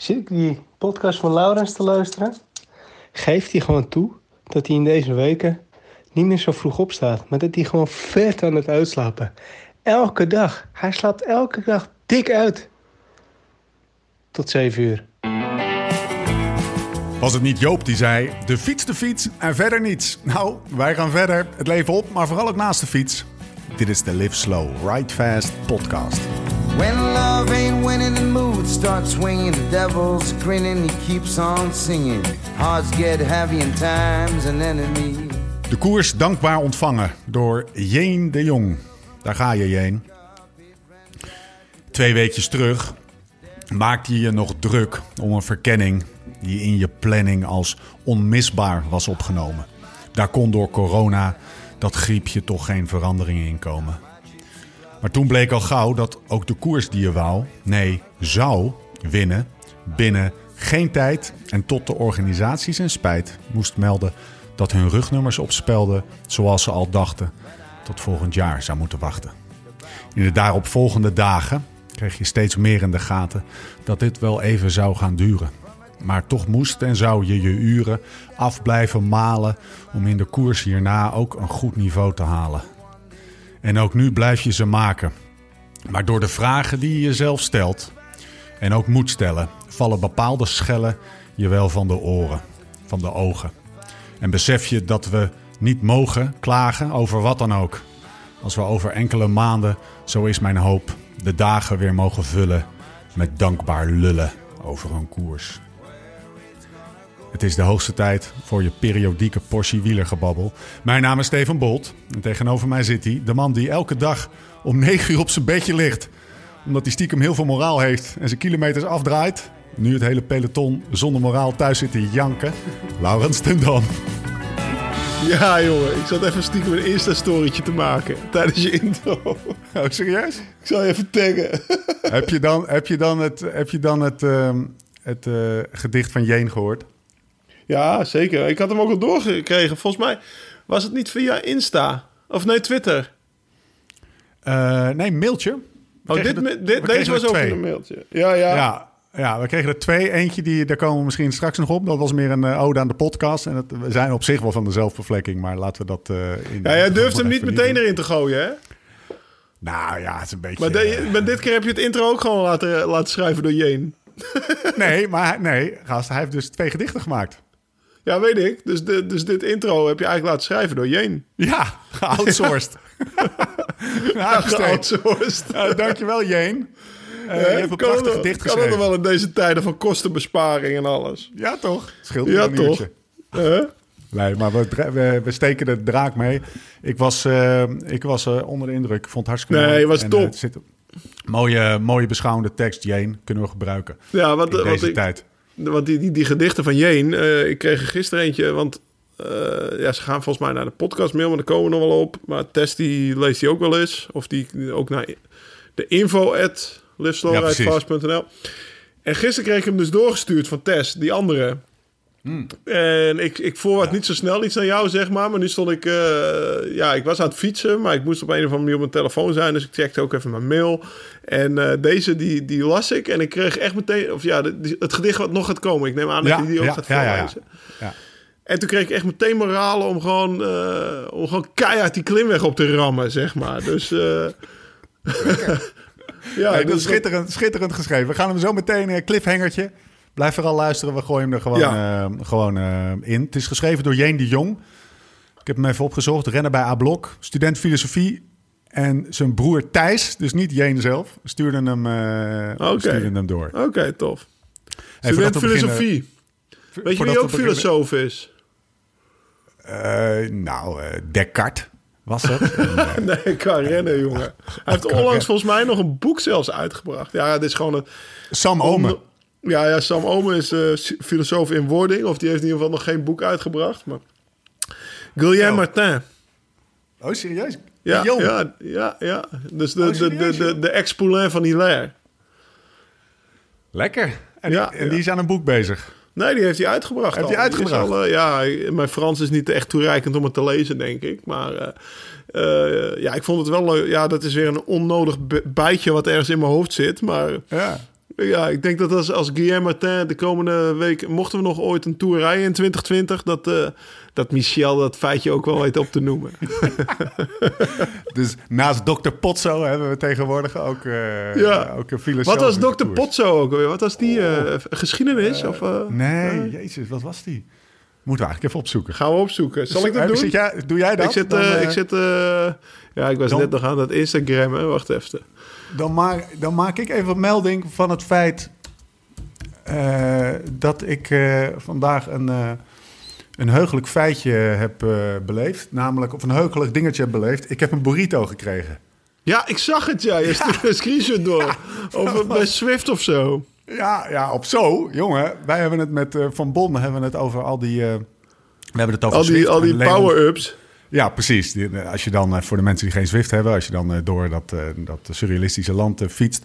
Zit ik die podcast van Laurens te luisteren? Geeft hij gewoon toe dat hij in deze weken niet meer zo vroeg opstaat, maar dat hij gewoon vet aan het uitslapen. Elke dag. Hij slaapt elke dag dik uit. Tot 7 uur. Was het niet Joop die zei: de fiets, de fiets en verder niets? Nou, wij gaan verder, het leven op, maar vooral ook naast de fiets. Dit is de Live Slow, Ride Fast podcast. When love ain't winning, the mood starts swinging. The devil's grinning, he keeps on singing. Hearts get heavy time's an enemy. De koers dankbaar ontvangen door Jeen de Jong. Daar ga je, Jeen. Twee weekjes terug maakte je je nog druk om een verkenning die in je planning als onmisbaar was opgenomen. Daar kon door corona dat griepje toch geen verandering in komen. Maar toen bleek al gauw dat ook de koers die je wou, nee, zou winnen binnen geen tijd en tot de organisaties en spijt moest melden dat hun rugnummers opspelden zoals ze al dachten tot volgend jaar zou moeten wachten. In de daaropvolgende dagen kreeg je steeds meer in de gaten dat dit wel even zou gaan duren. Maar toch moest en zou je je uren af blijven malen om in de koers hierna ook een goed niveau te halen. En ook nu blijf je ze maken. Maar door de vragen die je jezelf stelt en ook moet stellen, vallen bepaalde schellen je wel van de oren, van de ogen. En besef je dat we niet mogen klagen over wat dan ook. Als we over enkele maanden, zo is mijn hoop, de dagen weer mogen vullen met dankbaar lullen over een koers. Het is de hoogste tijd voor je periodieke portie wielergebabbel. Mijn naam is Steven Bolt en tegenover mij zit hij, de man die elke dag om 9 uur op zijn bedje ligt. Omdat hij stiekem heel veel moraal heeft en zijn kilometers afdraait. Nu het hele peloton zonder moraal thuis zit te janken. Laurens ten Dam. Ja, jongen. Ik zat even stiekem een Insta-storytje te maken tijdens je intro. Oh, serieus? Ik zal je even taggen. heb, je dan, heb je dan het, heb je dan het, ehm, het eh, gedicht van Jeen gehoord? Ja, zeker. Ik had hem ook al doorgekregen. Volgens mij was het niet via Insta. Of nee, Twitter. Uh, nee, mailtje. Oh, dit, dit, deze was ook een mailtje. Ja, ja. ja. Ja, we kregen er twee. Eentje, die, daar komen we misschien straks nog op. Dat was meer een uh, ode aan de podcast. En het, we zijn op zich wel van de zelfbevlekking, maar laten we dat uh, in... Ja, jij durft hem niet meteen erin te gooien, hè? Nou ja, het is een beetje... Maar, de, maar dit keer heb je het intro ook gewoon laten, laten schrijven door Jeen. nee, maar nee, gast, hij heeft dus twee gedichten gemaakt. Ja, weet ik. Dus, de, dus dit intro heb je eigenlijk laten schrijven door Jeen. Ja, geoutsourced. Ja. geoutsourced. Uh, dankjewel, Jeen. Uh, je hebt een prachtig gedicht kan geschreven. Kan wel in deze tijden van kostenbesparing en alles. Ja, toch? Scheelt ja, een toch? Uh? Nee, maar we, we, we, steken de draak mee. Ik was, uh, ik was onder de indruk. Ik vond het hartstikke nee, mooi. was en, top. Zit, mooie, mooie beschouwende tekst, Jane. Kunnen we gebruiken ja, wat, in deze ik, tijd. Want die, die, die gedichten van Jeen, uh, ik kreeg er gisteren eentje, want uh, ja, ze gaan volgens mij naar de podcast mail, maar daar komen we nog wel op. Maar Tess die leest die ook wel eens, of die ook naar de info at en gisteren kreeg ik hem dus doorgestuurd van Tess, die andere. Hmm. En ik, ik voorwaard ja. niet zo snel iets naar jou, zeg maar. Maar nu stond ik... Uh, ja, ik was aan het fietsen, maar ik moest op een of andere manier op mijn telefoon zijn. Dus ik checkte ook even mijn mail. En uh, deze, die, die las ik. En ik kreeg echt meteen... Of ja, de, die, het gedicht wat nog gaat komen. Ik neem aan dat ja, je die ook ja, gaat ja, voorlezen. Ja, En toen kreeg ik echt meteen moralen om gewoon, uh, om gewoon keihard die klimweg op te rammen, zeg maar. Dus... ja, nee, dat is schitterend, schitterend geschreven. We gaan hem zo meteen een cliffhangertje... Blijf vooral luisteren, we gooien hem er gewoon, ja. uh, gewoon uh, in. Het is geschreven door Jeen de Jong. Ik heb hem even opgezocht. Renner bij A-Blok, student filosofie. En zijn broer Thijs, dus niet Jeen zelf, stuurde hem, uh, okay. stuurde hem door. Oké, okay, tof. Student filosofie. Beginnen, Weet je wie ook filosoof is? nou, Descartes was het. nee, kan rennen, jongen. Hij heeft onlangs volgens mij nog een boek zelfs uitgebracht. Ja, dit is gewoon een... Sam Omen. Ja, ja, Sam Omen is uh, filosoof in wording. Of die heeft in ieder geval nog geen boek uitgebracht. Maar... Guillaume oh. Martin. Oh, serieus? Ja, ja, ja, ja. Dus de, oh, de, de, de, de ex-poulain van Hilaire. Lekker. En, ja, die, en die is aan een boek bezig? Nee, die heeft hij uitgebracht. Heeft hij uitgebracht? Al, uh, ja, mijn Frans is niet echt toereikend om het te lezen, denk ik. Maar uh, uh, ja, ik vond het wel leuk. Ja, dat is weer een onnodig bijtje wat ergens in mijn hoofd zit. Maar ja. Ja, ik denk dat als, als Guillaume Martin de komende week... mochten we nog ooit een tour rijden in 2020... dat, eh, dat Michel dat feitje ook wel weet op te noemen. Dus naast Dr. Potso hebben we tegenwoordig ook, eh Ja. ook een filosoof. Wat was Dr. Potso ook alweer? Wat was die? eh, geschiedenis? of, Nee, jezus, wat was die? Moeten we eigenlijk even opzoeken. Gaan we opzoeken. Zal ik dat doen? Zit jij, doe jij dat? ik zit, Dan, ik zit ja, ik was dan- net nog aan dat Instagram. Wacht even. Dan, maak, dan maak ik even een melding van het feit eh, dat ik eh, vandaag een, eh, een heugelijk feitje heb beleefd. Namelijk, of een heugelijk dingetje heb beleefd. Ik heb een burrito gekregen. Ja, ik zag het, ja. Je stuurde een screenshot door. Of bij Swift of zo. Ja, ja, op zo, jongen. Wij hebben het met Van Bon hebben het over al die... we hebben het over Al die, al die power-ups. Ja, precies. Die- Als je dan, eh, voor de mensen die geen Zwift hebben, als je dan eh, door dat, eh, dat surrealistische land eh, fietst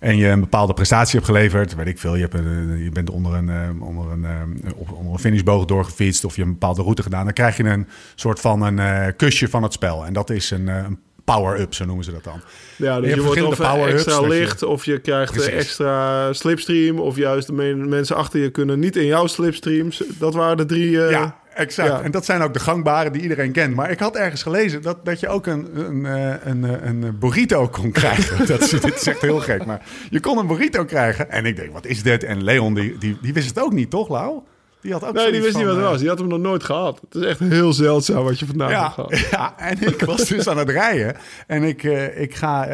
en je een bepaalde prestatie hebt geleverd, weet ik veel, je, hebt een, je bent onder een, eh, onder, een, eh, onder een finishboog doorgefietst of je hebt een bepaalde route gedaan, dan krijg je een soort van een eh, kusje van het spel. En dat is een, eh, een power-up, zo noemen ze dat dan. Ja, dus je wordt of eh, extra je- licht, of je krijgt eh, Precies. extra slipstream, of juist de men- mensen achter je kunnen niet in jouw slipstreams. Dat waren de drie. eh, Ja, exact. ja. En dat zijn ook de gangbare die iedereen kent. Maar ik had ergens gelezen dat, dat je ook een, een, eh, een, eh, een burrito kon krijgen. dat is, dit is echt heel gek. Maar je kon een burrito krijgen. En ik denk, wat is dit? En Leon, die, die, die wist het ook niet, toch, Lau? Die had ook Nee, die wist niet wat het eh, was. Die had hem nog nooit gehad. Het is echt heel zeldzaam wat je vandaag hebt Ja, gehad. ja, en ik was dus aan het rijden. En ik, ik ga...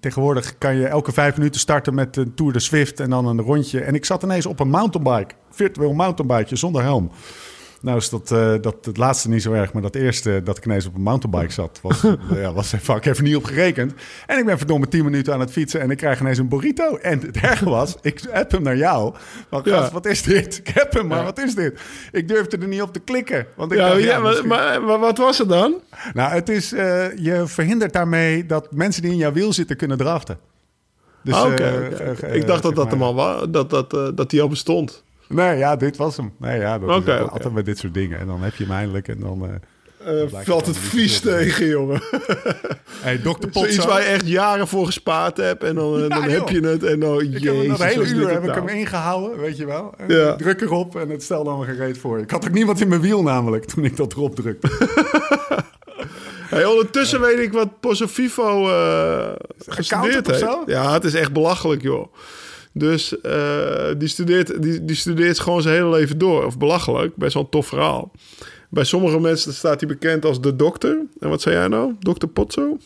tegenwoordig kan je elke vijf minuten starten met een Tour de Swift en dan een rondje. En ik zat ineens op een mountainbike. Virtueel mountainbikeje zonder helm. Nou is dat, eh, dat het laatste niet zo erg, maar dat eerste dat ik ineens op een mountainbike zat, was, eh, ja, was even, ik even niet op gerekend. En ik ben verdomme 10 minuten aan het fietsen en ik krijg ineens een burrito. En het erge was, ik app hem naar jou. Van, Ja. gast, wat is dit? Ik heb hem, maar wat is dit? Ik durfde er niet op te klikken. Want ik Ja, dacht, ja, maar, maar, maar wat was het dan? nou, het is, eh, je verhindert daarmee dat mensen die in jouw wiel zitten kunnen draften. Dus, Ah, eh, eh, eh, ik dacht dat dat maar- was. Dat, dat, eh, dat die al bestond. Nee, ja, dit was hem. Nee, ja, dat is altijd met dit soort dingen. En dan heb je hem eindelijk en dan... blijkt valt het dan vies tegen, jongen. hey, dokter Potso. waar je echt jaren voor gespaard hebt. En dan, eh, dan heb je het. En dan, Ik heb jezus, dat hele uur heb nou? ik hem ingehouden, weet je wel. En Ja. ik druk erop en het stelde allemaal gereed voor. Ik had ook niemand in mijn wiel namelijk toen ik dat erop drukte. Hey, ondertussen weet ik wat eh gestudeerd of heeft. Ja, het is echt belachelijk, joh. Dus eh, die, studeert, die, die studeert gewoon zijn hele leven door. Of belachelijk, best wel een tof verhaal. Bij sommige mensen staat hij bekend als de dokter. En wat zei jij nou? Dokter Potso?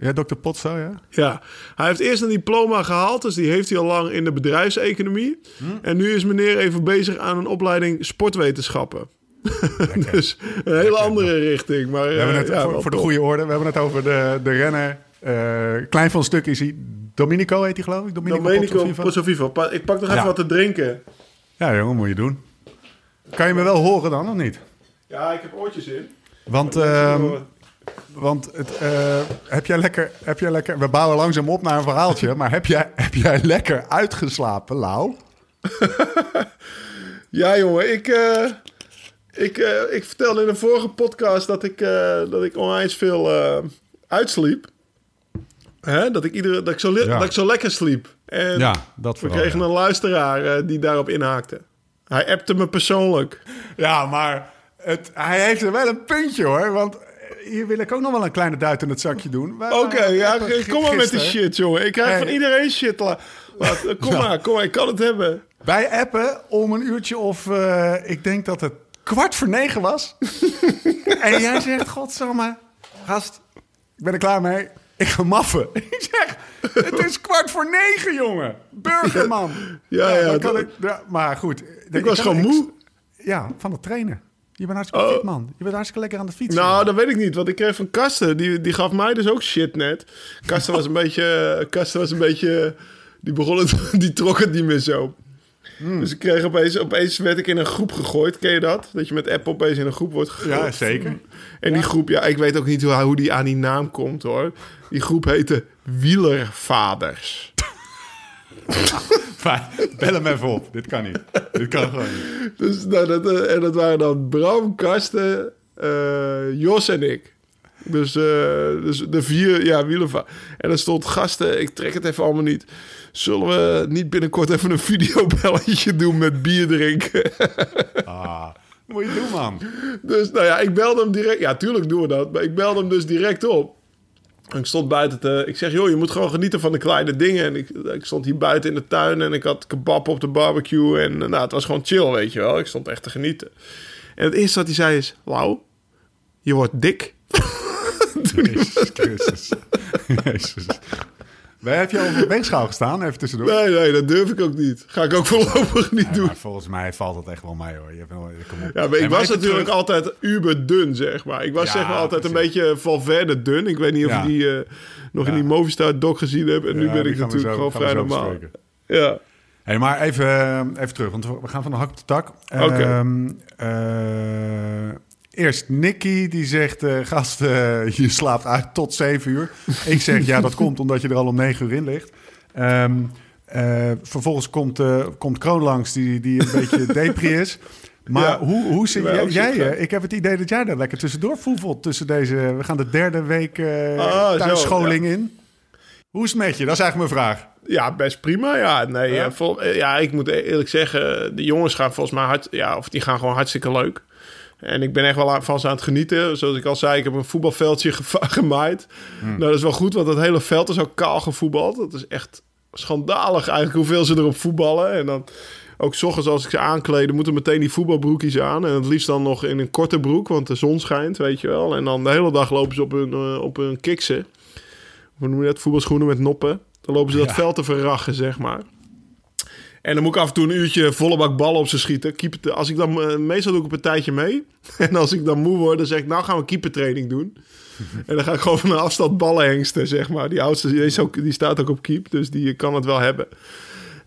Ja, dokter Potso, ja. Ja, hij heeft eerst een diploma gehaald, dus die heeft hij al lang in de bedrijfseconomie. Hm. En nu is meneer even bezig aan een opleiding sportwetenschappen. dus een hele andere richting. Maar, We hebben het, ja, voor, voor de goede orde, we hebben het over de, de renner. Eh, klein van een stuk is hij. Dominico heet hij geloof ik. Dominico, Domenico Pozzovivo. Pa- Ik pak nog even Ja. wat te drinken. Ja jongen, moet je doen. Kan je me wel horen dan of niet? Ja, ik heb oortjes in. Want, ehm, want het, eh, heb, jij lekker, heb jij lekker... We bouwen langzaam op naar een verhaaltje. maar heb jij, heb jij lekker uitgeslapen, Lau? Ja, jongen, ik, eh, ik, ik vertelde in een vorige podcast dat ik, dat ik onwijs veel uitsliep. Hè? Dat, ik iedere, dat, ik zo Ja. dat ik zo lekker sliep. En Ja, dat we kregen ja. een luisteraar eh, die daarop inhaakte. Hij appte me persoonlijk. Ja, maar het, hij heeft er wel een puntje hoor. Want hier wil ik ook nog wel een kleine duit in het zakje doen. Oké, ja, kom maar met die shit, jongen. Ik krijg Hey. van iedereen shit. La- laat- kom Ja. maar, kom maar, ik kan het hebben. Wij appen om een uurtje of... eh, ik denk dat het kwart voor negen was. en jij zegt, godsamme, gast, ik ben er klaar mee. Ik ga maffen. ik zeg, het is kwart voor negen, jongen. Burgerman. Ja, ja, dan kan dat- ik, ja, maar goed. Ik was gewoon moe. ja, van het trainen. Je bent hartstikke Oh. fit, man. Je bent hartstikke lekker aan de fiets. Nou, dat weet ik niet, want ik kreeg van Kasten, die, die gaf mij dus ook shit net. Kasten was een beetje, Kasten was een beetje, die begon het, die trok het niet meer zo. Hmm. Dus ik kreeg opeens, opeens werd ik in een groep gegooid, ken je dat? Dat je met app opeens in een groep wordt gegooid. Ja, zeker. En die groep, ja, ik weet ook niet hoe, hoe die aan die naam komt hoor. Die groep heette Wielervaders. Fijn. Bel hem even op. Dit kan niet. Dit kan gewoon niet. Dus nou, dat, eh, en dat waren dan Bram, Kasten, eh, Jos en ik. Dus, eh, dus de vier ja. En er stond gasten, ik trek het even allemaal niet. Zullen we niet binnenkort even een videobelletje doen met bier drinken? Ah, moet je doen, man. Dus nou ja, ik belde hem direct. Ja, tuurlijk doen we dat. Maar ik belde hem dus direct op. Ik stond buiten te... Ik zeg, joh, je moet gewoon genieten van de kleine dingen. En ik, ik stond hier buiten in de tuin en ik had kebab op de barbecue. En nou, het was gewoon chill, weet je wel. Ik stond echt te genieten. En het eerste wat hij zei is... Lau, je wordt dik. Jezus Christus. Jezus. Waar heb je over de weegschaal gestaan? Even tussendoor. Nee, nee, dat durf ik ook niet. Ga ik ook voorlopig niet Nee, doen. maar volgens mij valt het echt wel mee, hoor. Je hebt wel, kom op. Ja, maar ik Nee, was natuurlijk terug- altijd uber dun, zeg maar. Ik was Ja, zeg maar altijd een beetje Valverde dun. Ik weet niet of Ja. je die eh, nog in die Movistar doc gezien hebt. En nu ben ik natuurlijk zo- gewoon vrij normaal. bespreken. Ja. Hey, maar even, eh, even terug, want we gaan van de hak op de tak. Oké. Ehm, eh, eerst Nicky, die zegt... eh, gast, eh, je slaapt uit tot 7 uur. Ik zeg, ja, dat komt omdat je er al om 9 uur in ligt. Ehm, eh, vervolgens komt, komt Kroon langs, die, die een beetje depri is. Maar Ja, hoe, hoe zit jij, Ik heb het idee dat jij daar lekker tussendoor voelt tussen deze... We gaan de derde week Ah, zo, thuisscholing in. Hoe is het met je? Dat is eigenlijk mijn vraag. ja, best prima. Ja, nee, Ja? vol- ja, ik moet eerlijk zeggen, de jongens gaan volgens mij hard, ja, of die gaan gewoon hartstikke leuk. En ik ben echt wel van ze aan het genieten. Zoals ik al zei, ik heb een voetbalveldje gemaaid. Hmm. Nou, dat is wel goed, want dat hele veld is ook kaal gevoetbald. Dat is echt schandalig eigenlijk hoeveel ze erop voetballen. En dan ook 's ochtends als ik ze aankleden, moeten meteen die voetbalbroekjes aan. En het liefst dan nog in een korte broek, want de zon schijnt, weet je wel. En dan de hele dag lopen ze op hun, eh, op hun kiksen. Hoe noem je dat? Voetbalschoenen met noppen. Dan lopen ze dat Ja. veld te verrachen, zeg maar. En dan moet ik af en toe een uurtje volle bak ballen op ze schieten. Keeper, als ik dan, eh, meestal doe ik op een tijdje mee. En als ik dan moe word, dan zeg ik, nou gaan we keepertraining doen. en dan ga ik gewoon van een afstand ballen hengsten, zeg maar. Die oudste die, is ook, die staat ook op keep, dus die kan het wel hebben.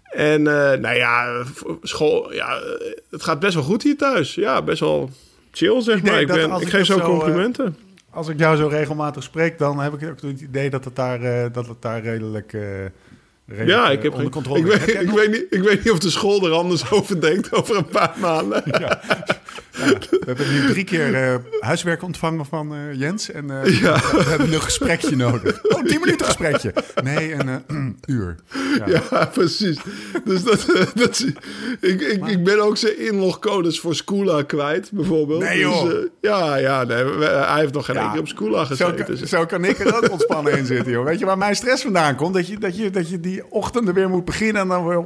En eh, nou ja, school, ja, eh, het gaat best wel goed hier thuis. Ja, best wel chill, zeg Ik maar. Ik, ben, ik ik geef zo complimenten. Als ik jou zo regelmatig spreek, dan heb ik ook het idee dat het daar, dat het daar redelijk, redelijk Ja, eh, ik heb onder controle ik, weet, ik, weet niet, ik weet niet of de school er anders over denkt over een paar maanden. We hebben nu drie keer eh, huiswerk ontvangen van eh, Jens. En eh, Ja. we hebben een gesprekje nodig. Oh, tien minuten gesprekje. Nee, een uur. Ja. Ja, precies. Dus dat, dat is- ik, ik, ik ben ook zijn inlogcodes voor Schoola kwijt, bijvoorbeeld. Nee, joh. Dus, eh, ja, ja nee, hij heeft nog geen Ja. keer op Zo, gezeten. kan, dus- zo kan ik er ook ontspannen in zitten, joh. Weet je waar mijn stress vandaan komt? Dat je, dat je, dat je die ochtenden weer moet beginnen... en dan weer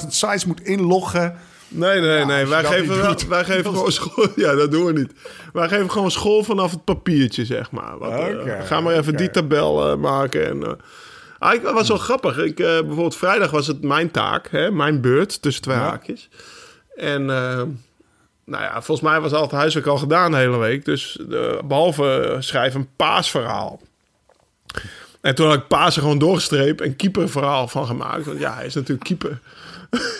150.000 sites moet inloggen. Nee, nee, Ja, nee. Wij geven, wel, wij geven gewoon school. Ja, dat doen we niet. Wij geven gewoon school vanaf het papiertje, zeg maar. Wat, eh, ga maar even die tabel eh, maken. En, eh, ah, ik, was wel grappig. Ik, bijvoorbeeld vrijdag was het mijn taak, hè, mijn beurt, tussen twee Ja. haakjes. En nou ja, volgens mij was al het huiswerk al gedaan de hele week. Dus eh, behalve eh, schrijven een paasverhaal. En toen had ik Pasen gewoon doorgestreept en keeperverhaal van gemaakt. Want ja, hij is natuurlijk keeper.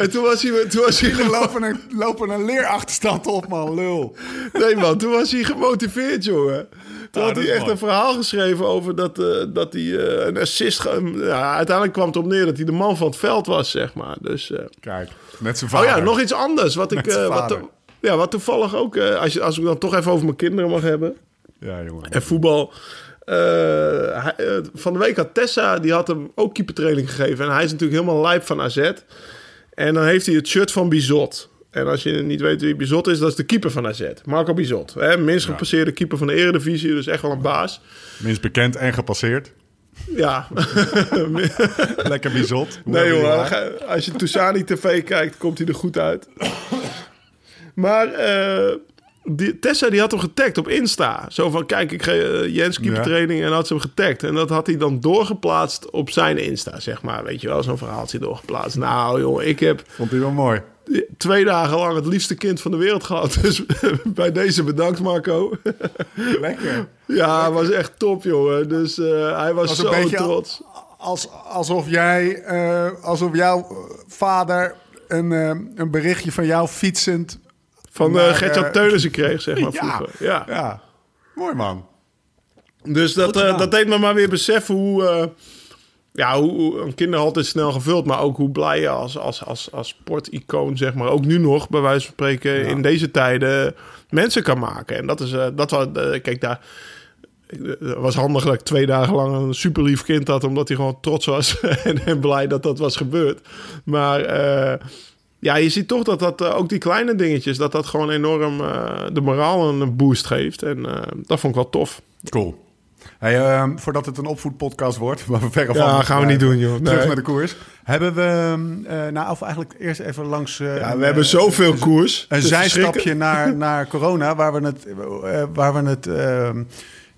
En toen was hij, toen was hij gewoon... lopen een, lopen een leerachterstand op, man. Lul. Nee man, toen was hij gemotiveerd, jongen. Toen Ah, had hij echt mooi. een verhaal geschreven over dat, eh, dat hij eh, een assist... ge- Ja, uiteindelijk kwam het op neer dat hij de man van het veld was, zeg maar. Dus, eh, Kijk, met zijn Oh vader. ja, nog iets anders. Wat, ik, Met eh, wat, ja, wat toevallig ook... eh, als, je, als ik dan toch even over mijn kinderen mag hebben... Ja, jongen. En voetbal. Hij- van de week had Tessa, die had hem ook keepertraining gegeven. En hij is natuurlijk helemaal lijp van AZ. En dan heeft hij het shirt van Bizot. En als je niet weet wie Bizot is, dat is de keeper van AZ. Marco Bizot. Hè? Minst gepasseerde keeper van de Eredivisie, dus echt wel een baas. Minst bekend en gepasseerd. Ja, Lekker bizot. Hoe nee hoor, als je Toussani TV kijkt, komt hij er goed uit. Maar eh, die, Tessa die had hem getagd op Insta. Zo van, kijk, ik ga eh, Jens keepertraining en had ze hem getagd. En dat had hij dan doorgeplaatst op zijn Insta, zeg maar. Weet je wel, zo'n verhaaltje doorgeplaatst. Nou joh, ik heb Vond hij wel mooi. twee dagen lang het liefste kind van de wereld gehad. Dus bij deze bedankt Marco. Lekker. ja, was echt top jongen. Dus eh, hij was, Was zo trots. Als, alsof jij, eh, alsof jouw eh, vader een, eh, een berichtje van jou fietsend... Van uh, Gertjan eh, Teunissen kreeg, zeg maar, Ja, vroeger. Ja. ja. Mooi man. Dus dat, eh, dat deed me maar weer beseffen hoe, ja, hoe, een kinderhalt is snel gevuld, maar ook hoe blij je als, als, als, als sporticoon, zeg maar, ook nu nog, bij wijze van spreken, in deze tijden mensen kan maken. En dat is, dat was, kijk, daar het was handig dat ik twee dagen lang een super lief kind had, omdat hij gewoon trots was en, en blij dat dat was gebeurd. Maar ja, je ziet toch dat dat eh, ook die kleine dingetjes, dat dat gewoon enorm eh, de moraal een boost geeft. En eh, dat vond ik wel tof. Cool. Hey, ehm, voordat het een opvoedpodcast wordt, maar we verre van. Ja, gaan we niet doen, joh. Terug naar de koers. Hebben we, ehm, eh, nou, of eigenlijk eerst even langs. Ja, we hebben zoveel koers. Een is zijstapje naar, naar corona, waar we het, waar we het ehm,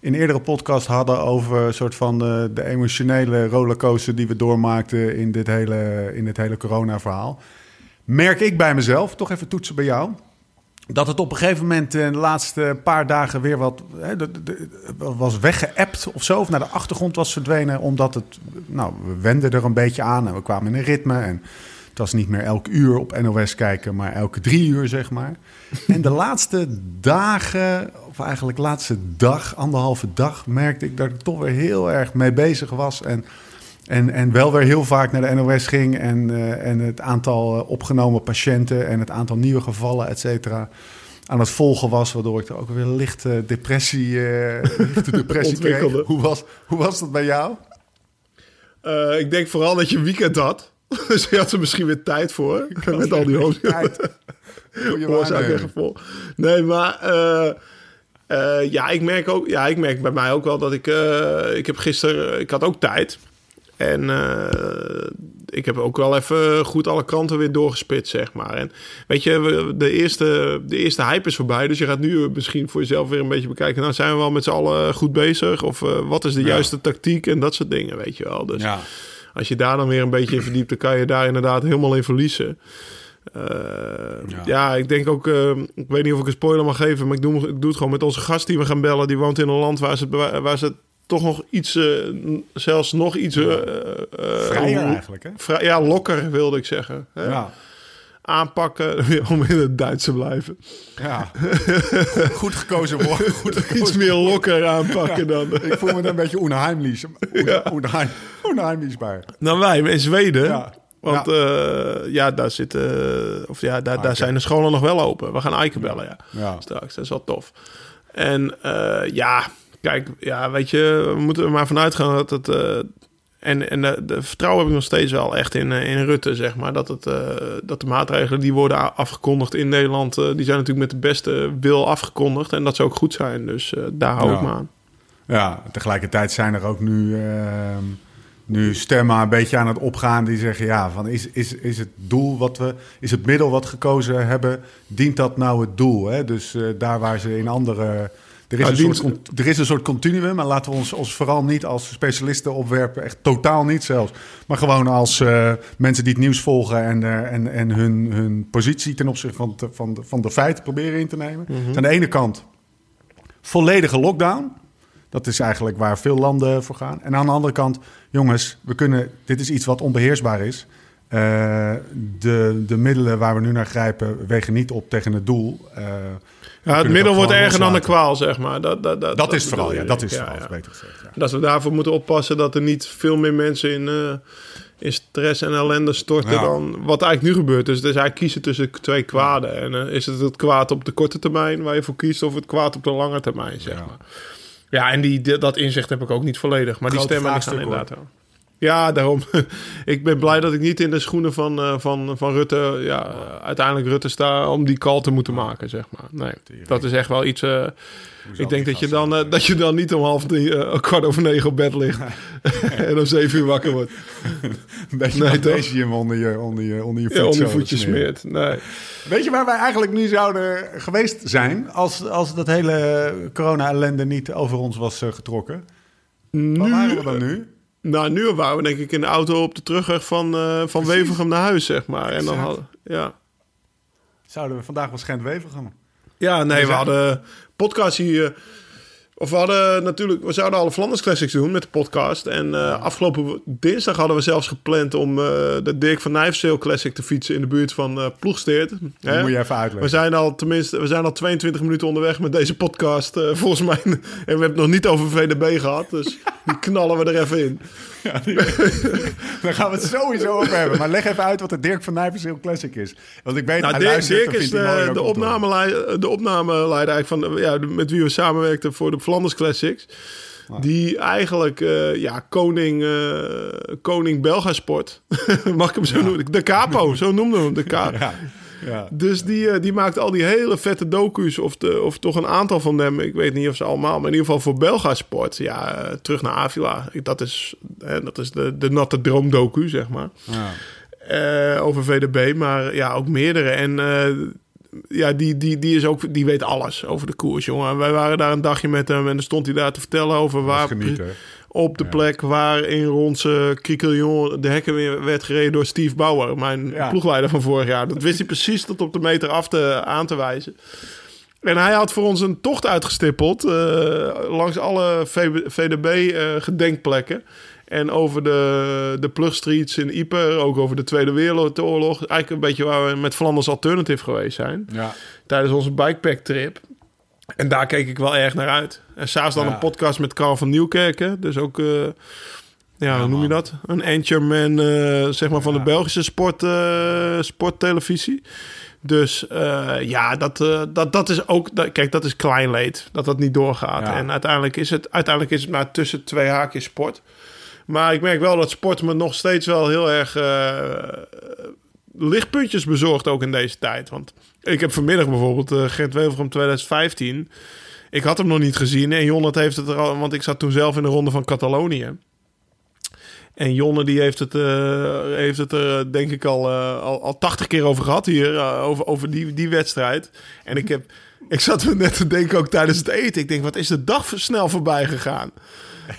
in eerdere podcast hadden over een soort van de, de emotionele rollercoaster die we doormaakten in dit hele, in dit hele corona-verhaal. Merk ik bij mezelf, toch even toetsen bij jou, dat het op een gegeven moment eh, de laatste paar dagen weer wat hè, was weggeëpt of zo, of naar de achtergrond was verdwenen, omdat het, nou, we wenden er een beetje aan en we kwamen in een ritme en het was niet meer elk uur op NOS kijken, maar elke drie uur, zeg maar. En de laatste dagen, of eigenlijk laatste dag, anderhalve dag, merkte ik dat ik toch weer heel erg mee bezig was. En, en, en wel weer heel vaak naar de NOS ging. En, eh, en het aantal eh, opgenomen patiënten en het aantal nieuwe gevallen, et cetera, aan het volgen was. Waardoor ik er ook weer lichte depressie, eh lichte depressie kreeg. Hoe was, hoe was dat bij jou? Ik denk vooral dat je een weekend had. dus je had er misschien weer tijd voor. Met al die hoofd. Tijd. Goeie oorzaak en waarneming. gevolg. Nee, maar ja, ik merk ook, ja, ik merk bij mij ook wel dat ik, ik heb gisteren, ik had ook tijd. En eh, ik heb ook wel even goed alle kranten weer doorgespit, zeg maar. En weet je, de eerste, de eerste hype is voorbij. Dus je gaat nu misschien voor jezelf weer een beetje bekijken. Nou, zijn we wel met z'n allen goed bezig? Of eh, wat is de Ja. juiste tactiek? En dat soort dingen, weet je wel. Dus Ja. als je daar dan weer een beetje in verdiept, dan kan je daar inderdaad helemaal in verliezen. Eh, ja. ik denk ook, eh, ik weet niet of ik een spoiler mag geven, maar ik doe, ik doe het gewoon met onze gast die we gaan bellen. Die woont in een land waar ze, waar ze toch nog iets, eh, zelfs nog iets... eh, eh, Vrijer eigenlijk, hè? vrij- ja, lokker wilde ik zeggen. Hè? Ja. Aanpakken om in het Duits te blijven. ja. Goed gekozen woord. Goed gekozen Iets meer lokker aanpakken dan, Ik voel me dan een beetje onheimlich. Onheim, onheimlich bij. dan wij in Zweden. Ja. Want ja. ja, daar zitten, of ja, daar, daar zijn de scholen nog wel open. We gaan Eiken bellen, ja. Ja. Straks, dat is wel tof. En ja, kijk, ja, weet je, we moeten er maar vanuit gaan dat het. eh, en en de, de vertrouwen heb ik nog steeds wel echt in, eh, in Rutte, zeg maar. Dat, het, eh, dat de maatregelen die worden afgekondigd in Nederland, eh, die zijn natuurlijk met de beste wil afgekondigd. En dat ze ook goed zijn. Dus eh, daar hou Ja. ik me aan. Ja, tegelijkertijd zijn er ook nu, ehm, nu stemmen een beetje aan het opgaan die zeggen: ja, van is, is, is het doel wat we, is het middel wat gekozen hebben, dient dat nou het doel? Hè? Dus eh, daar waar ze in andere. Er is, een soort, er is een soort continuum, maar laten we ons, ons vooral niet als specialisten opwerpen. Echt totaal niet zelfs. Maar gewoon als eh, mensen die het nieuws volgen en, eh, en, en hun, hun positie ten opzichte van, de- van, de, van de feiten proberen in te nemen. Dus aan de ene kant volledige lockdown. Dat is eigenlijk waar veel landen voor gaan. En aan de andere kant, jongens, we kunnen, dit is iets wat onbeheersbaar is. Eh, de, de middelen waar we nu naar grijpen wegen niet op tegen het doel. Ja, het middel wordt erger dan de kwaal, zeg maar. Dat, dat, dat, Dat is vooral, ja. Dat is vooral, beter gezegd. Dat we daarvoor moeten oppassen dat er niet veel meer mensen in, eh, in stress en ellende storten Ja. dan wat eigenlijk nu gebeurt. Dus het is eigenlijk kiezen tussen twee kwaden. En eh, is het het kwaad op de korte termijn waar je voor kiest of het kwaad op de lange termijn, zeg Ja. maar. Ja, en die, dat inzicht heb ik ook niet volledig. Maar Grote die stemmen vraagstuk, inderdaad wel. Ja, daarom. ik ben blij dat ik niet in de schoenen van, eh, van, van Rutte, ja, uiteindelijk Rutte sta om die call te moeten maken, zeg maar. Nee, dat is echt wel iets. eh, ik denk dat je, dan, eh, dat je dan niet om half drie, kwart over negen op bed ligt en om zeven uur wakker wordt. Een beetje Nee, magnesium onder je, onder je, onder je voet Ja, onder je zo voetje smeren. smeert. Nee. Weet je waar wij eigenlijk nu zouden geweest zijn als, als dat hele corona-ellende niet over ons was getrokken? Waar waren we dan nu? Nou, nu waren we denk ik in de auto op de terugweg van, eh van Wevergem naar huis, zeg maar. En dan hadden, ja. Zouden we vandaag waarschijnlijk weven gaan? Ja, nee, we hadden podcast hier. Of we hadden natuurlijk, we zouden alle Flanders Classics doen met de podcast. En eh, afgelopen dinsdag hadden we zelfs gepland om eh, de Dirk van Nijfzeel Classic te fietsen in de buurt van eh Ploegsteert. Dat Hè? moet je even We uitleggen. zijn al tenminste, we zijn al 22 minuten onderweg met deze podcast, volgens mij. En we hebben het nog niet over VDB gehad, dus die knallen we er even in. Daar gaan we het sowieso over hebben. Maar leg even uit wat de Dirk van Nijverseel Classic is. Want ik weet, Nou, hij Dirk, Dirk is mooi de, de, horen. opnameleider, de opnameleider eigenlijk van, ja, met wie we samenwerkten voor de Flanders Classics. Die eigenlijk eh, ja, koning, eh koning Belgasport, mag ik hem zo noemen? De capo, zo noemden we hem. De Ja, ja. Dus die, eh, die maakt al die hele vette docu's, of, de, of toch een aantal van hem. Ik weet niet of ze allemaal, maar in ieder geval voor Belgasport. Ja, eh, terug naar Avila. Dat is, hè, dat is de, de natte droom docu, zeg maar. Ja. Eh, over VDB, maar ja, ook meerdere. En ja, die, die, die, is ook, die weet alles over de koers, jongen. Wij waren daar een dagje met hem en dan stond hij daar te vertellen over waar... Op de plek waar in Ronse Criquelion de hekken weer werd gereden door Steve Bauer, mijn Ja. ploegleider van vorig jaar. Dat wist hij precies tot op de meter af te, aan te wijzen. En hij had voor ons een tocht uitgestippeld eh, langs alle VDB-gedenkplekken. en over de, de plugstreets in Ieper, ook over de Tweede Wereldoorlog. Eigenlijk een beetje waar we met Flanders Alternative geweest zijn. Ja. Tijdens onze bikepack-trip. En daar keek ik wel erg naar uit. En s'avonds dan Ja. een podcast met Carl van Nieuwkerken. Dus ook, eh, ja, hoe noem je dat? Een anchorman, eh, zeg maar, van de Belgische sport, eh, sporttelevisie. Dus ja, dat, dat, dat is ook... Dat, kijk, dat is klein leed. Dat dat niet doorgaat. En uiteindelijk is, het, uiteindelijk is het maar tussen twee haakjes sport. Maar ik merk wel dat sport me nog steeds wel heel erg... eh, lichtpuntjes bezorgd ook in deze tijd. Want ik heb vanmiddag bijvoorbeeld uh, Gent Wevelgem 2015. Ik had hem nog niet gezien. En Jonnet heeft het er al... Want ik zat toen zelf in de ronde van Catalonië. En Jonne die heeft het, eh, heeft het er denk ik al, eh, al, al 80 keer over gehad hier. eh, over over die, die wedstrijd. En ik heb... Ik zat me net te denken ook tijdens het eten. Ik denk, wat is de dag snel voorbij gegaan?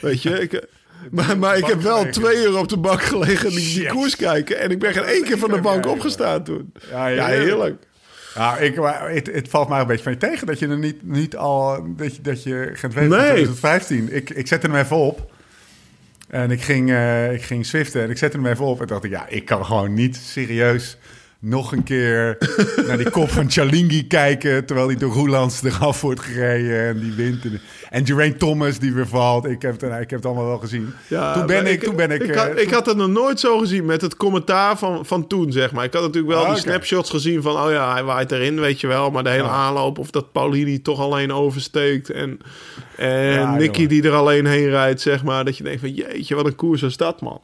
Weet je, ik... Maar, maar ik heb wel twee uur op de bank gelegen en die, koers kijken. En ik ben geen één keer van de bank opgestaan toen. Ja, heerlijk. Ja, ik, het, het valt mij een beetje van je tegen dat je er niet, niet al. dat je, dat je Gent Wevelgem Nee. 2015. Ik, ik zette hem even op. En ik ging, eh, ik ging swiften en ik zette hem even op. En dacht ik, ja, ik kan gewoon niet serieus nog een keer naar die kop van Chalingi kijken. Terwijl hij door Roelands eraf wordt gereden en die wint. En, Geraint Thomas die weer valt. Ik heb het, ik heb het allemaal wel gezien. Ja, toen, ben maar ik, toen ben ik. Ik eh, had, ik had het nog nooit zo gezien met het commentaar van, van toen, zeg maar. Ik had natuurlijk wel Ah, die snapshots gezien van... oh ja, hij waait erin, weet je wel. Maar de hele Ja. aanloop of dat Paulini toch alleen oversteekt... en, en Ja, Nicky die er alleen heen rijdt, zeg maar. Dat je denkt van, jeetje, wat een koers is dat, man.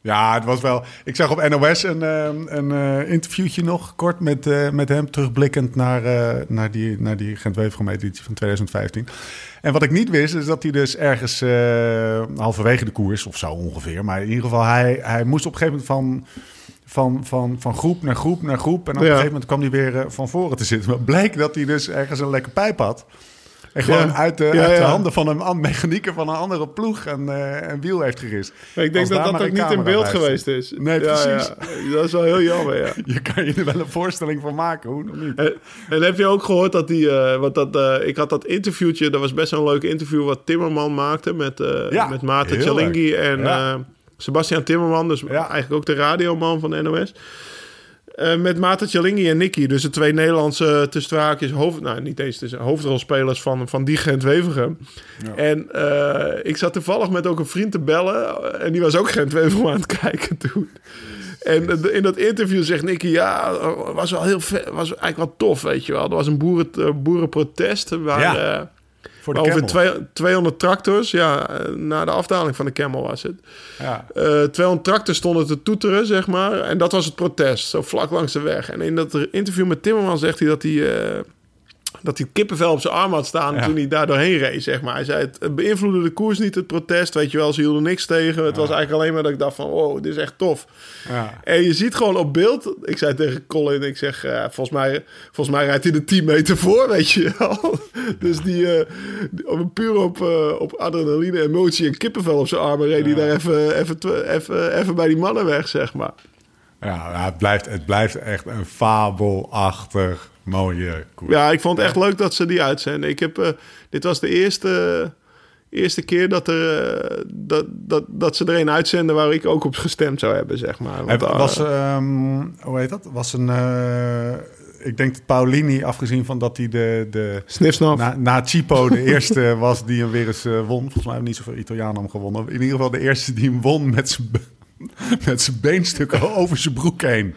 Ja, het was wel. Ik zag op NOS een, eh, een eh, interviewtje nog kort met, eh, met hem, terugblikkend naar, eh, naar die, naar die gent editie van 2015. En wat ik niet wist, is dat hij dus ergens halverwege de koers, of zo ongeveer, maar in ieder geval, hij, hij moest op een gegeven moment van. Van, van, van groep naar groep naar groep. En op Ja. een gegeven moment kwam hij weer van voren te zitten. Maar bleek dat hij dus ergens een lekker pijp had. En gewoon uit, de, uit handen van een an- mechanieker van een andere ploeg een, eh, een wiel heeft gerist. Maar ik denk Als dat dat ook niet in beeld geweest is. Nee, precies. Dat is wel heel jammer, ja. Je kan je er wel een voorstelling van maken, hoe nog niet? En, en heb je ook gehoord dat die... eh, want dat, eh, ik had dat interviewtje, dat was best wel een leuk interview... wat Timmerman maakte met, met Maarten Chalingi en Sebastian Timmerman. Dus eigenlijk ook de radioman van de NOS. Eh, met Maarten Chalingi en Nicky. Dus de twee Nederlandse tussen haakjes hoofd... Nou, niet eens tussen hoofdrolspelers van, van die Gent Wevergem. En eh, ik zat toevallig met ook een vriend te bellen. En die was ook Gent Wevergem aan het kijken toen. En eh, in dat interview zegt Nicky, ja, eh, was wel heel was eigenlijk wel tof, weet je wel. Er was een boeren, eh, boerenprotest waar, Ja, eh, Voor de Camel. twee- 200 tractors, ja, eh, na de afdaling van de Camel was het. Ja. Eh 200 tractors stonden te toeteren, zeg maar. En dat was het protest, zo vlak langs de weg. En in dat interview met Timmerman zegt hij dat hij... eh, dat hij kippenvel op zijn arm had staan Ja. toen hij daar doorheen reed, zeg maar. Hij zei, het- het beïnvloedde de koers niet, het protest. Weet je wel, ze hielden niks tegen. Het was eigenlijk alleen maar dat ik dacht van, wow, dit is echt tof. Ja. En je ziet gewoon op beeld... Ik zei tegen Colin, ik zeg, eh, volgens, mij, volgens mij rijdt hij de 10 meter voor, weet je wel. dus die, eh, op, puur op, eh, op adrenaline, emotie en kippenvel op zijn armen... reed hij daar even, even, even, even bij die mannen weg, zeg maar. Ja, ja, het, blijft, het blijft echt een fabelachtig mooie koers. Ja, ik vond het echt leuk dat ze die uitzenden. Ik heb, eh, dit was de eerste, eerste keer dat, er, eh, dat, dat, dat ze er een uitzenden waar ik ook op gestemd zou hebben, zeg maar. Want, Het eh, was, ehm, hoe heet dat? Was een, ik denk dat Paulini, afgezien van dat hij de, de Snifsnaf. na, na Chipo de eerste was die hem weer eens won. Volgens mij hebben niet zoveel Italianen hem gewonnen. In ieder geval de eerste die hem won met zijn met zijn beenstukken over zijn broek heen.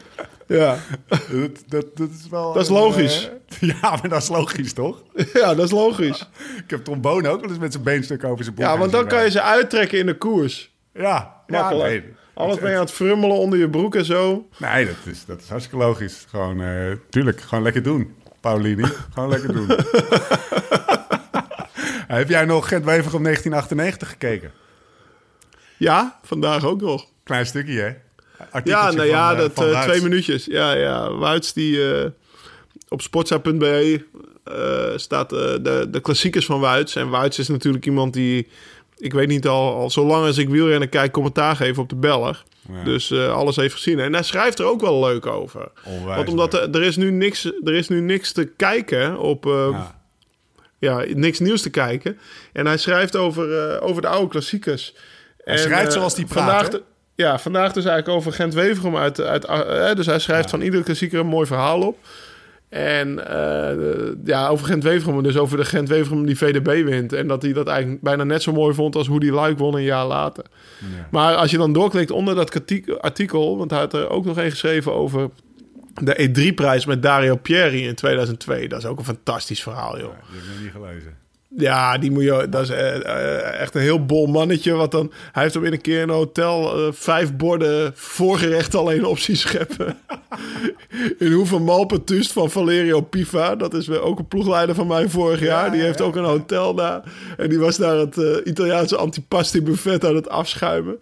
Ja. Dat, dat, dat is wel. Dat is logisch. eh, ja, maar dat is logisch, toch? ja, dat is logisch. Ik heb trombone ook wel eens met zijn beenstukken over zijn broek Ja, want dan kan je ze uittrekken in de koers. Ja, ja Makkelijk. nee. Alles ben je aan het frummelen onder je broek en zo. Nee, dat is, dat is hartstikke logisch. Gewoon, eh, tuurlijk, gewoon lekker doen, Paulini. gewoon lekker doen. Heb jij nog Wever om 1998 gekeken? Ja, vandaag ook nog. Klein stukje, hè? Ja, nou ja, van, eh, dat eh, twee minuutjes. Ja, ja. Wuits die eh, op sportza.be staat de, de klassiekers van Wuits. En Wuits is natuurlijk iemand die, ik weet niet al, al zo lang als ik wielrennen kijk, commentaar geeft op de Belg. Ja. Dus alles heeft gezien. En hij schrijft er ook wel leuk over. Onwijs Want omdat er, er, is nu niks, er is nu niks te kijken op... Ja. ja, niks nieuws te kijken. En hij schrijft over, over de oude klassiekers. Hij En, schrijft zoals hij praat, Vandaag, de- ja, vandaag dus eigenlijk over Gent-Weverum uit... uit eh, dus hij schrijft van iedere klassieker een mooi verhaal op. En eh, ja, over Gent-Weverum, dus over de Gent-Weverum die VDB wint. En dat hij dat eigenlijk bijna net zo mooi vond als hoe die Luik won een jaar later. Ja. Maar als je dan doorklikt onder dat artikel- artikel... want hij had er ook nog een geschreven over de E3-prijs met Dario Pieri in 2002. Dat is ook een fantastisch verhaal, joh. Die heb ik niet gelezen. Ja, die moet je. Dat is eh, eh, echt een heel bol mannetje. Wat dan, hij heeft hem in een keer in een hotel eh, vijf borden voorgerecht alleen opties scheppen. in hoeveel malpetust van Valerio Piva. Dat is weer ook een ploegleider van mij vorig jaar. Die heeft ook een hotel daar. En die was daar het Italiaanse antipasti buffet aan het afschuimen.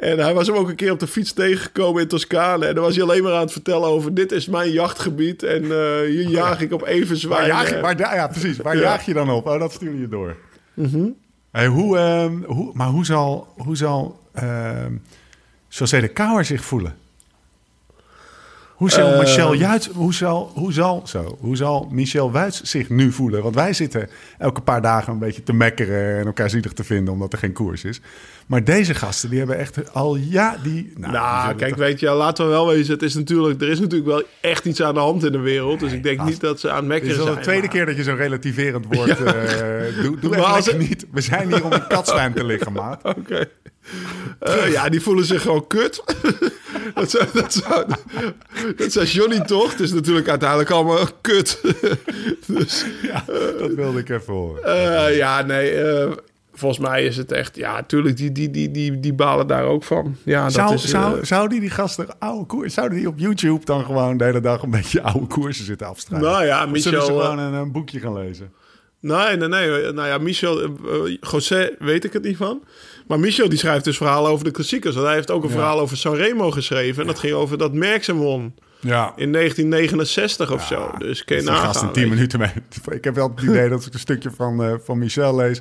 En hij was hem ook een keer op de fiets tegengekomen in Toscane. En dan was hij alleen maar aan het vertellen over... dit is mijn jachtgebied en eh, hier jaag ik op even Waar zwaar. waar, ja, precies. Waar Ja. jaag je dan op? Oh, dat stuur je door. Mhm. Hey, hoe, ehm, hoe, maar hoe zal, hoe zal ehm José de Kouwer zich voelen? Hoe zal, Eh. Michel Juits, hoe, zal, hoe, zal, zo, hoe zal Michel Wuits zich nu voelen? Want wij zitten elke paar dagen een beetje te mekkeren en elkaar zielig te vinden omdat er geen koers is. Maar deze gasten, die hebben echt al ja, die. Nou, Nou, kijk, toch- weet je, laten we wel wezen. Het is natuurlijk, er is natuurlijk wel echt iets aan de hand in de wereld. Dus ik denk niet dat ze aan het Dit mekkeren is al zijn. de tweede maar- keer dat je zo'n relativerend woord... eh doe doe Maar het- niet. We zijn hier om in katzwijn te liggen, maat. Oké. Eh, ja, die voelen zich gewoon kut. dat, zou, dat, zou, dat Johnny toch? Het is natuurlijk uiteindelijk allemaal kut. dus Ja, dat wilde ik even horen. eh, ja, nee. eh, volgens mij is het echt... Ja, tuurlijk, die, die, die, die, die balen daar ook van. Ja, dat Zou, is... eh, zou, zouden die, die gasten oude koers, zouden die op YouTube dan gewoon de hele dag een beetje oude koersen zitten afstrijden? nou ja, Of zullen Michel... ze eh, gewoon een, een boekje gaan lezen? Nee, nee, nee. Nou ja, Michel, eh, eh, José weet ik het niet van. Maar Michel die schrijft dus verhalen over de klassiekers. Want hij heeft ook een Ja. verhaal over Sanremo geschreven. En dat ging over dat Merckx hem won Ja. in 1969 of zo. Dus kun je die gast nagaan. in 10 weet je. minuten mee. Ik heb wel het idee dat ik een stukje van, eh, van Michel lees,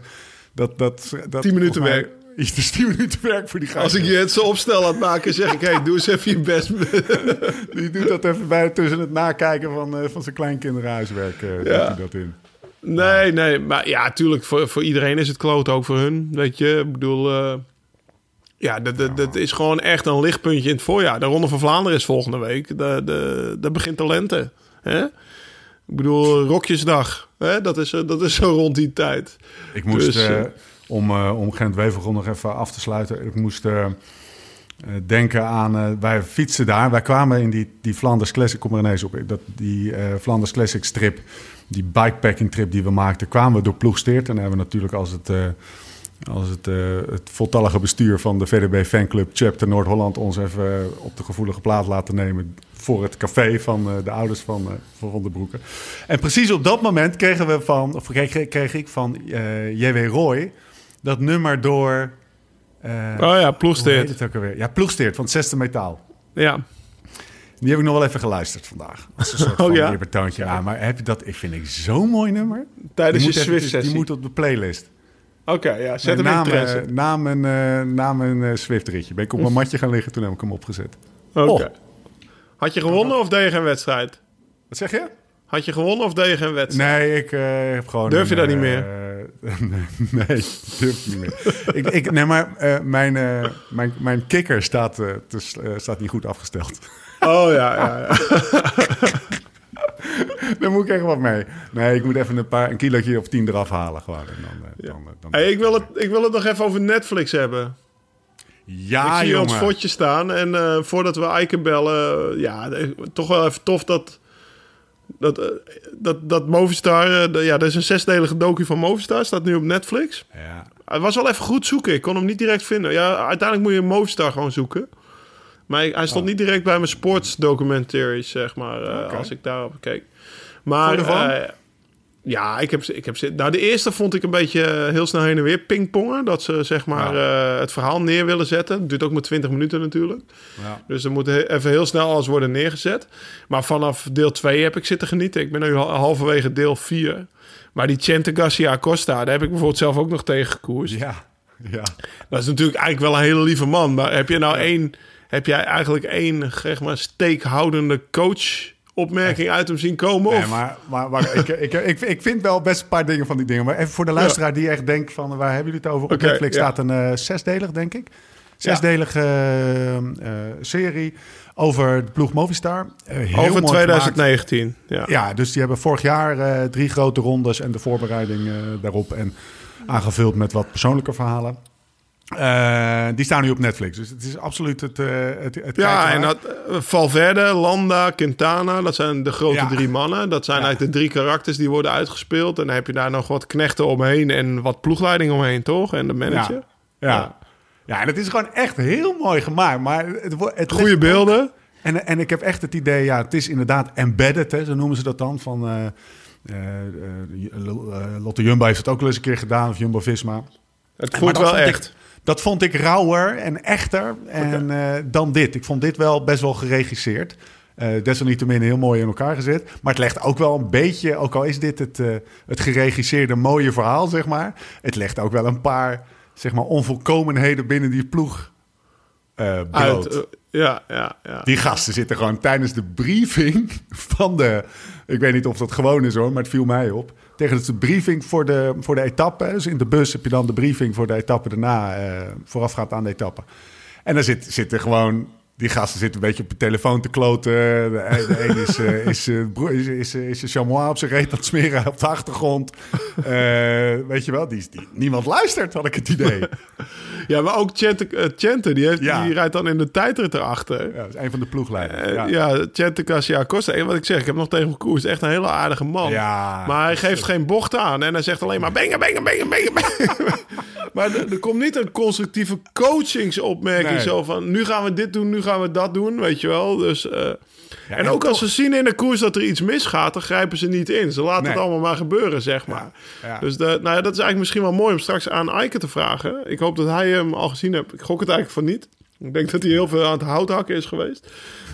dat dat... dat 10 minuten mij- werk. Het is 10 minuten werk voor die gast. Als ik je het zo opstel aan het maken, zeg ik... Hey, doe eens even je best. Die doet dat even bij tussen het nakijken van, eh, van zijn kleinkinderen huiswerk. eh, Ja. hij dat in. nee, nee. Maar ja, tuurlijk, voor, voor iedereen is het kloot. Ook voor hun, weet je. Ik bedoel... eh, ja, dat, dat, dat is gewoon echt een lichtpuntje in het voorjaar. De Ronde van Vlaanderen is volgende week. De, de, dat begint de lente. Hè? Ik bedoel, Rokjesdag. Hè? Dat, is, eh, dat is zo rond die tijd. Ik moest, Dus, eh, eh, om, om Gent Wevergem nog even af te sluiten, ik moest denken aan, wij fietsen daar, wij kwamen in die, die Flanders Classic, kom er ineens op, dat, die Flanders Classic strip, die bikepacking trip die we maakten, kwamen we door Ploegsteert. En dan hebben we natuurlijk als het, als het, het voltallige bestuur van de VDB Fanclub Chapter Noord-Holland ons even op de gevoelige plaat laten nemen voor het café van eh, de ouders van, eh van Van der Broeke. En precies op dat moment kregen we van, of kreeg, kreeg ik van eh, J.W. Roy dat nummer door... Oh ja, ploegsteert. het ook alweer? Ja, Ploegsteert van het Zesde Metaal. Ja. Die heb ik nog wel even geluisterd vandaag. Als een soort van Oh ja? aan. Maar heb je dat? Ik vind ik zo'n mooi nummer. Tijdens je Swift-sessie. Die moet op de playlist. Oké, ja. Zet hem na, in interesse. na mijn, eh, na mijn eh, Swift-ritje. Ben ik op mijn matje gaan liggen, toen heb ik hem opgezet. Oké. Oh. Had je gewonnen of deed je geen wedstrijd? Wat zeg je? Had je gewonnen of deed je geen wedstrijd? Nee, ik eh, heb gewoon... Durf je dat niet eh, nee, nee, durf ik niet meer. ik, ik, nee, maar eh, mijn, mijn, mijn kikker staat, te staat niet goed afgesteld. Oh ja, ja, ja. moet ik echt wat mee. Nee, ik moet even een paar een kilootje of tien eraf halen gewoon. En dan, dan, dan, Hey, ik, wil het, ik wil het nog even over Netflix hebben. Ja, ik zie jongen. ons fotje staan. En eh, voordat we Eiken bellen... eh, ja, toch wel even tof dat... Dat, eh, dat, dat Movistar... ja, er is een zesdelige docu van Movistar. Staat nu op Netflix. Ja. Het was wel even goed zoeken. Ik kon hem niet direct vinden. Ja, uiteindelijk moet je Movistar gewoon zoeken. Maar hij stond niet direct bij mijn sportsdocumentaries, zeg maar. Oh. Als ik daarop keek. Maar... ja, ik heb, ze- ik heb. Nou, de eerste vond ik een beetje eh, heel snel heen en weer pingpongen. Dat ze zeg maar eh, het verhaal neer willen zetten. Het duurt ook maar 20 minuten natuurlijk. Ja. Dus er moet even heel snel alles worden neergezet. Maar vanaf deel 2 heb ik zitten genieten. Ik ben nu hal- halverwege deel 4. Maar die Chente Garcia Costa, daar heb ik bijvoorbeeld zelf ook nog tegen gekoerst. Ja, ja. Dat is natuurlijk eigenlijk wel een hele lieve man. Maar heb je nou één, heb jij eigenlijk één, zeg maar, steekhoudende coach opmerking uit hem zien komen? Of? Nee, maar, maar, maar ik, ik, ik, ik vind wel best een paar dingen van die dingen. Maar even voor de luisteraar die echt denkt van... waar hebben jullie het over? Op Netflix ja. staat een eh, zesdelig, denk ik. Zesdelige eh, eh, serie over de ploeg Movistar. Heel Over mooi 2019. Ja. gemaakt. Ja, dus die hebben vorig jaar drie grote rondes... en de voorbereiding daarop. En aangevuld met wat persoonlijke verhalen. Eh, die staan nu op Netflix. Dus het is absoluut het, eh het, het Ja, en dat, eh, Valverde, Landa, Quintana, dat zijn de grote Ja. drie mannen. Dat zijn Ja. eigenlijk de drie karakters die worden uitgespeeld. En dan heb je daar nog wat knechten omheen en wat ploegleiding omheen, toch? En de manager. Ja. Ja. ja, en het is gewoon echt heel mooi gemaakt. Maar het, het Goede beelden. ook- En, en ik heb echt het idee, ja, het is inderdaad embedded, hè, zo noemen ze dat dan. Van, Lotte Jumbo heeft het ook wel eens een keer gedaan, of Jumbo-Visma. Het Maar voelt wel echt. Dat vond ik rauwer en echter en, eh, dan dit. Ik vond dit wel best wel geregisseerd. Eh desalniettemin heel mooi in elkaar gezet. Maar het legt ook wel een beetje, ook al is dit het, eh, het geregisseerde mooie verhaal, zeg maar. Het legt ook wel een paar, zeg maar, onvolkomenheden binnen die ploeg bloot. Uit, ja, ja, ja. Die gasten zitten gewoon tijdens de briefing van de... Ik weet niet of dat gewoon is hoor, maar het viel mij op. Tegen de briefing voor de, voor de etappe. Dus in de bus heb je dan de briefing voor de etappe daarna, eh, voorafgaand aan de etappe. En dan zit, zitten gewoon... Die gasten zitten een beetje op je telefoon te kloten. De, een- de een is, eh, is, eh, broer- is, is, is, is chamois op zijn reet aan het smeren op de achtergrond. Eh, weet je wel, die, die, niemand luistert, had ik het idee. ja, maar ook Chente, eh, Chente die, heeft, Ja. die rijdt dan in de tijdrit erachter. Ja, dat is een van de ploegleiders. Eh, ja. ja, Chente Garcia Costa. En wat ik zeg, ik heb nog tegen Koers. Echt een hele aardige man. Ja, maar hij is geeft geen bocht aan. En hij zegt alleen maar bengen, bengen, bengen, bengen. maar er, er komt niet een constructieve coachingsopmerking. Nee. Zo van, nu gaan we dit doen, nu gaan we dat doen. Weet je wel. Dus, eh, en en ook als ze zien in de koers dat er iets misgaat, dan grijpen ze niet in. Ze laten Nee. het allemaal maar gebeuren, zeg maar. ja. Dus de, nou ja, dat is eigenlijk misschien wel mooi om straks aan Eike te vragen. Ik hoop dat hij hem al gezien heeft. Ik gok het eigenlijk van niet. Ik denk dat hij heel veel aan het houthakken is geweest.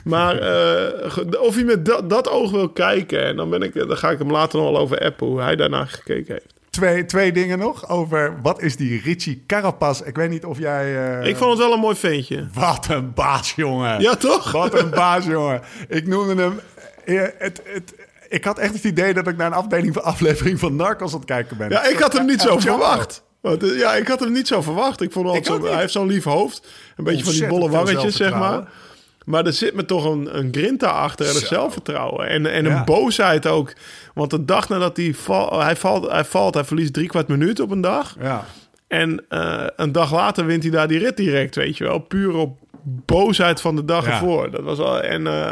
Maar eh, of hij met dat, dat oog wil kijken. En dan, ben ik, dan ga ik hem later nog wel over appen hoe hij daarna gekeken heeft. Twee, twee dingen nog over wat is die Richie Carapaz. Ik weet niet of jij... eh, Ik vond het wel een mooi ventje. Wat een baas, jongen. Ja, toch? Wat een baas, jongen. Ik noemde hem... eh, Het, het, ik had echt het idee dat ik naar een afdeling van aflevering van Narcos aan het kijken ben. Ja, ik had hem niet zo verwacht. Eh, Ja, ik had hem niet zo verwacht. Ik vond altijd zo, hij heeft zo'n lief hoofd. Een beetje van die bolle veel wangetjes, zeg maar. Maar er zit me toch een, een grinta achter en een zelfvertrouwen. En, en Ja. een boosheid ook. Want de dag nadat hij, val, hij, valt, hij valt, hij verliest drie kwart minuut op een dag. Ja. En eh, een dag later wint hij daar die rit direct, weet je wel. Puur op boosheid van de dag Ja. ervoor. Dat was wel, en eh,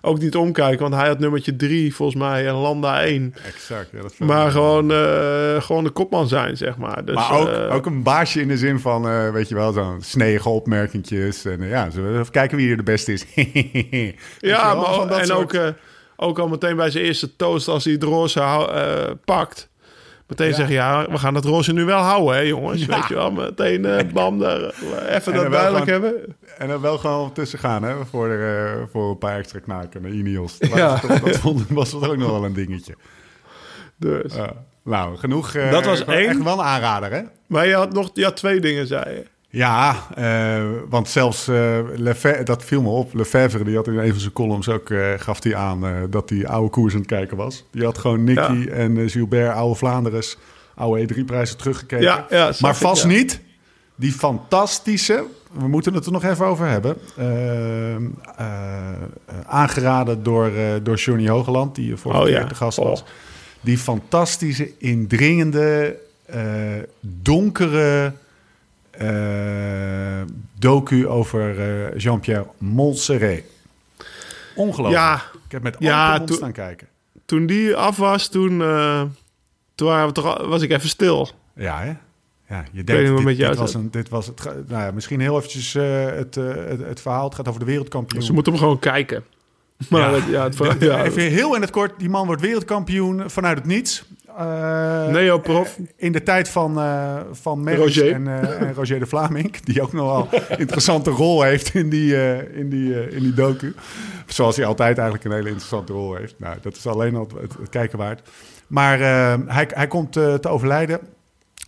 ook niet omkijken, want hij had nummertje drie volgens mij en Landa één. Exact. Ja, dat Maar gewoon, eh, gewoon de kopman zijn, zeg maar. Dus, Maar ook, ook een baasje in de zin van, weet je wel, zo'n sneege opmerkingjes. En ja, we even kijken wie hier de beste is. Ja, maar, en soort- ook, ook al meteen bij zijn eerste toast als hij het roze eh, pakt. Meteen Ja. zeggen, ja, we gaan dat roze nu wel houden, hè jongens. Ja. Weet je wel, meteen eh, bam, daar, eh, even dat duidelijk gewoon- hebben. En dan wel gewoon tussen gaan, hè, voor, eh, voor een paar extra knaken naar Ineos. Dat, Ja. was, dat vond, was ook nog wel een dingetje. Dus. Ja. nou, genoeg. Dat was één. Echt wel een aanrader, hè? Maar je had nog je had twee dingen, zei je. Ja, eh, want zelfs eh, Lefebvre, dat viel me op. Lefebvre, die had in een van zijn columns ook, eh, gaf hij aan dat hij oude koers aan het kijken was. Die had gewoon Nicky Ja. en Gilbert, oude Vlaanderes, oude E3-prijzen teruggekeken. Ja, ja, zag maar vast niet die fantastische we moeten het er nog even over hebben. Aangeraden door, door Johnny Hogeland, die vorige Oh, keer de gast Oh. was. Die fantastische, indringende, donkere docu over eh, Jean-Pierre Montserrat. Ongelooflijk. Ja, Ik heb met Ja, mond toen- staan kijken. toen die af was, toen, eh, toen waren we toch, al- was ik even stil. Ja, hè? Ja, je weet denkt, dit, met jou dit, was een, dit was het... Nou ja, misschien heel eventjes eh, het, eh, het, het verhaal. Het gaat over de wereldkampioen. Ze moeten hem gewoon kijken. Maar Ja. het- ja, Even heel in het kort, die man wordt wereldkampioen vanuit het niets. Eh, Neoprof. eh, In de tijd van, eh van Merckx Roger. En, eh, en Roger de Vlaming. Die ook nogal een interessante rol heeft in die, in, die, in die docu. Zoals hij altijd eigenlijk een hele interessante rol heeft. Nou, dat is alleen al het, het kijken waard. Maar hij, hij komt te overlijden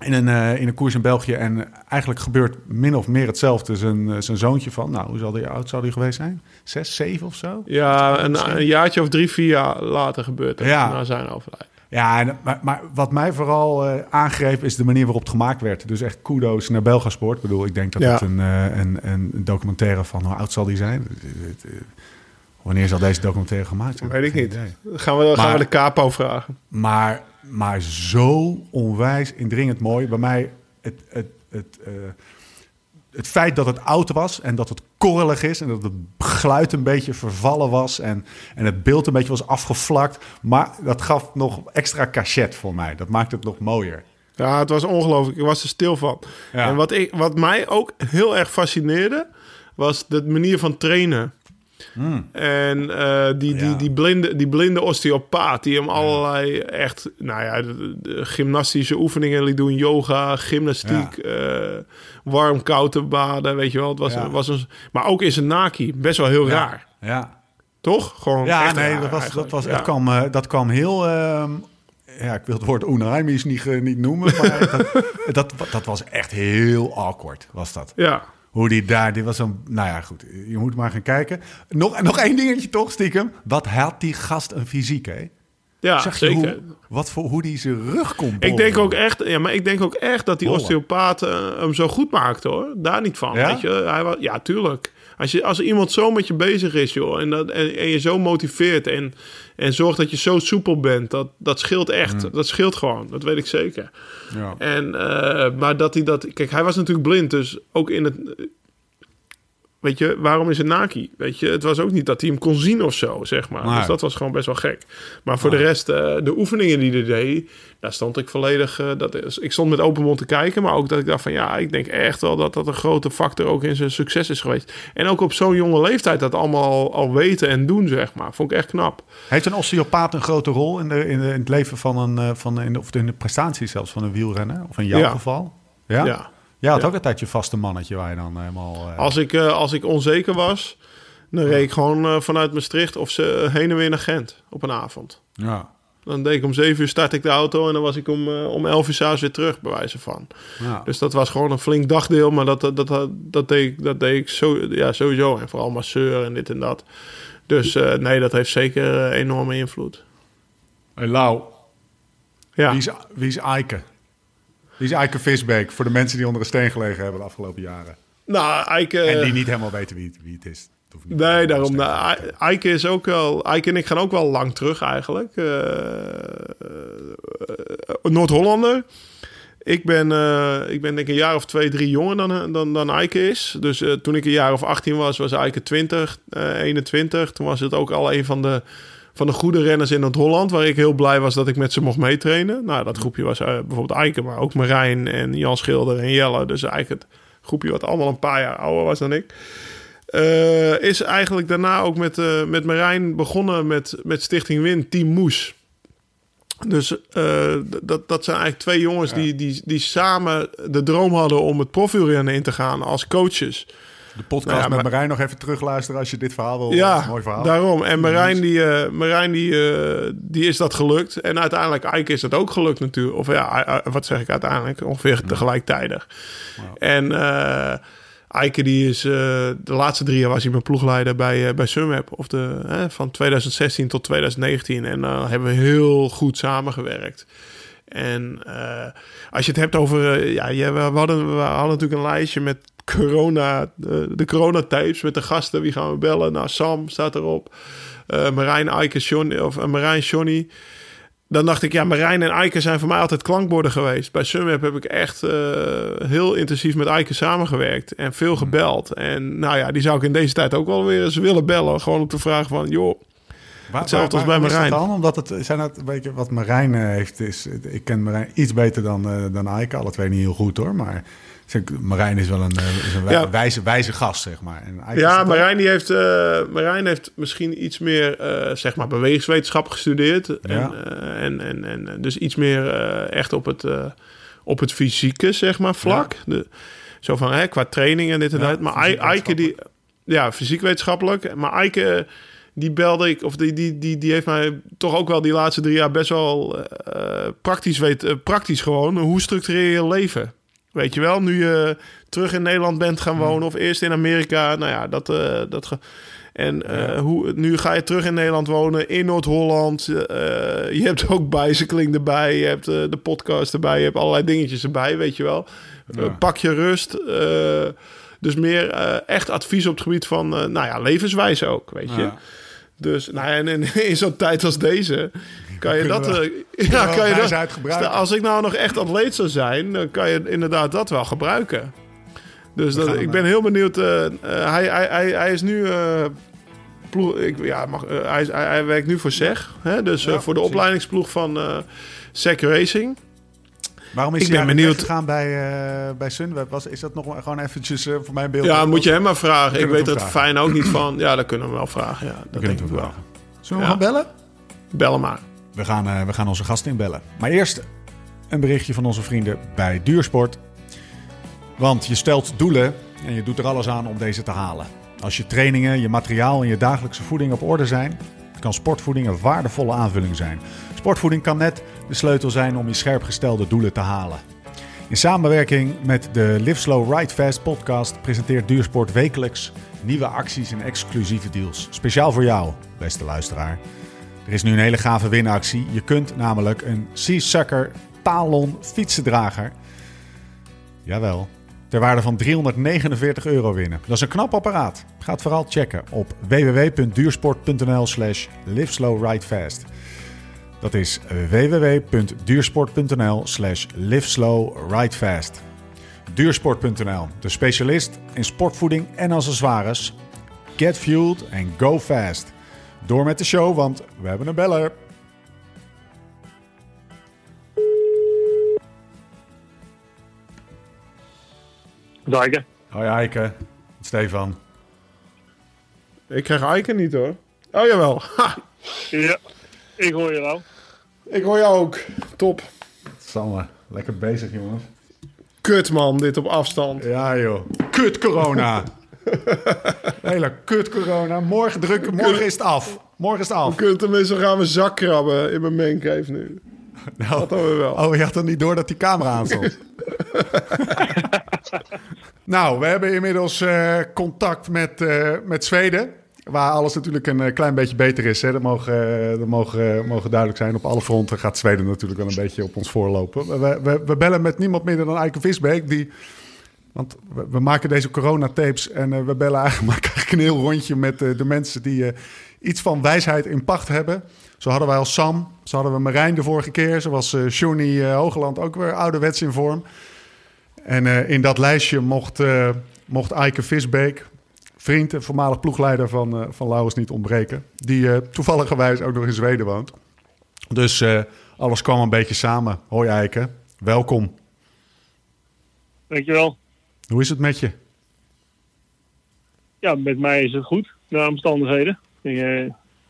in een, in een koers in België. En eigenlijk gebeurt min of meer hetzelfde. Zijn, zijn zoontje van, nou, hoe zal die, oud zou die geweest zijn? Zes, zeven of zo? ja een, een jaartje of drie, vier jaar later gebeurt het. Ja. Na zijn overlijden. Ja, en, maar, maar wat mij vooral eh, aangreep is de manier waarop het gemaakt werd. Dus echt kudo's naar Belgasport. Ik bedoel, ik denk dat Ja. het een, eh, een, een documentaire van hoe oud zal die zijn? Eh, Wanneer zal deze documentaire gemaakt zijn? Weet ik niet. Gaan we, gaan we de capo vragen. Maar, maar zo onwijs indringend mooi. Bij mij het, het, het, het feit dat het oud was en dat het korrelig is... en dat het geluid een beetje vervallen was... en, en het beeld een beetje was afgevlakt. Maar dat gaf nog extra cachet voor mij. Dat maakte het nog mooier. Ja, het was ongelooflijk. Ik was er stil van. Ja. En wat, ik, wat mij ook heel erg fascineerde, was de manier van trainen. En eh, die, die, Ja. die, blinde, die blinde osteopaat, die hem allerlei echt, nou ja, de, de gymnastische oefeningen liet doen. Yoga, gymnastiek, eh, warm, koud te baden, weet je wel. Het was, Ja. was een, maar ook in zijn naki, best wel heel raar. Ja, Toch? Gewoon ja echt nee, raar dat, was, dat, was, Ja. dat, kwam, eh, dat kwam heel... ehm, ja, ik wil het woord onheimisch niet, niet noemen, maar dat, dat, dat was echt heel awkward, was dat. Ja. Hoe die daar, dit was een, nou ja, goed, je moet maar gaan kijken. Nog, nog één dingetje toch, stiekem. Wat had die gast een fysiek, hè? Ja, Zag je zeker. hoe, wat voor, hoe die zijn rug kon Ik denk ook echt, ja, maar ik denk ook echt dat die osteopaat eh, hem zo goed maakte hoor. Daar niet van. Ja? Weet je? Hij was, ja, tuurlijk. Als, je, als iemand zo met je bezig is, joh, en, dat, en, en je zo motiveert en, en zorgt dat je zo soepel bent, dat, dat scheelt echt. Dat scheelt gewoon, dat weet ik zeker. Ja. En, eh, maar dat hij dat. Kijk, hij was natuurlijk blind, dus ook in het. Weet je, waarom is het Naki? Weet je, het was ook niet dat hij hem kon zien of zo, zeg maar. Dus dat was gewoon best wel gek. Maar voor de rest, eh, de oefeningen die hij deed, daar stond ik volledig. eh, dat is, ik stond met open mond te kijken, maar ook dat ik dacht van ja, ik denk echt wel dat dat een grote factor ook in zijn succes is geweest. En ook op zo'n jonge leeftijd dat allemaal al, weten en doen, zeg maar. Vond ik echt knap. Heeft een osteopaat een grote rol in, de, in, de, in het leven van een, eh, van, in de, of in de prestatie zelfs van een wielrenner? Of in jouw Ja. geval? Ja? Ja. Ja, had Ja. ook altijd je vaste mannetje waar je dan helemaal... eh, Als ik, eh, als ik onzeker was, dan reed ik gewoon eh, vanuit Maastricht of ze eh, heen en weer naar Gent op een avond. ja. Dan deed ik om 7 uur start ik de auto en dan was ik om, eh, om 11 uur s'avonds weer terug, bij wijze van. Ja. Dus dat was gewoon een flink dagdeel, maar dat, dat, dat, dat, deed, ik, dat deed ik zo, ja, sowieso. En vooral masseur en dit en dat. Dus eh, nee, dat heeft zeker eh, enorme invloed. Hey, Lau, Ja, wie, is, wie is Eike? Wie is Eike Visbeek? Voor de mensen die onder een steen gelegen hebben de afgelopen jaren. nou, Eike... en die niet helemaal weten wie, het- wie het is. Niet Nee, daarom. Nou, te Eike is ook wel. Eike en ik gaan ook wel lang terug eigenlijk. Eh, Noord-Hollander. Ik ben, eh, ik ben denk ik een jaar of twee, drie jonger dan, dan, dan Eike is. Dus toen ik een jaar of 18 was, was Eike 20, eh 21. Toen was het ook al een van de, van de goede renners in Noord-Holland. Waar ik heel blij was dat ik met ze mocht meetrainen. Nou, dat groepje was eh, bijvoorbeeld Eike, maar ook Marijn en Jan Schilder en Jelle. Dus eigenlijk het groepje wat allemaal een paar jaar ouder was dan ik. Eh, is eigenlijk daarna ook met, eh, met Marijn begonnen met, met Stichting Win, Team Moes. Dus dat, dat zijn eigenlijk twee jongens die, die, die samen de droom hadden om het profielrennen in te gaan als coaches. De podcast Nou ja, met Marijn nog even terugluisteren als je dit verhaal wil. Ja, een mooi verhaal. daarom. En Marijn, die, eh, Marijn die, eh, die is dat gelukt. En uiteindelijk, Eike is dat ook gelukt natuurlijk. Of ja, eh, wat zeg ik uiteindelijk? Ongeveer tegelijkertijd. En eh Eike die is, eh, de laatste drie jaar was hij mijn ploegleider bij, eh bij. Of de, van 2016 tot 2019. En dan hebben we heel goed samengewerkt. En eh, als je het hebt over... eh, ja, we, hadden, we hadden natuurlijk een lijstje met corona, de, de coronatapes met de gasten. Wie gaan we bellen? Nou, Sam staat erop. Eh Marijn, Eike, Johnny, of uh, Marijn, Johnny. Dan dacht ik, ja, Marijn en Eike zijn voor mij altijd klankborden geweest. Bij Sunweb heb ik echt eh, heel intensief met Eike samengewerkt. En veel gebeld. En nou ja, die zou ik in deze tijd ook wel weer eens willen bellen. Gewoon om te vragen van, joh... Waar, Hetzelfde als bij Marijn. dan? Omdat het, zijn dat een beetje wat Marijn eh, heeft. Is, ik ken Marijn iets beter dan, eh dan Eike. Alle twee niet heel goed hoor. Maar Marijn is wel een, eh, is een wij- Ja. wijze, wijze gast, zeg maar. En Ja. Marijn, die heeft, eh, Marijn heeft misschien iets meer eh, zeg maar bewegingswetenschap gestudeerd. Ja. En, en, en, en dus iets meer echt op het, op het fysieke zeg maar, vlak. De, zo van hè, qua training en dit en dat. Maar Eike, die, ja, fysiek wetenschappelijk. Maar Eike, die belde ik, of die, die, die, die heeft mij toch ook wel die laatste drie jaar best wel praktisch, weet, praktisch gewoon. Hoe structureer je je leven? Weet je wel, nu je terug in Nederland bent gaan wonen of eerst in Amerika. Nou ja, dat. eh, dat ge- en eh, hoe, nu ga je terug in Nederland wonen, in Noord-Holland. Eh, je hebt ook bicycling erbij, je hebt de podcast erbij, je hebt allerlei dingetjes erbij, weet je wel. Ja. pak je rust. dus meer echt advies op het gebied van, nou ja, levenswijze ook, weet je. Ja. Dus nou ja, en in, in zo'n tijd als deze kan je dat... we- eh, ja, kan je dat Als ik nou nog echt atleet zou zijn, dan kan je inderdaad dat wel gebruiken. Dus dat, ik eh, ben heel benieuwd. eh, eh, hij, hij, hij, hij is nu... eh, ploeg, ik, ja, mag, eh, hij, hij, hij werkt nu voor SEG. Hè? Dus eh, Ja, voor de precies. opleidingsploeg van eh SEG Racing. Waarom is Ik ben benieuwd. gegaan bij, eh, bij Sunweb? Was, is dat nog gewoon eventjes eh, voor mijn beeld? Ja, moet je hem maar vragen. Ik weet we er hem fijn ook niet van. Ja, dat kunnen we wel vragen. Ja, dat denk ik we wel. Zullen we Ja. gaan bellen? Bel hem maar. We gaan, eh, we gaan onze gast inbellen. Maar eerst een berichtje van onze vrienden bij Duursport. Want je stelt doelen en je doet er alles aan om deze te halen. Als je trainingen, je materiaal en je dagelijkse voeding op orde zijn, kan sportvoeding een waardevolle aanvulling zijn. Sportvoeding kan net de sleutel zijn om je scherp gestelde doelen te halen. In samenwerking met de Live Slow Ride Fast podcast presenteert Duursport wekelijks nieuwe acties en exclusieve deals. Speciaal voor jou, beste luisteraar. Er is nu een hele gave winactie. Je kunt namelijk een Seasucker Talon fietsendrager, jawel, ter waarde van 349 euro winnen. Dat is een knap apparaat. Ga het vooral checken op www.duursport.nl slash liveslowridefast. Dat is www.duursport.nl slash liveslowridefast. Duursport.nl, de specialist in sportvoeding en accessoires. Get fueled and go fast. Door met de show, want we hebben een beller. Dijken. Hoi Eike, Stefan. Ik krijg Eiken niet hoor. Oh jawel. Ha, Ja, ik hoor je wel. ik hoor jou ook. Top. Samme, lekker bezig jongens. Kut man, dit op afstand. Ja joh, kut corona. Hele kut corona. Morgen, druk, morgen is het af. Morgen is het af. Kut, tenminste gaan we zak krabben in mijn mancave nu. Nou, Dat hebben we wel. Oh, je had dan niet door dat die camera aan stond. nou, we hebben inmiddels eh, contact met, eh, met Zweden. Waar alles natuurlijk een eh, klein beetje beter is. Hè. Dat, mogen, dat mogen, mogen duidelijk zijn. Op alle fronten gaat Zweden natuurlijk wel een beetje op ons voorlopen. We, we, we bellen met niemand minder dan Eike Visbeek. Die, want we, maken deze coronatapes en eh, we bellen eigenlijk, een heel rondje met eh, de mensen die eh, iets van wijsheid in pacht hebben. Zo hadden wij al Sam, zo hadden we Marijn de vorige keer. Zo was Johnny Hogeland ook weer ouderwets in vorm. En in dat lijstje mocht, mocht Eike Visbeek, vriend en voormalig ploegleider van, van Laurens, niet ontbreken. Die eh toevalligerwijs ook nog in Zweden woont. Dus alles kwam een beetje samen. Hoi Eike, welkom. Dankjewel. Hoe is het met je? Ja, met mij is het goed, naar omstandigheden. Eh,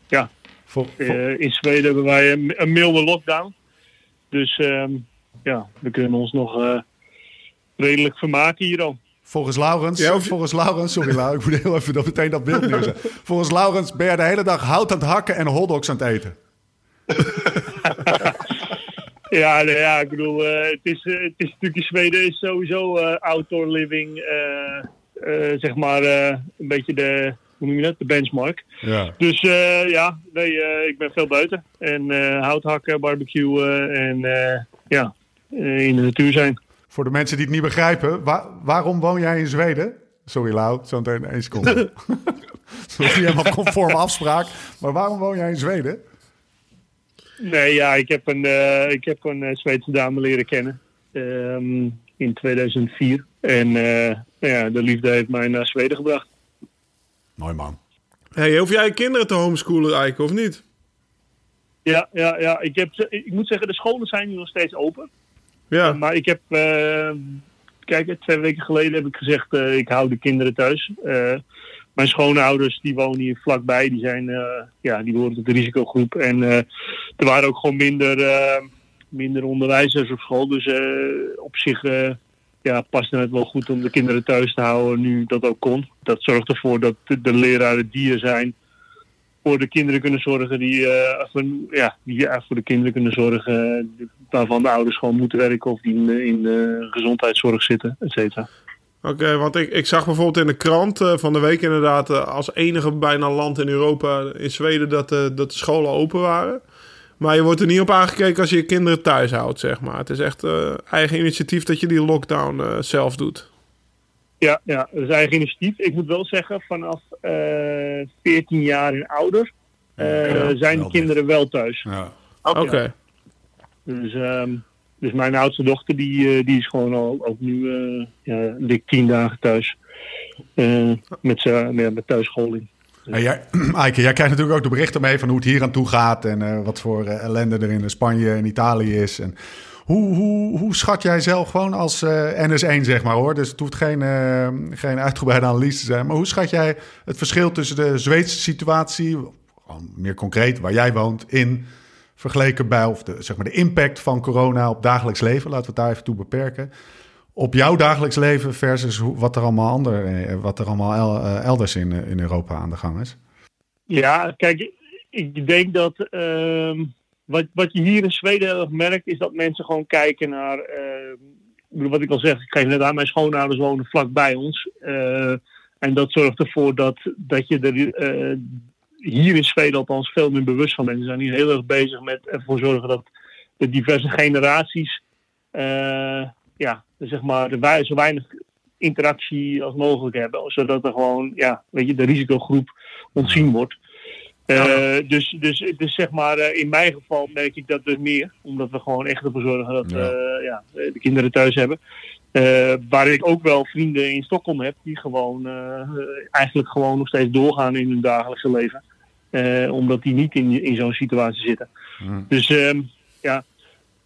ja, Voor, voor- eh, in Zweden hebben wij een, een milde lockdown. Dus ehm, ja, we kunnen ons nog eh, redelijk vermaken hier al. volgens Laurens, Ja, je- volgens Laurens, sorry Laurens, ik moet heel even dat meteen dat beeld neerzetten. volgens Laurens ben je de hele dag hout aan het hakken en hotdogs aan het eten. Ja, ja ik bedoel, eh, het, is, eh, het is natuurlijk in Zweden is sowieso eh, outdoor living, zeg maar, een beetje de, hoe noem je dat, de benchmark. Ja. Dus ja, nee, ik ben veel buiten. En eh hout hakken, barbecuen en ja, in de natuur zijn. Voor de mensen die het niet begrijpen, wa- waarom woon jij in Zweden? Sorry Lau, zo meteen één seconde. Dat is niet helemaal conforme afspraak. Maar waarom woon jij in Zweden? Nee, ja, ik heb een, eh, ik heb een eh, Zweedse dame leren kennen ehm, in 2004. En eh, ja, de liefde heeft mij naar Zweden gebracht. Mooi man. Hey, hoef jij kinderen te homeschoolen eigenlijk, of niet? Ja, ja, ja ik, heb, ik moet zeggen, de scholen zijn nu nog steeds open. Ja. Maar ik heb, eh, kijk, twee weken geleden heb ik gezegd, eh, ik hou de kinderen thuis. Mijn schoonouders, die wonen hier vlakbij, die zijn, eh, ja, die behoren tot de risicogroep. En eh, er waren ook gewoon minder, eh, minder onderwijzers op school. Dus op zich ja, paste het wel goed om de kinderen thuis te houden nu dat ook kon. Dat zorgt ervoor dat de, leraren die er zijn, voor de kinderen kunnen zorgen die, ja, die ja, voor de kinderen kunnen zorgen waarvan de ouders gewoon moeten werken of die in, in gezondheidszorg zitten, et cetera. Oké, want ik, ik zag bijvoorbeeld in de krant eh, van de week inderdaad... eh, als enige bijna land in Europa, in Zweden, dat, eh, dat de scholen open waren. Maar je wordt er niet op aangekeken als je je kinderen thuis houdt, zeg maar. Het is echt eh, eigen initiatief dat je die lockdown eh, zelf doet. Ja, ja, dat is eigen initiatief. Ik moet wel zeggen, vanaf eh 14 jaar en ouder eh, Ja, zijn de kinderen wel thuis. Ja. Oké. Dus, ehm, dus mijn oudste dochter, die, eh, die is gewoon al ook nu eh ja, 10 dagen thuis. Eh, met, met, thuisscholing. En jij, jij krijgt natuurlijk ook de berichten mee van hoe het hier aan toe gaat en wat voor ellende er in Spanje en Italië is. En hoe, hoe, hoe schat jij zelf gewoon als eh, NS1, zeg maar hoor? Dus het hoeft geen, geen uitgebreide analyse te zijn. Maar hoe schat jij het verschil tussen de Zweedse situatie, meer concreet, waar jij woont, in vergeleken bij, of de, zeg maar de impact van corona op dagelijks leven, laten we het daar even toe beperken. Op jouw dagelijks leven versus wat er allemaal, ander, eh, wat er allemaal eh, elders in, eh, in Europa aan de gang is. Ja, kijk, ik denk dat ehm, wat, wat je hier in Zweden heel merkt, is dat mensen gewoon kijken naar. ehm, wat ik al zeg, ik geef net aan, mijn schoonouders wonen vlak bij ons. En dat zorgt ervoor dat, dat je er hier in Zweden althans veel meer bewust van bent. Ze zijn hier heel erg bezig met ervoor zorgen dat de diverse generaties, eh, ja, zeg maar, wij- zo weinig interactie als mogelijk hebben. Zodat er gewoon, ja, weet je, de risicogroep ontzien wordt. Eh, dus, dus, dus zeg maar, eh, in mijn geval merk ik dat dus meer. Omdat we gewoon echt ervoor zorgen dat Ja. ja, de kinderen thuis hebben. Waar ik ook wel vrienden in Stockholm heb die gewoon eigenlijk gewoon nog steeds doorgaan in hun dagelijkse leven. Eh, omdat die niet in, in zo'n situatie zitten. Hmm. Dus ehm, ja.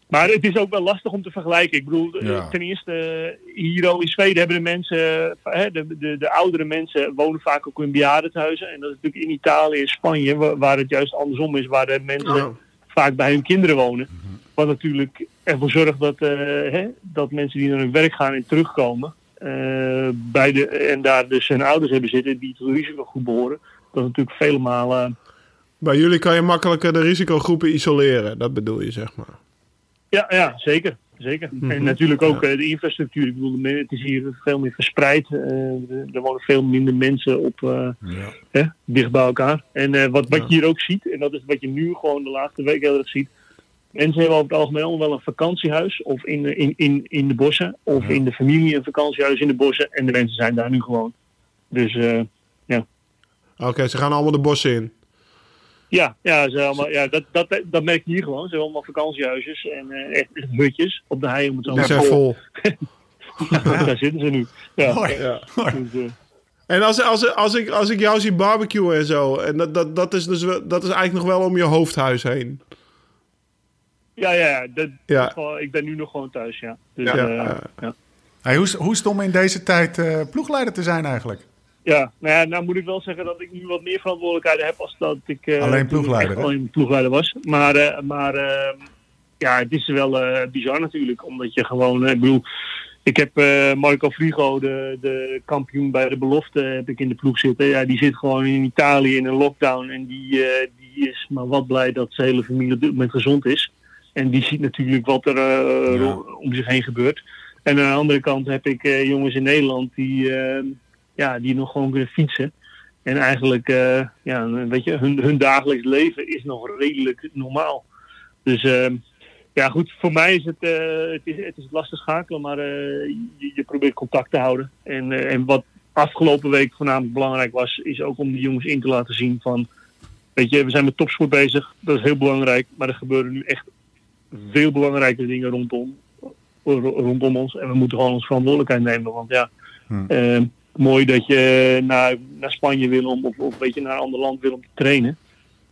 Maar het is ook wel lastig om te vergelijken. Ik bedoel, Ja. ten eerste, hier al in Zweden hebben de mensen, eh, hè, de, de, de oudere mensen wonen vaak ook in bejaardentehuizen. En dat is natuurlijk in Italië en Spanje, wa- waar het juist andersom is, waar de mensen Ja. vaak bij hun kinderen wonen. Mhm. Wat natuurlijk ervoor zorgt dat, eh, hè, dat mensen die naar hun werk gaan en terugkomen, eh, bij de, en daar dus hun ouders hebben zitten die tot risicogroep behoren, dat is natuurlijk vele malen. Bij jullie kan je makkelijker de risicogroepen isoleren. Dat bedoel je, zeg maar. Ja, ja zeker. zeker. En natuurlijk ook eh, de infrastructuur. Ik bedoel, het is hier veel meer verspreid. Eh, er wonen veel minder mensen op, eh, Ja. hè, dicht bij elkaar. En wat, wat Ja. je hier ook ziet, en dat is wat je nu gewoon de laatste week heel erg ziet. Mensen hebben over het algemeen allemaal wel een vakantiehuis. Of in, de- in, in, in de bossen. Of in de familie een vakantiehuis in de bossen. En de mensen zijn daar nu gewoon. Dus eh, Oké, ze gaan allemaal de bossen in. ja, ja, ze allemaal, ja dat, dat, dat merk je hier gewoon. Ze hebben allemaal vakantiehuisjes en eh, echt, echt hutjes op de hei om het zo Die zijn vol. Daar zitten ze nu. Ja. Mooi. Ja. Dus, eh, En als, als, als, ik, als ik jou zie barbecuen en zo, en dat, dat, dat, is dus wel- dat is eigenlijk nog wel om je hoofdhuis heen. ja, ja, ja, dat, Ja. gewoon- ik ben nu nog gewoon thuis, ja. Dus, Ja, ja, ja. ja. Hey, hoe, hoe is het om in deze tijd eh, ploegleider te zijn eigenlijk? Ja, nou ja, nou moet ik wel zeggen dat ik nu wat meer verantwoordelijkheden heb als dat ik eh, Alleen ik ploegleider, hè? alleen ploegleider was. Maar, eh, maar eh, ja, het is wel eh, bizar natuurlijk, omdat je gewoon, ik bedoel, ik heb Marco Frigo, de, de kampioen bij de belofte, heb ik in de ploeg zitten. Ja, die zit gewoon in Italië in een lockdown en die, die is maar wat blij dat zijn hele familie op dit moment gezond is. En die ziet natuurlijk wat er Ja. om zich heen gebeurt. En aan de andere kant heb ik jongens in Nederland die, eh, ja, die nog gewoon kunnen fietsen. En eigenlijk, eh, ja, weet je, hun, hun dagelijks leven is nog redelijk normaal. Dus, eh, Ja, goed, voor mij is het, eh, het, is, het is lastig schakelen, maar eh, je, je probeert contact te houden. En, en wat afgelopen week voornamelijk belangrijk was, is ook om de jongens in te laten zien van, weet je, we zijn met topsport bezig, dat is heel belangrijk, maar er gebeuren nu echt veel belangrijke dingen rondom, ro- rondom ons. En we moeten gewoon ons verantwoordelijkheid nemen, want ja, Hmm. Mooi dat je naar, naar Spanje wil om, of, of weet je, naar een ander land wil om te trainen.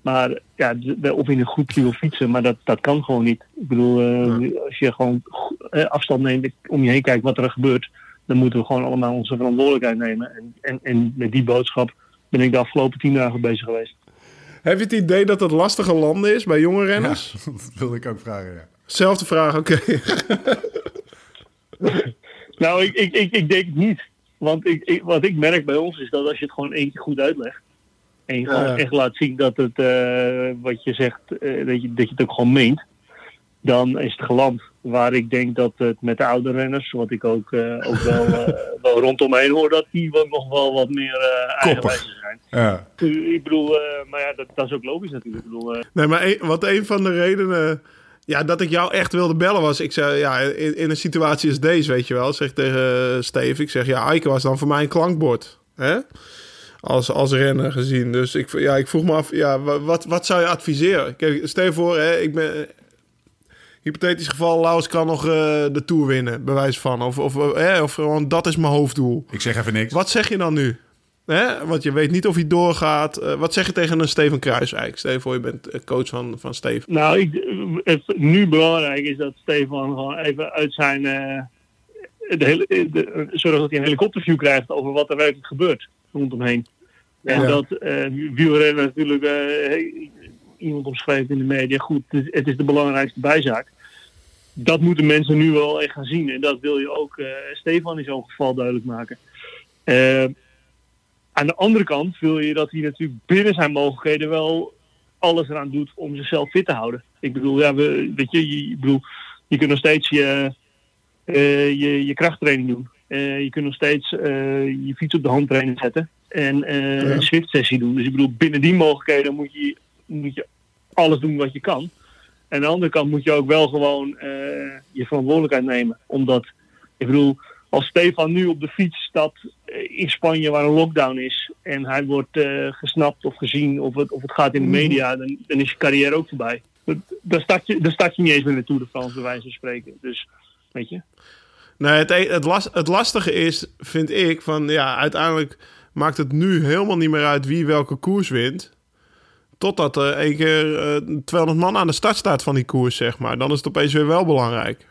Maar ja, of in een groepje wil fietsen, maar dat, dat kan gewoon niet. Ik bedoel, eh, als je gewoon eh, afstand neemt, om je heen kijkt wat er gebeurt, dan moeten we gewoon allemaal onze verantwoordelijkheid nemen. En, en, en met die boodschap ben ik de afgelopen tien dagen bezig geweest. Heb je het idee dat het lastige landen is bij jonge Ja, renners? dat wilde ik ook vragen, ja. Zelfde vraag, oké. Nou, ik, ik, ik, ik denk het niet. Want ik, ik, wat ik merk bij ons is dat als je het gewoon één keer goed uitlegt. En je gewoon Ja. echt laat zien dat het, eh, wat je zegt, eh, dat, je, dat je het ook gewoon meent. Dan is het geland. Waar ik denk dat het met de oude renners, wat ik ook, eh, ook wel, eh, wel rondomheen hoor, dat die wel nog wel wat meer eh eigenwijzer zijn. Ja. Ik bedoel, eh, maar ja, dat, dat is ook logisch natuurlijk. Ik bedoel, eh, Nee, maar een, wat een van de redenen ja, dat ik jou echt wilde bellen was... Ik zei, ja, in, in een situatie als deze, weet je wel... Zeg tegen uh, Steve, ik zeg, ja, Eike was dan voor mij een klankbord. Hè? Als, als renner gezien. Dus ik, ja, ik vroeg me af, ja, wa- wat, wat zou je adviseren? Kijk, stel je voor, hè, ik ben... Hypothetisch geval, Laus kan nog eh, de Tour winnen, bewijs van. Of, of, eh, hè, of gewoon, dat is mijn hoofddoel. Ik zeg even niks. Wat zeg je dan nu? Hè? Want je weet niet of hij doorgaat. Eh, wat zeg je tegen een Steven Kruiswijk? Stel je voor, je bent eh, coach van, van Steven. Nou, ik, het nu belangrijk is dat Stefan gewoon even uit zijn. eh, de hele, de, zorg dat hij een helikopterview krijgt over wat er werkelijk gebeurt rondomheen. En Ja. dat eh wielrennen natuurlijk. eh, iemand omschreef in de media. Goed, het is, het is de belangrijkste bijzaak. Dat moeten mensen nu wel echt gaan zien. En dat wil je ook eh, Stefan in zo'n geval duidelijk maken. Eh, aan de andere kant wil je dat hij natuurlijk binnen zijn mogelijkheden wel alles eraan doet om zichzelf fit te houden. Ik bedoel, ja, we, weet je, je, bedoel, je kunt nog steeds je, eh, je, je krachttraining doen. Eh, je kunt nog steeds eh, je fiets op de handtraining zetten en Ja. een Swift sessie doen. Dus ik bedoel, binnen die mogelijkheden moet je, moet je alles doen wat je kan. En aan de andere kant moet je ook wel gewoon je verantwoordelijkheid nemen. Omdat, ik bedoel, als Stefan nu op de fiets stapt in Spanje waar een lockdown is en hij wordt eh, gesnapt of gezien of het, of het gaat in de media, dan, dan is je carrière ook voorbij. Dan start, je, start je niet eens meer Tour de France, bij wijze van spreken. Dus, weet je. Nee, het, het, las, het lastige is, vind ik, van ja, uiteindelijk maakt het nu helemaal niet meer uit wie welke koers wint. Totdat er één keer eh, 200 man aan de start staat van die koers, zeg maar. Dan is het opeens weer wel belangrijk.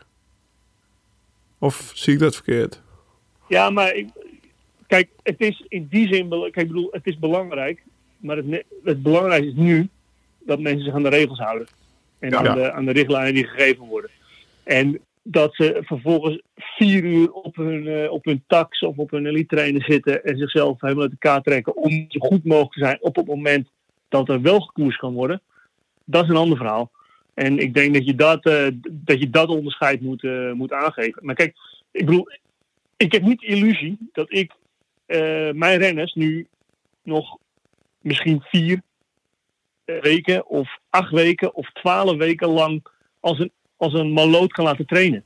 Of zie ik dat verkeerd? Ja, maar ik, kijk, het is in die zin, kijk, ik bedoel, het is belangrijk. Maar het, het belangrijkste is nu dat mensen zich aan de regels houden. En Ja. aan, de, aan de richtlijnen die gegeven worden. En dat ze vervolgens vier uur op hun, eh, op hun tax of op hun elite trainer zitten en zichzelf helemaal uit elkaar trekken om zo goed mogelijk te zijn op het moment dat er wel gekoers kan worden. Dat is een ander verhaal. En ik denk dat je dat, eh, dat, je dat onderscheid moet, eh, moet aangeven. Maar kijk, ik bedoel, ik heb niet de illusie dat ik mijn renners nu nog misschien vier eh, weken of acht weken of twaalf weken lang als een, als een maloot kan laten trainen.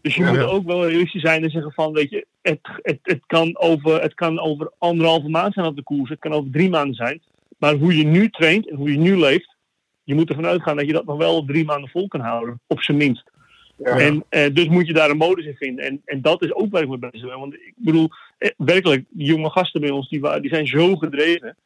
Dus je Ja. moet ook wel realistisch zijn en zeggen van, weet je, het, het, het, kan over, het kan over anderhalve maand zijn op de koers, het kan over drie maanden zijn. Maar hoe je nu traint en hoe je nu leeft, je moet ervan uitgaan dat je dat nog wel drie maanden vol kan houden, op zijn minst. En eh, dus moet je daar een modus in vinden. En, en dat is ook waar ik mee bezig ben. Want ik bedoel, eh, werkelijk, die jonge gasten bij ons, die, die zijn zo gedreven.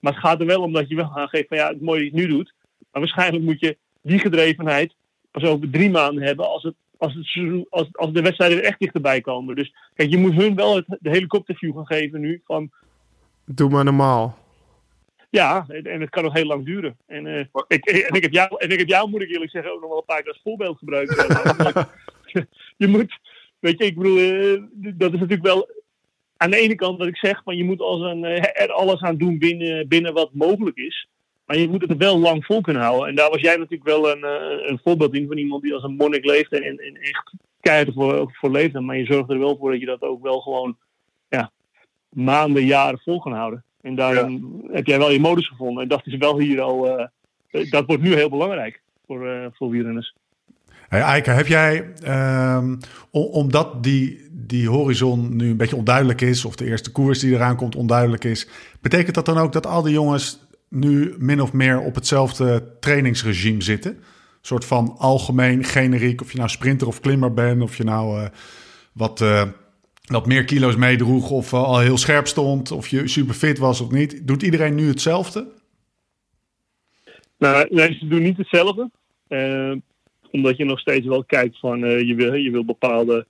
Maar het gaat er wel om dat je wel aangeeft van ja, het is mooi dat je het nu doet. Maar waarschijnlijk moet je die gedrevenheid pas over drie maanden hebben als, het, als, het, seizoen- als, als de wedstrijden er echt dichterbij komen. Dus kijk, je moet hun wel het, de helikopterview gaan geven nu van Doe maar normaal. ja, en, het kan nog heel lang duren. En, eh, ik, en, ik heb jou, en ik heb jou, moet ik eerlijk zeggen, ook nog wel een paar keer als voorbeeld gebruikt. eh, je moet, weet je, ik bedoel, eh, dat is natuurlijk wel aan de ene kant wat ik zeg, van je moet als een, eh, er alles aan doen binnen, binnen wat mogelijk is. Maar je moet het wel lang vol kunnen houden. En daar was jij natuurlijk wel een, eh, een voorbeeld in van iemand die als een monnik leefde en, en echt keihard ervoor voor leefde. Maar je zorgt er wel voor dat je dat ook wel gewoon ja, maanden, jaren vol kan houden. En daarin heb jij wel je modus gevonden. En dat is wel hier al. eh, dat wordt nu heel belangrijk voor, eh voor wielrenners. Hey, Eike, heb jij, ehm, omdat die, die horizon nu een beetje onduidelijk is, of de eerste koers die eraan komt onduidelijk is, betekent dat dan ook dat al die jongens nu min of meer op hetzelfde trainingsregime zitten? Soort van algemeen, generiek, of je nou sprinter of klimmer bent, of je nou uh, wat, uh, wat meer kilo's meedroeg, of uh, al heel scherp stond, of je super fit was of niet. Doet iedereen nu hetzelfde? Nou, nee, ze doen niet hetzelfde omdat je nog steeds wel kijkt van uh, je, wil, je wil bepaalde.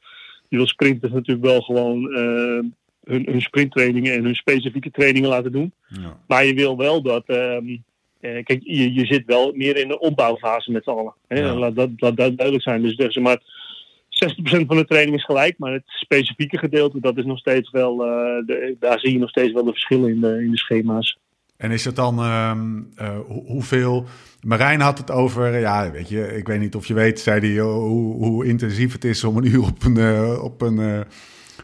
Je wil sprinters natuurlijk wel gewoon uh, hun, hun sprinttrainingen en hun specifieke trainingen laten doen. Ja. Maar je wil wel dat. Um, uh, kijk, je, je zit wel meer in de opbouwfase met z'n allen. Hè? Ja. Laat, dat, laat dat duidelijk zijn. Dus zeg maar. 60% van de training is gelijk, maar het specifieke gedeelte, dat is nog steeds wel, de, daar zie je nog steeds wel de verschillen in de, in de schema's. En is het dan uh, uh, hoeveel? Marijn had het over, ja, weet je, ik weet niet of je weet, zei hij, hoe, hoe intensief het is om een uur op een, uh, op een uh,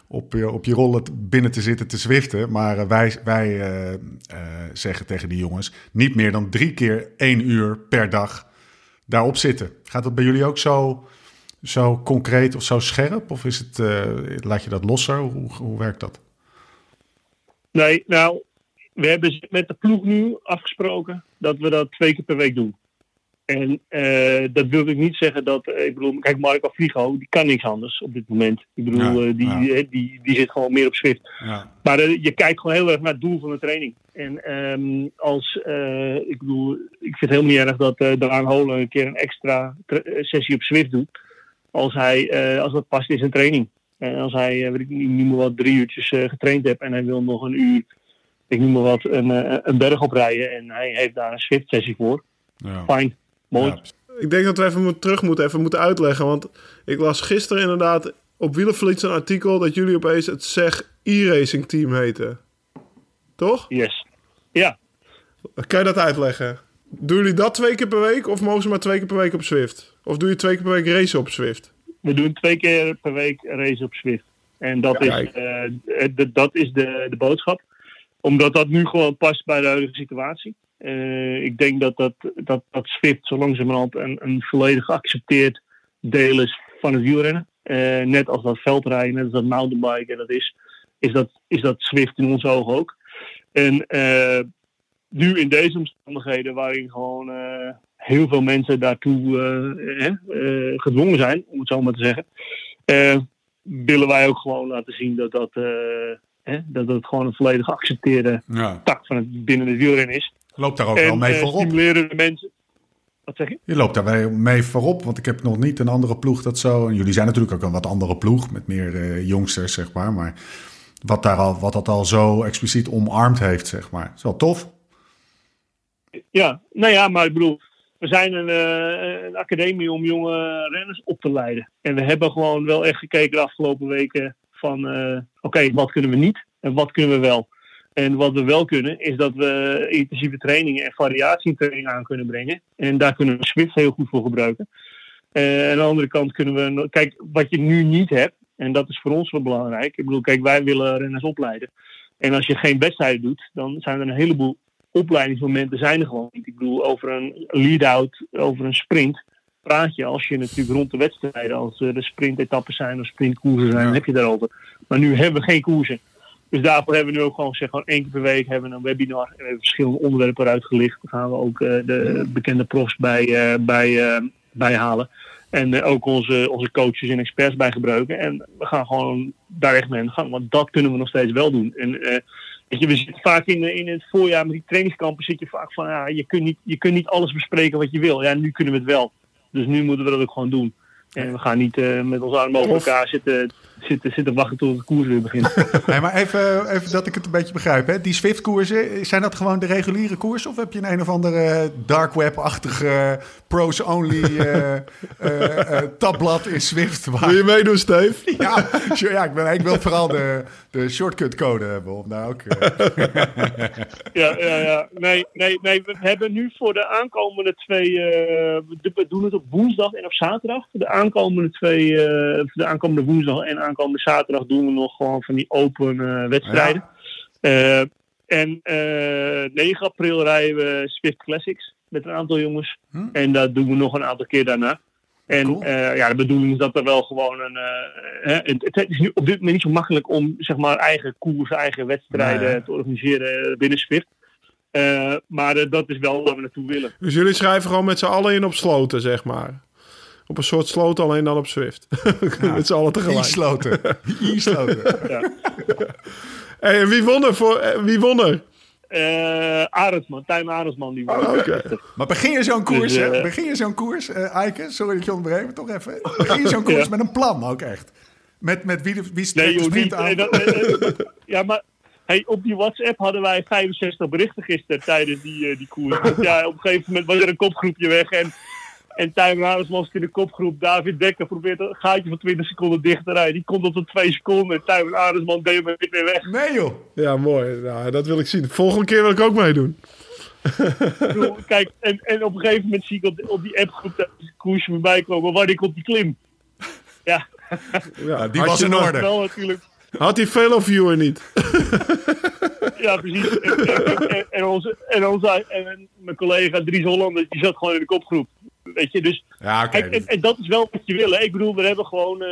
op, je, op je rollen binnen te zitten te zwiften. Maar wij, wij zeggen tegen die jongens, niet meer dan drie keer één uur per dag daarop zitten. Gaat dat bij jullie ook zo, zo concreet of zo scherp? Of is het, laat je dat losser? Hoe, hoe werkt dat? Nee, nou, we hebben met de ploeg nu afgesproken dat we dat twee keer per week doen. En uh, dat wil ik niet zeggen dat, ik bedoel, kijk, Marco Frigo, die kan niks anders op dit moment. Ik bedoel, ja, uh, die, ja. die, die, zit gewoon meer op Swift. Ja. Maar uh, je kijkt gewoon heel erg naar het doel van de training. En um, als, ik bedoel, ik vind het helemaal niet erg dat uh, Daan Holen een keer een extra sessie op Swift doet. Als, hij, als dat past in zijn training. En als hij, weet ik niet, meer wat drie uurtjes getraind heeft en hij wil nog een uur ik noem maar wat, een, eh, een berg oprijden. En hij heeft daar een Swift-sessie voor. Ja. Fijn, mooi. Ja. Ik denk dat we even terug moeten, even moeten uitleggen. Want ik las gisteren inderdaad op Wielerflits een artikel... dat jullie opeens het SEG e-racing team heten. Toch? Yes. Ja. Kan je dat uitleggen? Doen jullie dat twee keer per week of mogen ze maar twee keer per week op Swift? Of doe je twee keer per week race op Swift? We doen twee keer per week race op Swift. En dat ja, is, uh, de, dat is de, de boodschap omdat dat nu gewoon past bij de huidige situatie. Uh, ik denk dat dat, dat, dat Swift zo langzamerhand een, een volledig geaccepteerd deel is van het wielrennen. Uh, net als dat veldrijden, net als dat mountainbiken dat is, is dat, is dat Swift in onze ogen ook. En uh, nu in deze omstandigheden waarin gewoon heel veel mensen daartoe gedwongen zijn, om het zo maar te zeggen, willen wij ook gewoon laten zien dat dat Hè, dat het gewoon een volledig geaccepteerde ja. tak van het binnen de wielrennen is. Loopt daar ook en, wel mee uh, voorop. stimuleren de mensen. Wat zeg je? Je loopt daar mee voorop, want ik heb nog niet een andere ploeg dat zo. En jullie zijn natuurlijk ook een wat andere ploeg met meer uh, jongsters, zeg maar. Maar wat, daar al, wat dat al zo expliciet omarmd heeft, zeg maar. is wel tof. Ja, nou ja, maar ik bedoel, we zijn een, uh, een, academie om jonge renners op te leiden. En we hebben gewoon wel echt gekeken de afgelopen weken van uh, oké, wat kunnen we niet en wat kunnen we wel. En wat we wel kunnen, is dat we intensieve trainingen en variatietrainingen aan kunnen brengen. En daar kunnen we Swift heel goed voor gebruiken. Uh, aan de andere kant kunnen we, kijk, wat je nu niet hebt, en dat is voor ons wel belangrijk. Ik bedoel, kijk, wij willen renners opleiden. En als je geen wedstrijden doet, dan zijn er een heleboel opleidingsmomenten zijn er gewoon niet. Ik bedoel, over een lead-out, over een sprint praat je als je natuurlijk rond de wedstrijden, als er de sprintetappes zijn of sprintkoersen zijn, ja. heb je daarover. Maar nu hebben we geen koersen. Dus daarvoor hebben we nu ook gewoon gezegd, gewoon één keer per week hebben we een webinar en we hebben verschillende onderwerpen eruit gelicht. Dan gaan we ook uh, de bekende profs bij, uh, bij, uh, bij halen. En ook onze, onze coaches en experts bij gebruiken. En we gaan gewoon daar echt mee aan de gang. Want dat kunnen we nog steeds wel doen. En weet je, we zitten vaak in, in het voorjaar met die trainingskampen zit je vaak van, ja, je kunt, niet, je kunt niet alles bespreken wat je wil. Ja, nu kunnen we het wel. Dus nu moeten we dat ook gewoon doen. En we gaan niet uh, met onze armen over elkaar zitten, zitten, zitten wachten tot de koers weer begint. nee, maar even, even dat ik het een beetje begrijp. Hè? Die Swift-koersen, zijn dat gewoon de reguliere koers? Of heb je een een of andere dark web-achtige pros-only uh, uh, tabblad in Swift? Waar... Wil je meedoen, Steve? ja, sure, ja ik, ben, ik wil vooral de, de shortcut code hebben. Om daar ook, ja, ja, ja. Nee, nee, nee, we hebben nu voor de aankomende twee... we doen het op woensdag en op zaterdag. De aankomende twee... de aankomende woensdag en aankomende zaterdag doen we nog gewoon van die open uh, wedstrijden. Ja. Uh, en uh, eh, 9 april rijden we Swift Classics met een aantal jongens. Hm? En dat doen we nog een aantal keer daarna. En Cool. eh, ja, de bedoeling is dat er wel gewoon een. eh, hè, het, het is nu op dit moment niet zo makkelijk om zeg maar eigen koers, eigen wedstrijden Nee. te organiseren binnen Swift. Eh, maar eh, dat is wel waar we naartoe willen. Dus jullie schrijven gewoon met z'n allen in op sloten, zeg maar. Op een soort sloot, alleen dan op Swift. met z'n allen tegelijk. E-sloten. E-sloten. Hey, en wie won er? Voor, eh, wie won er? Eh Arendsman, Tijn Arendsman, die Oh, was Oké. Maar begin je zo'n koers, Dus, eh, hè? Begin je zo'n koers, eh Eike? Sorry dat je onderbreek, maar toch even. Begin je zo'n koers Ja. met een plan ook echt? Met, met wie, de, wie Nee, joh, sprint niet. aan? Nee, dat- ja, maar hey, op die WhatsApp hadden wij 65 berichten gisteren tijdens die, die koers. Ja, op een gegeven moment was er een kopgroepje weg en, en Arendsman zit in de kopgroep. David Dekker probeert een gaatje van 20 seconden dicht te rijden. Die komt op tot 2 seconden en Tijmen Arendsman deed hem weer weg. Nee joh. Ja, mooi. Nou, dat wil ik zien. Volgende keer wil ik ook meedoen. Bedoel, Kijk, en, en op een gegeven moment zie ik op, de- op die appgroep dat die koersje voorbij komen. Waar ik op die klim. Ja, Ja, die was in orde. wel natuurlijk. Had die Veloviewer niet? Ja, precies. En, en onze, en, onze, en mijn collega Dries Hollanders, die zat gewoon in de kopgroep. Weet je, dus Ja, oké. Kijk, en, en dat is wel wat je wil. Hè? Ik bedoel, we hebben gewoon eh,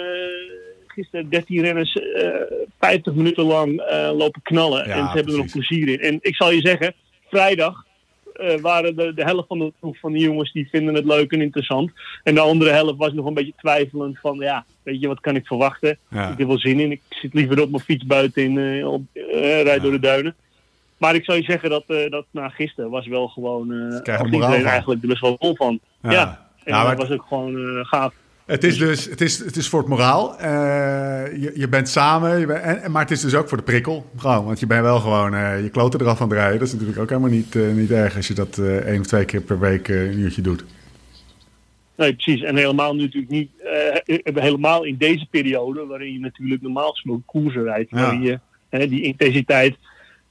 gisteren 13 renners eh 50 minuten lang eh, lopen knallen. Ja, en ze hebben er nog plezier in. En ik zal je zeggen, vrijdag eh, waren de, de helft van de ploeg van die jongens die vinden het leuk en interessant. En de andere helft was nog een beetje twijfelend van, ja, weet je, wat kan ik verwachten? Ja. Ik heb wel zin in. Ik zit liever op mijn fiets buiten in, eh, op, eh, rijd door de duinen. Maar ik zou je zeggen dat, eh, dat na gisteren was wel gewoon... eh er had moraal iedereen eigenlijk er best wel vol van. Ja. Ja. En maar- dat was ook gewoon eh, gaaf. Het is dus het is, het is voor het moraal. Eh, je, je bent samen, je bent, en, maar het is dus ook voor de prikkel. Gewoon, want je bent wel gewoon eh, je kloten eraf aan het rijden. Dat is natuurlijk ook helemaal niet, eh, niet erg als je dat eh één of twee keer per week eh, een uurtje doet. Nee, precies. En helemaal nu natuurlijk niet, eh, helemaal in deze periode, waarin je natuurlijk normaal gesproken koersen rijdt, Ja. waarin je die intensiteit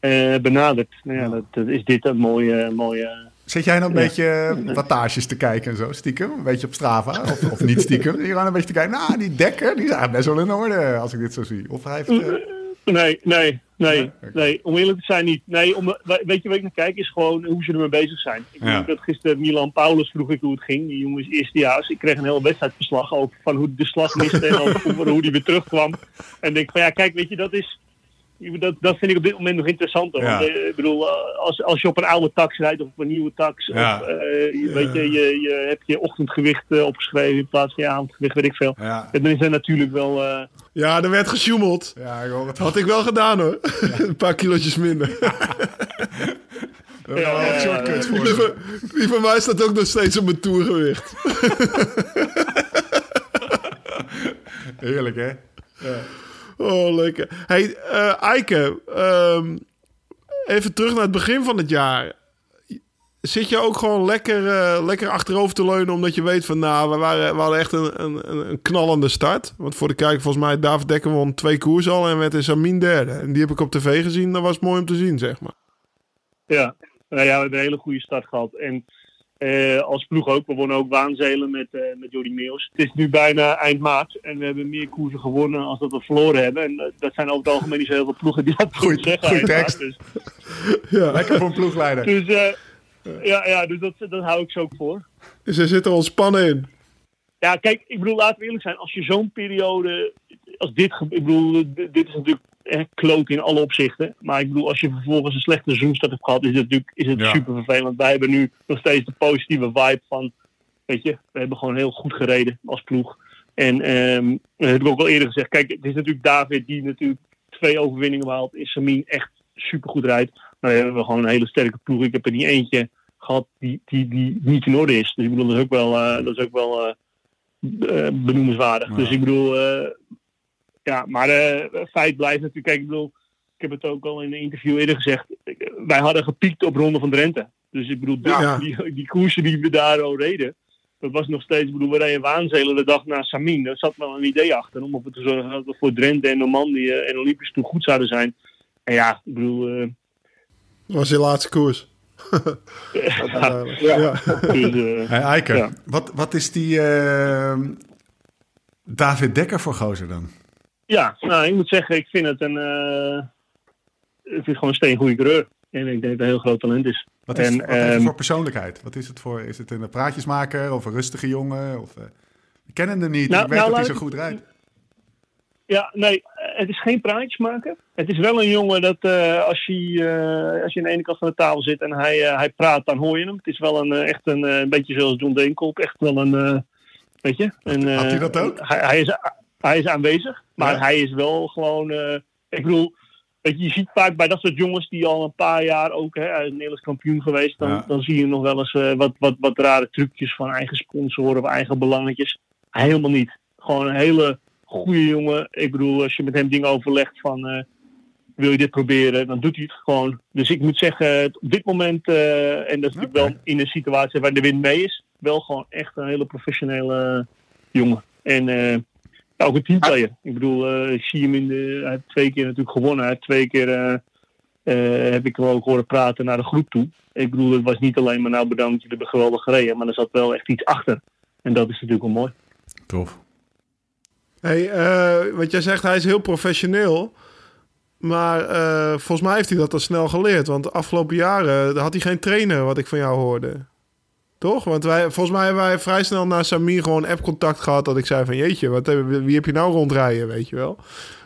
eh, benadert. Nou ja, dat, dat is dit een mooie, mooie. Zit jij nou een Ja. beetje wattages te kijken en zo, stiekem? Een beetje op Strava? Of, of niet stiekem? Je gewoon een beetje te kijken, nou, die dekker, die is eigenlijk best wel in orde als ik dit zo zie. Of hij heeft... eh, Nee, nee, nee, nee. Om eerlijk te zijn niet. Nee, om, weet je wat ik naar kijk is gewoon hoe ze ermee bezig zijn. Ik Ja. weet dat gisteren Milan Paulus vroeg ik hoe het ging. Die jongen is eerstejaars. Ik kreeg een heel wedstrijdverslag over van hoe de slag miste en over hoe- die weer terugkwam. En ik denk van ja, kijk, weet je, dat is... Dat, dat vind ik op dit moment nog interessanter. Ja. Want eh, ik bedoel, eh, als, als je op een oude tax rijdt of op een nieuwe tax, Ja. of, eh, je, weet je, je, je hebt je ochtendgewicht opgeschreven in plaats van je avondgewicht, weet ik veel. ja, En dan is er natuurlijk wel... eh, Ja, er werd gesjoemeld. ja, ik hoor het Had ik wel gedaan hoor. een paar kilootjes minder. shortcuts voor Die van, die van mij staat ook nog steeds op mijn toergewicht. Heerlijk, hè? Oh, lekker. Hey, eh Eike, ehm, even terug naar het begin van het jaar. Zit je ook gewoon lekker, eh, lekker achterover te leunen omdat je weet van... nou, we, waren, we hadden echt een, een, een- een knallende start. Want voor de kijker volgens mij David Dekker won twee koers al en werd in Samin derde. En die heb ik op tv gezien, dat was mooi om te zien, zeg maar. Ja, nou ja, we hebben een hele goede start gehad. En eh, als ploeg ook. We wonnen ook Waanzelen met, eh met Jordi Meels. Het is nu bijna eind maart en we hebben meer koersen gewonnen als dat we verloren hebben. En eh, dat zijn over het algemeen niet zo heel veel ploegen die dat goed zeggen. tekst. maart. Ja. Lekker voor een ploegleider. Dus, dus, eh, ja, ja, dus dat, dat hou ik zo ook voor. Dus er zit er ontspannen in. Ja, kijk, ik bedoel, laten we eerlijk zijn. Als je zo'n periode, als dit, ik bedoel, dit is natuurlijk kloot in alle opzichten. Maar ik bedoel, als je vervolgens een slechte seizoenstart hebt gehad, is het natuurlijk is het Ja. super vervelend. Wij hebben nu nog steeds de positieve vibe van, weet je, we hebben gewoon heel goed gereden als ploeg. En ehm, dat heb ik ook al eerder gezegd. Kijk, het is natuurlijk David die natuurlijk twee overwinningen behaalt. Is Samin echt super goed rijdt. Maar dan hebben we gewoon een hele sterke ploeg. Ik heb er niet eentje gehad die, die, die niet in orde is. Dus ik bedoel, dat is ook wel, eh, dat is ook wel eh, benoemenswaardig. Ja. Dus ik bedoel, ja, maar eh feit blijft natuurlijk. Kijk, ik bedoel, ik heb het ook al in een interview eerder gezegd. Ik- Wij hadden gepiekt op Ronde van Drenthe. Dus ik bedoel, die, Ja. die, die koersen die we daar al reden. Dat was nog steeds, ik bedoel, we reden Waanzelen de dag na Samin. Daar zat wel een idee achter om ervoor te zorgen dat we voor Drenthe en Normandië en Olympisch toe goed zouden zijn. En ja, ik bedoel, eh, Dat was je laatste koers. ja, Ja. dus, eh, Hey, Eike, Ja. wat, wat is die eh, David Dekker voor gozer dan? Ja, nou, ik moet zeggen, ik vind het een. eh ik vind het gewoon een steengoede coureur. En ik denk dat het een heel groot talent is. Wat is, En, wat heeft het ehm, voor persoonlijkheid? Wat is het voor? Is het een praatjesmaker of een rustige jongen? Of, eh, Ik ken hem niet. Nou, ik weet nou, dat hij zo goed rijdt. Ja, nee, het is geen praatjes maken. Het is wel een jongen dat eh, als, hij, eh, als je aan de ene kant van de tafel zit en hij, hij praat, dan hoor je hem. Het is wel een, echt een, een beetje zoals John Deenkolp. Echt wel een, weet je. Een, Had hij dat ook? Hij, hij, is, hij is aanwezig, maar Ja. hij is wel gewoon... eh, ik bedoel, je, je ziet vaak bij dat soort jongens die al een paar jaar ook hè, Nederlands kampioen geweest, dan, Ja. dan zie je nog wel eens eh, wat, wat, wat rare trucjes van eigen sponsoren of eigen belangetjes. Helemaal niet. Gewoon een hele goede jongen. Ik bedoel, als je met hem dingen overlegt van eh, wil je dit proberen, dan doet hij het gewoon. Dus ik moet zeggen, op dit moment, en dat is natuurlijk wel in een situatie waar de wind mee is, wel gewoon echt een hele professionele jongen. En eh, ook een teamplayer. Ik bedoel, eh, ik zie hem in de. Hij heeft twee keer natuurlijk gewonnen. Hij heeft twee keer eh, eh, heb ik hem ook horen praten naar de groep toe. Ik bedoel, het was niet alleen maar nou bedankt, jullie hebben geweldig gereden, maar er zat wel echt iets achter. En dat is natuurlijk wel mooi. Tof. Hey, eh, wat jij zegt, hij is heel professioneel. Maar eh, volgens mij heeft hij dat al snel geleerd. Want de afgelopen jaren had hij geen trainer, wat ik van jou hoorde. Toch? Want wij, volgens mij hebben wij vrij snel na Samir gewoon app-contact gehad. Dat ik zei van jeetje, wat, heb- wie heb je nou rondrijden, weet je wel?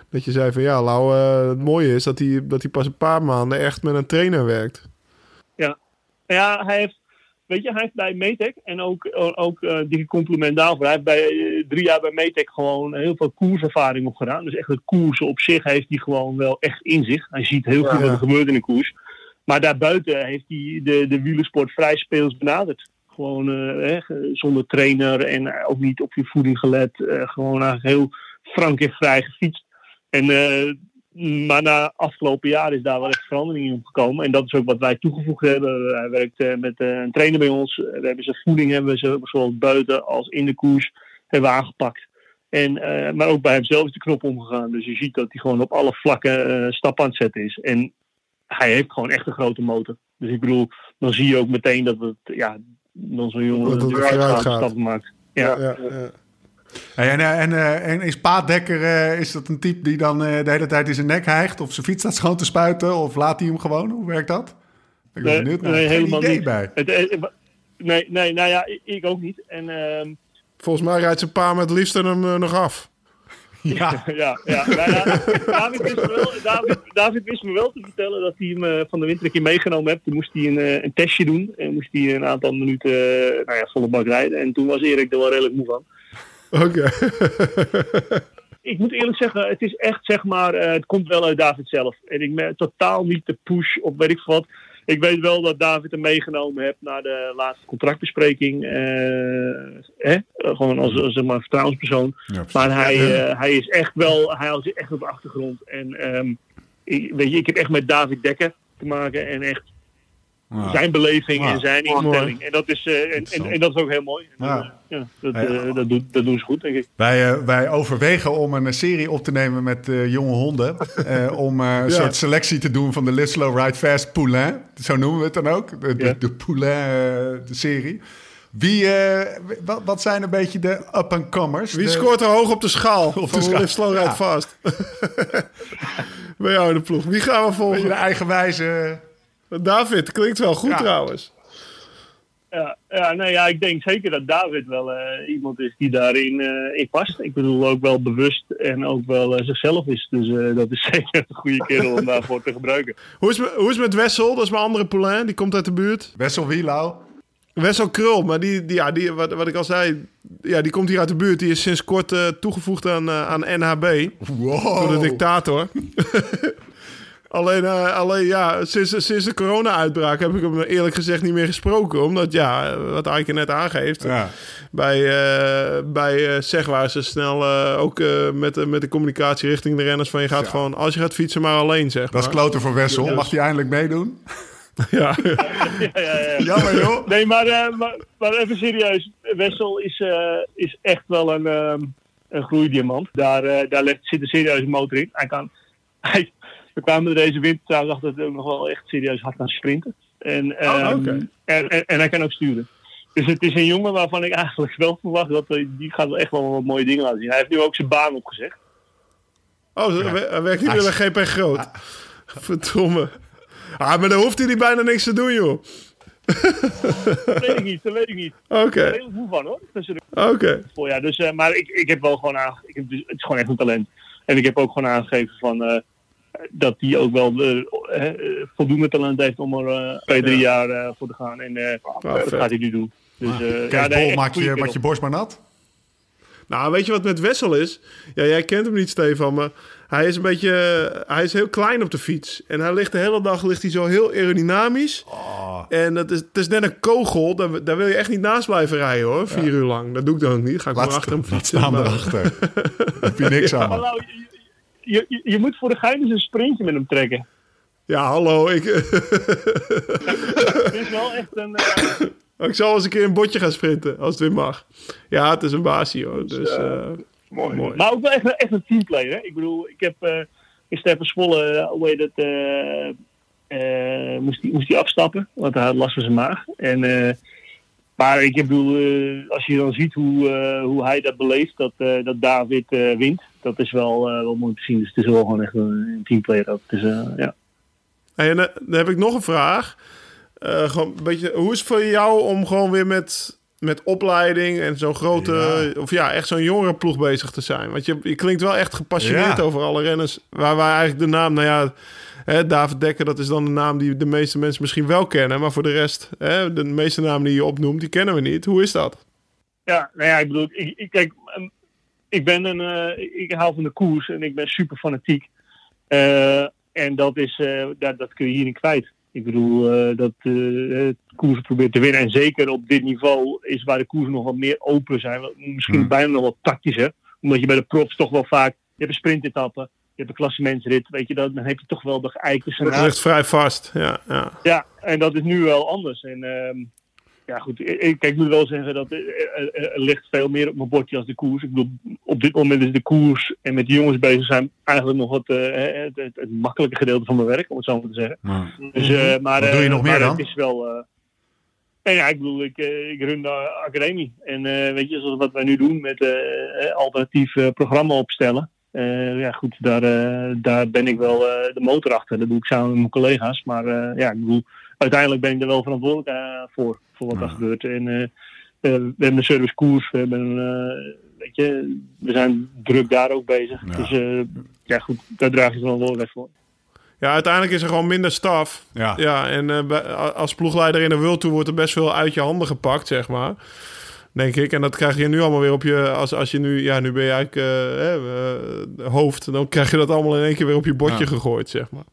Dat je zei van ja, Lau, eh, het mooie is dat hij, dat hij pas een paar maanden echt met een trainer werkt. Ja, hij heeft, weet je, hij heeft bij Metec en ook, ook eh dikke compliment daarvoor. Hij heeft bij, eh, drie jaar bij Metec gewoon heel veel koerservaring opgedaan. Dus echt het koersen op zich heeft hij gewoon wel echt in zich. Hij ziet heel goed Ja. wat er gebeurt in een koers. Maar daarbuiten heeft hij de, de wielersport vrij speels benaderd. Gewoon eh, zonder trainer en eh, ook niet op je voeding gelet. Eh, gewoon eigenlijk heel frank en vrij gefietst. En, eh, maar na afgelopen jaar is daar wel echt verandering in gekomen. En dat is ook wat wij toegevoegd hebben. Hij werkt met een trainer bij ons. We hebben zijn voeding, hebben ze, zowel buiten als in de koers, hebben aangepakt. En, maar ook bij hemzelf is de knop omgegaan. Dus je ziet dat hij gewoon op alle vlakken eh stap aan het zetten is. En hij heeft gewoon echt een grote motor. Dus ik bedoel, dan zie je ook meteen dat het, ja, dan zo'n jongen Dat uitgaat, gaat. stappen maakt. Ja. ja, en, eh, en, eh, en is Paatdekker, eh, is dat een type die dan eh, de hele tijd in zijn nek hijgt? Of zijn fiets staat schoon te spuiten? Of laat hij hem gewoon? Hoe werkt dat? Ik ben Nee, benieuwd naar. nee, Geen helemaal idee niet. bij. Het, nee, nee, nou ja, ik- ook niet. En ehm, Volgens mij rijdt zijn pa met liefst hem nog af. Ja, ja, ja. Nou ja, David, wist me wel, David, David wist me wel te vertellen dat hij hem eh, van de winter een keer meegenomen heeft. Toen moest hij een, eh, een testje doen. En moest hij een aantal minuten eh, nou ja, volle bak rijden. En toen was Erik er wel redelijk moe van. Oké. Ik moet eerlijk zeggen, het is echt zeg maar, het komt wel uit David zelf. En ik merk totaal niet de push of weet ik wat. Ik weet wel dat David hem meegenomen heeft naar de laatste contractbespreking. eh, hè? Eh, Gewoon als, als zeg maar, vertrouwenspersoon. Ja. Maar hij, eh, hij is echt wel, hij houdt zich echt op de achtergrond. En ehm, ik, weet je, ik heb echt met David Dekker te maken en echt Ja. zijn beleving en zijn instelling. En dat, is, eh, en, en, en dat is ook heel mooi. En, Ja. eh, ja, dat, eh, dat, doet, dat doen ze goed, denk ik. Wij, wij overwegen om een serie op te nemen met eh, jonge honden. eh, om eh, een soort selectie te doen van de Live Slow Ride Fast Poulain. Zo noemen we het dan ook. De, de, Ja. de Poulain eh, de serie. Wie, eh, wat, wat zijn een beetje de up-and-comers? Wie De- scoort er hoog op de schaal? de van schaal, Live Slow Ride ja. Fast. Bij jou in de ploeg. Wie gaan we Een volgen? de eigenwijze... David, klinkt wel goed Ja. trouwens. Ja, ja, nee, ja, ik denk zeker dat David wel eh, iemand is die daarin eh, in past. Ik bedoel, ook wel bewust en ook wel eh, zichzelf is. Dus eh, dat is zeker een goede kerel om daarvoor te gebruiken. Hoe is, het met- hoe is het met Wessel? Dat is mijn andere Poulain. Die komt uit de buurt. Wessel Wielau. Wessel Krul, maar die, die, ja, die, wat, wat ik al zei, ja, die komt hier uit de buurt. Die is sinds kort eh, toegevoegd aan, eh, aan NHB. Wow. Door de dictator. alleen, eh, alleen ja, sinds, sinds de corona-uitbraak heb ik hem eerlijk gezegd niet meer gesproken. Omdat, ja, wat Eike net aangeeft. Ja. Bij, eh bij eh zeg waar ze snel ook eh, met, de- met de communicatie richting de renners van je gaat Ja. gewoon, als je gaat fietsen, maar alleen zeg Dat is kloten voor Wessel. Mag hij eindelijk meedoen? Ja. ja, ja, ja. Jammer joh. Nee, maar, eh, maar, maar even serieus. Wessel is, eh, is echt wel een, ehm, een groeidiamant. Daar, daar ligt, zit een serieuze motor in. Hij kan, hij, we kwamen er deze winter trouwens achter dat hij ook nog wel echt serieus hard kan sprinten. En, ehm, en, en, en hij kan ook sturen. Dus het is een jongen waarvan ik eigenlijk wel verwacht dat hij, die gaat wel echt wel wat mooie dingen laten zien. Hij heeft nu ook zijn baan opgezegd. Oh, hij wer- hij werkt niet meer bij GP Groot. Verdomme. Ah, maar dan hoeft hij niet bijna niks te doen, joh. dat weet ik niet, dat weet ik niet. Oké, Ik ben er moe van hoor. Oké. voorjaar. Dus, eh, maar ik, ik heb wel gewoon aange... ik heb dus, Het is gewoon echt een talent. En ik heb ook gewoon aangegeven van... eh, dat hij ook wel eh, eh, voldoende talent heeft om er eh, twee, drie jaar eh, voor te gaan. En eh, dat gaat hij nu doen. Dus, eh, Kees ja, nee, maak je, maak je borst maar nat? Nou, weet je wat met Wessel is? Ja, jij kent hem niet, Stefan, maar hij is een beetje... Hij is heel klein op de fiets. En hij ligt de hele dag ligt hij zo heel aerodynamisch. Oh. En het is, het is net een kogel. Daar, daar wil je echt niet naast blijven rijden, hoor. Vier uur lang. Dat doe ik dan ook niet. Ga ik Laat, maar achter hem laat fietsen. staan maar- erachter. heb je niks aan. Je, je, je moet voor de gein eens een sprintje met hem trekken. Ja, hallo. Ik, Het is wel echt een... eh, ik zal eens een keer een botje gaan sprinten, als het weer mag. Ja, het is een baasie, hoor. Dus, eh, mooi. mooi. Maar ook wel echt, een- echt een teamplayer. Hè? Ik bedoel, ik heb eh in Stefan Zwolle, eh, hoe heet het, eh, eh, moest hij moest die afstappen, want hij had last van zijn maag. En, eh, maar ik bedoel, eh, als je dan ziet hoe, eh, hoe hij dat beleeft, dat, eh, dat David eh, wint, dat is wel, eh, wel mooi te zien. Dus het is wel gewoon echt een, een teamplayer ook. Dus ja. Hey, en dan heb ik nog een vraag. Eh, gewoon een beetje, hoe is het voor jou om gewoon weer met, met opleiding en zo'n grote, of ja, echt zo'n jongerenploeg bezig te zijn? Want je, je klinkt wel echt gepassioneerd Ja. over alle renners. Waar wij eigenlijk de naam, nou ja, hè, David Dekker, dat is dan de naam die de meeste mensen misschien wel kennen. Maar voor de rest, hè, de meeste namen die je opnoemt, die kennen we niet. Hoe is dat? Ja, nou ja, ik bedoel, ik, ik, kijk, ik ben een, eh, ik hou van de koers en ik ben super fanatiek. Eh, en dat is, eh, dat, dat kun je hier niet kwijt. Ik bedoel, dat eh het koers probeert te winnen. En zeker op dit niveau is waar de koersen nog wat meer open zijn. Misschien Hmm. bijna nog wat tactischer. Omdat je bij de profs toch wel vaak, je hebt een sprintetappe, je hebt een klassementsrit. Weet je, dat, dan heb je toch wel de geëikte Het scenario. ligt vrij vast. Ja, ja. Ja, en dat is nu wel anders. En ehm, ja, goed. Ik, ik- moet wel zeggen dat er, er- er- er ligt veel meer op mijn bordje als de koers. Ik bedoel, op dit moment is de koers en met de jongens bezig zijn eigenlijk nog wat, eh, het, het, het makkelijke gedeelte van mijn werk, om het zo maar te zeggen. Maar- Dus, eh, maar, Wat doe je eh, nog meer maar dan? Het is wel. eh, nee, ja, ik bedoel, ik, eh, ik run de academie. En eh, weet je, zoals wat wij nu doen met eh, eh, alternatief eh, programma opstellen. Eh, ja, goed, daar, eh, daar ben ik wel eh, de motor achter. Dat doe ik samen met mijn collega's. Maar eh, ja, ik bedoel, uiteindelijk ben ik er wel verantwoordelijk eh, voor, voor wat er Ja. gebeurt. gebeurt. En we hebben een servicekoers, we hebben een, weet je, we zijn druk daar ook bezig. Ja. Dus eh, ja, goed, daar draag je verantwoordelijkheid voor. ja, uiteindelijk is er gewoon minder staf. Ja. Ja, en eh, als ploegleider in de World Tour wordt er best veel uit je handen gepakt, zeg maar. Denk ik. En dat krijg je nu allemaal weer op je... Als, als je nu... Ja, nu ben je eigenlijk eh, eh, hoofd. Dan krijg je dat allemaal in één keer weer op je bordje Ja. gegooid, zeg maar.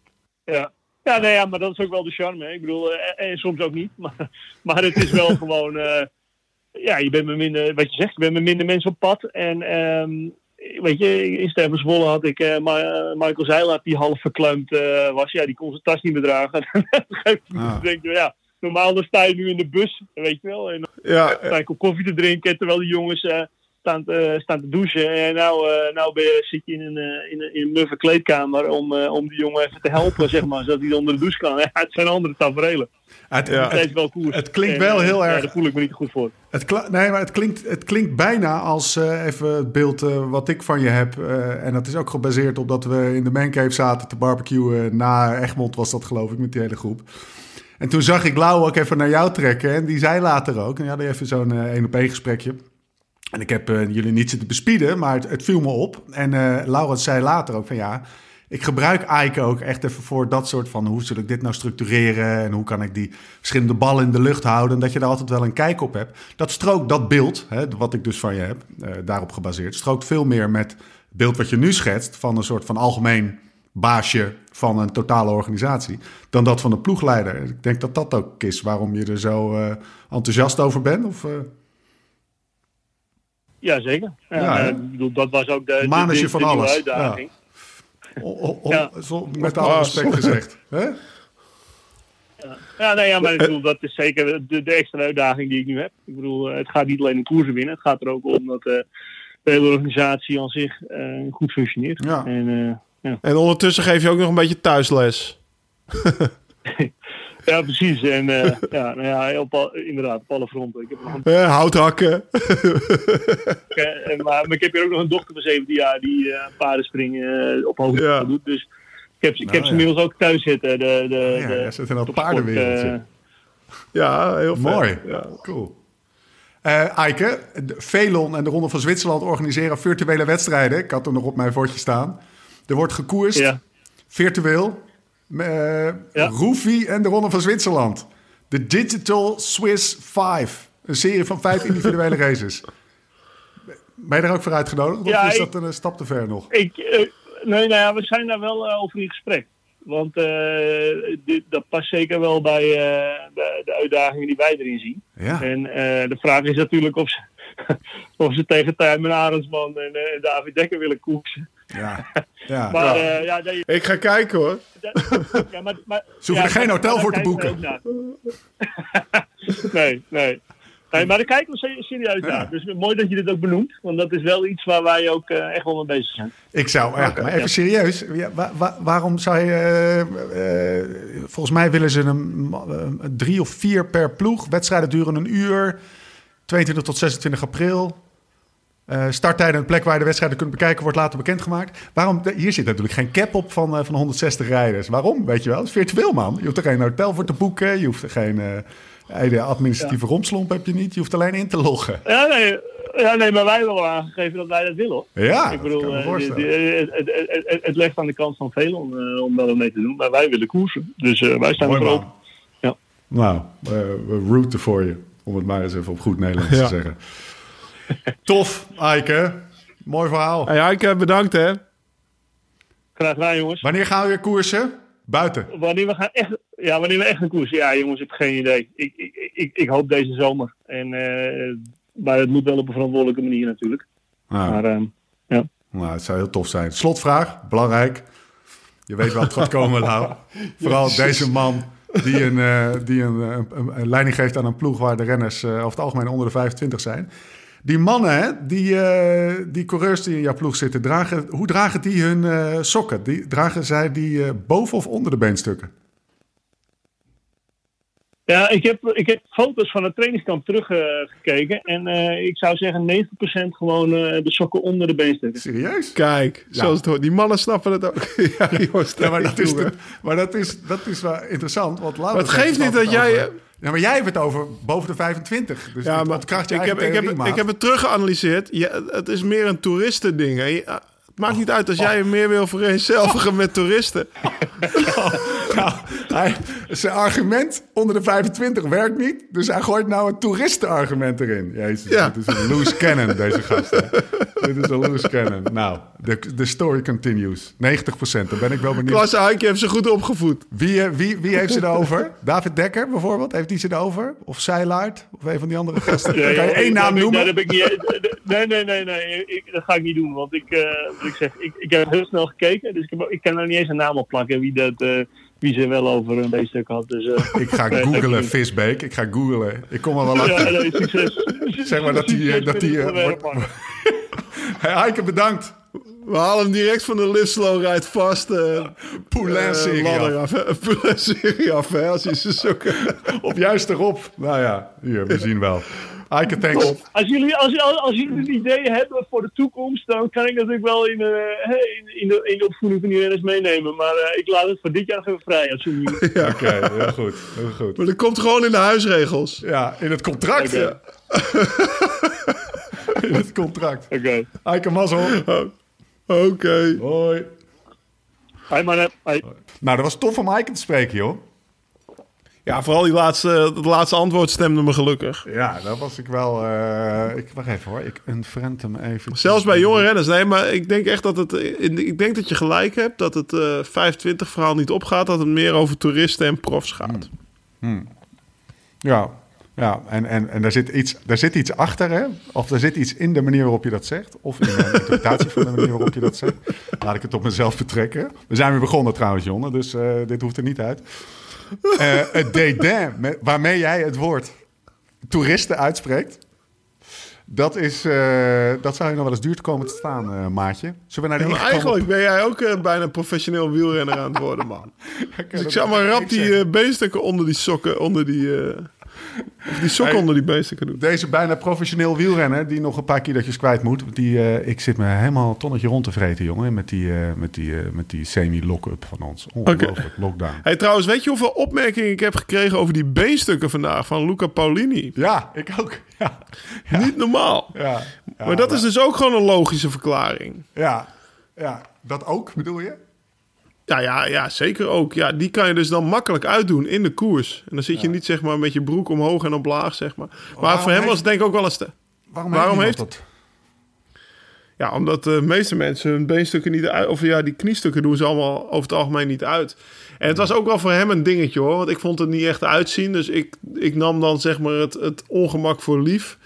Ja. Ja, nee, ja, maar dat is ook wel de charme. Hè. Ik bedoel, eh, en soms ook niet. Maar, maar het is wel gewoon... eh, ja, je bent met minder... Wat je zegt, je bent met minder mensen op pad. En ehm, weet je, in Sterven Zwolle had ik eh, eh, Michael Zeilaert die half verkleumd eh, was. Ja, die kon zijn tas niet meer dragen. Moment Ah. denk je, ja, normaal dan sta je nu in de bus, weet je wel. En dan Ja, sta ik op koffie te drinken terwijl die jongens eh, staan, te, staan te douchen. En nou, eh, nou ben je, zit je in een, eh, in een, in een muffe kleedkamer om, eh, om die jongen even te helpen, zeg maar, zodat hij onder de douche kan. Ja, het zijn andere tafereelen. Het, Ja. Wel koers. het klinkt En, wel eh, heel ja, erg- daar voel ik me niet goed voor. het, nee, maar het klinkt, het klinkt bijna als eh, even het beeld eh, wat ik van je heb. eh, en dat is ook gebaseerd op dat we in de mancave zaten te barbecuen. Na Egmond was dat geloof ik met die hele groep. En toen zag ik Lau ook even naar jou trekken. En die zei later ook. En die hadden even zo'n eh, één op één gesprekje. En ik heb eh, jullie niet zitten bespieden, maar het, het viel me op. En eh Laurens zei later ook van ja, ik gebruik Ike ook echt even voor dat soort van hoe zal ik dit nou structureren en hoe kan ik die verschillende ballen in de lucht houden. En dat je daar altijd wel een kijk op hebt. Dat strookt, dat beeld, hè, wat ik dus van je heb, eh, daarop gebaseerd, strookt veel meer met het beeld wat je nu schetst van een soort van algemeen baasje van een totale organisatie, dan dat van een ploegleider. Ik denk dat dat ook is waarom je er zo eh, enthousiast over bent. Of, eh, Ja, zeker. Ja, eh, ik bedoel, dat was ook de, de, de- van de alles. uitdaging. O- o- o- Ja. zo- met alle respect gezegd. Hè? Ja, nee, ja, maar ik bedoel, dat is zeker de, de extra uitdaging die ik nu heb. Ik bedoel, het gaat niet alleen om koersen winnen. Het gaat er ook om dat eh, de hele organisatie aan zich eh, goed functioneert. Ja. En, en ondertussen geef je ook nog een beetje thuisles. ja, precies. En eh, ja, nou ja, op, al- inderdaad, op alle fronten. Ik heb nog een, Eh, hout hakken. en- maar, maar ik heb hier ook nog een dochter van 17 jaar die eh paardenspringen op hoog niveau Ja. doet. Dus ik heb, ze- ik Nou, heb ze ja. inmiddels ook thuis zitten. De, de, Ja, de, zit in een paardenwereldje. Ja, heel. Mooi. Ja. Cool. Eh Eike, de Velon en de Ronde van Zwitserland organiseren virtuele wedstrijden. Ik had er nog op mijn voortje staan. Er wordt gekoerst, Ja. virtueel, eh Ja. Roefie en de Ronde van Zwitserland. De Digital Swiss 5. Een serie van vijf individuele races. Ben je er ook voor uitgenodigd? Of is dat een stap te ver nog? Ik, eh, nee, nou ja, we zijn daar wel eh, over in gesprek. Want eh, dit, dat past zeker wel bij eh, de, de uitdagingen die wij erin zien. Ja. En eh, de vraag is natuurlijk of ze, of ze tegen Tijmen Arendsman en eh, David Dekker willen koersen. Ja. ja. Maar ja, ja, nee, Ik ga kijken hoor. ja, maar, maar, Ze hoeven er geen hotel voor te naar. nee, nee. Nee, maar daar kijken we se- serieus naar. Dus mooi dat je dit ook benoemt. Want dat is wel iets waar wij ook eh, echt wel mee bezig zijn. Ik zou, ja, maar even serieus. Ja, waarom zou je... eh, eh, volgens mij willen ze een, een drie of vier per ploeg. Wedstrijden duren een uur. 22 tot 26 april. Eh starttijden en de plek waar je de wedstrijden kunt bekijken wordt later bekendgemaakt. Waarom? Hier zit natuurlijk geen cap op van, eh, van 160 rijders. Waarom? Weet je wel? Het is virtueel, man. Je hoeft er geen hotel voor te boeken. Je hoeft er geen... eh, administratieve romslomp heb je niet. Je hoeft alleen in te loggen. Ja, nee, ja, nee, maar wij hebben wel aangegeven dat wij dat willen. Ja, ik dat kan bedoel, me eh, voorstellen. die- die- het, het, het, het- het legt aan de kant van velen om, eh, om daar mee te doen. Maar wij willen koersen. Dus eh, wij staan er open. Ja. Nou, eh, we rooten voor je. Om het maar eens even op goed Nederlands Ja. te zeggen. Tof, Eike. Mooi verhaal. Hey, Eike, bedankt hè. Graag gedaan, jongens. Wanneer gaan we weer koersen? Buiten. Wanneer we gaan echt, ja, wanneer we echt een koers. Ja, jongens, ik heb geen idee. Ik, ik, ik, ik hoop deze zomer. En, eh, maar het moet wel op een verantwoordelijke manier natuurlijk. Nou, Maar eh, ja. nou, het zou heel tof zijn. Slotvraag, belangrijk. Je weet wel wat gaat komen, Lau. Vooral deze man die, een, eh, die een, een, een- een leiding geeft aan een ploeg... waar de renners eh, over het algemeen onder de 25 zijn. Die mannen, hè, die, eh, die coureurs die in jouw ploeg zitten... Dragen, hoe dragen die hun eh, sokken? Die, dragen zij die eh, boven of onder de beenstukken? Ja, ik heb, ik heb foto's van het trainingskamp teruggekeken. en eh, ik zou zeggen 90% gewoon eh, de sokken onder de beenstukken. Serieus? Kijk, Ja. zoals het hoort. Die mannen snappen het ook. ja, jongens, Ja, maar dat is, de- maar dat is, dat is wel interessant. Want Maar het geeft niet dat jij- over- Ja, maar jij hebt het over boven de 25. Dus Ja, maar ik heb, ik, heb, ik heb het teruggeanalyseerd. Ja, het is meer een toeristending. Maakt niet uit als jij je meer wil vereenzelvigen met toeristen. Nou, hij, zijn argument onder de 25 werkt niet. Dus hij gooit nou een toeristenargument erin. Jezus, Ja. dit is een loose cannon, deze gast. hè. dit is een loose cannon. Nou, de, de story continues. 90% Dan ben ik wel benieuwd. Klas Heike heeft ze goed opgevoed. Wie, eh, wie, wie heeft ze erover? David Dekker bijvoorbeeld? Heeft die ze erover? Of Seilaert? Of een van die andere gasten? Ja, kan je één daar naam ik- noemen? daar heb ik niet, nee, nee, nee, nee. Ik, dat ga ik niet doen. Want ik, eh, ik, zeg, ik, ik heb heel snel gekeken. Dus ik, heb, ik kan er niet eens een naam op plakken wie, dat, eh, wie ze wel over een beeststuk had. Dus, eh, Ik ga nee. Visbeek. Ik ga googlen. Ik kom er wel achter. Ja, nee, succes. Zeg maar dat die, eh, dat die, wordt-. Hey, Heike, bedankt. We halen hem direct van de Live Slow Ride vast. eh Poulain-serie af. Poulain-serie af, hè, als je ze zoekt. Of juist erop. Nou ja, hier, we zien wel. Heike, thanks. Als jullie, als, als, als jullie een idee hebben voor de toekomst, dan kan ik natuurlijk wel in, eh, in, in, de, in de opvoeding van die renners meenemen. Maar eh, ik laat het voor dit jaar even vrij. Als jullie... Oké, heel goed. Heel goed. Maar dat komt gewoon in de huisregels. Ja, in het contract. In het contract. Oké. Heike, mazzel. Oké. Hoi. Hoi mannen. Hoi. Nou, dat was tof om Heike te spreken, joh. Ja, vooral die laatste, het laatste antwoord stemde me gelukkig. Ja, daar was ik wel... eh, ik, wacht even hoor, ik unfriend hem even. Zelfs bij jonge renners. Nee, maar ik denk echt dat het... Ik denk dat je gelijk hebt dat het eh 25 verhaal niet opgaat. Dat het meer over toeristen en profs gaat. Ja, ja en, en, en daar, zit iets, daar zit iets achter, hè? Of er zit iets in de manier waarop je dat zegt. Of in de interpretatie van de manier waarop je dat zegt. Laat ik het op mezelf betrekken. We zijn weer begonnen trouwens, Jonne, dus eh, dit hoeft er niet uit. Eh, het dédain waarmee jij het woord toeristen uitspreekt... Dat, is, eh, dat zou je nog wel eens duur te komen te staan, eh, maatje. Zullen we naar de Maar eigenlijk ben jij ook bijna professioneel wielrenner aan het worden, man. Dus ik zou maar rap die beenstukken onder die sokken, onder die... Of die sok onder die beesten doen. Deze bijna professioneel wielrenner die nog een paar kilootjes kwijt moet. Die, eh, ik zit me helemaal een tonnetje rond te vreten, jongen. Met die, eh, met die, eh, met die semi-lock-up van ons. Ongelooflijk, lockdown. Hey, trouwens, weet je hoeveel opmerkingen ik heb gekregen over die beenstukken vandaag van Luca Paulini? Ja, ik ook. Ja, ja, Niet normaal. ja, ja, maar dat is dus ook gewoon een logische verklaring. Ja, ja, dat ook bedoel je? Ja, ja, ja, zeker ook. Ja, die kan je dus dan makkelijk uitdoen in de koers. En dan zit je niet zeg maar met je broek omhoog en omlaag, zeg maar. Maar waarom voor hem heeft- was het denk ik ook wel een... ste- Waarom, Waarom heeft, heeft- niemand Ja, omdat de meeste mensen hun beenstukken niet uit... Of ja, die kniestukken doen ze allemaal over het algemeen niet uit. En het was ook wel voor hem een dingetje hoor. Want ik vond het niet echt uitzien. Dus ik, ik nam dan zeg maar het, het ongemak voor lief.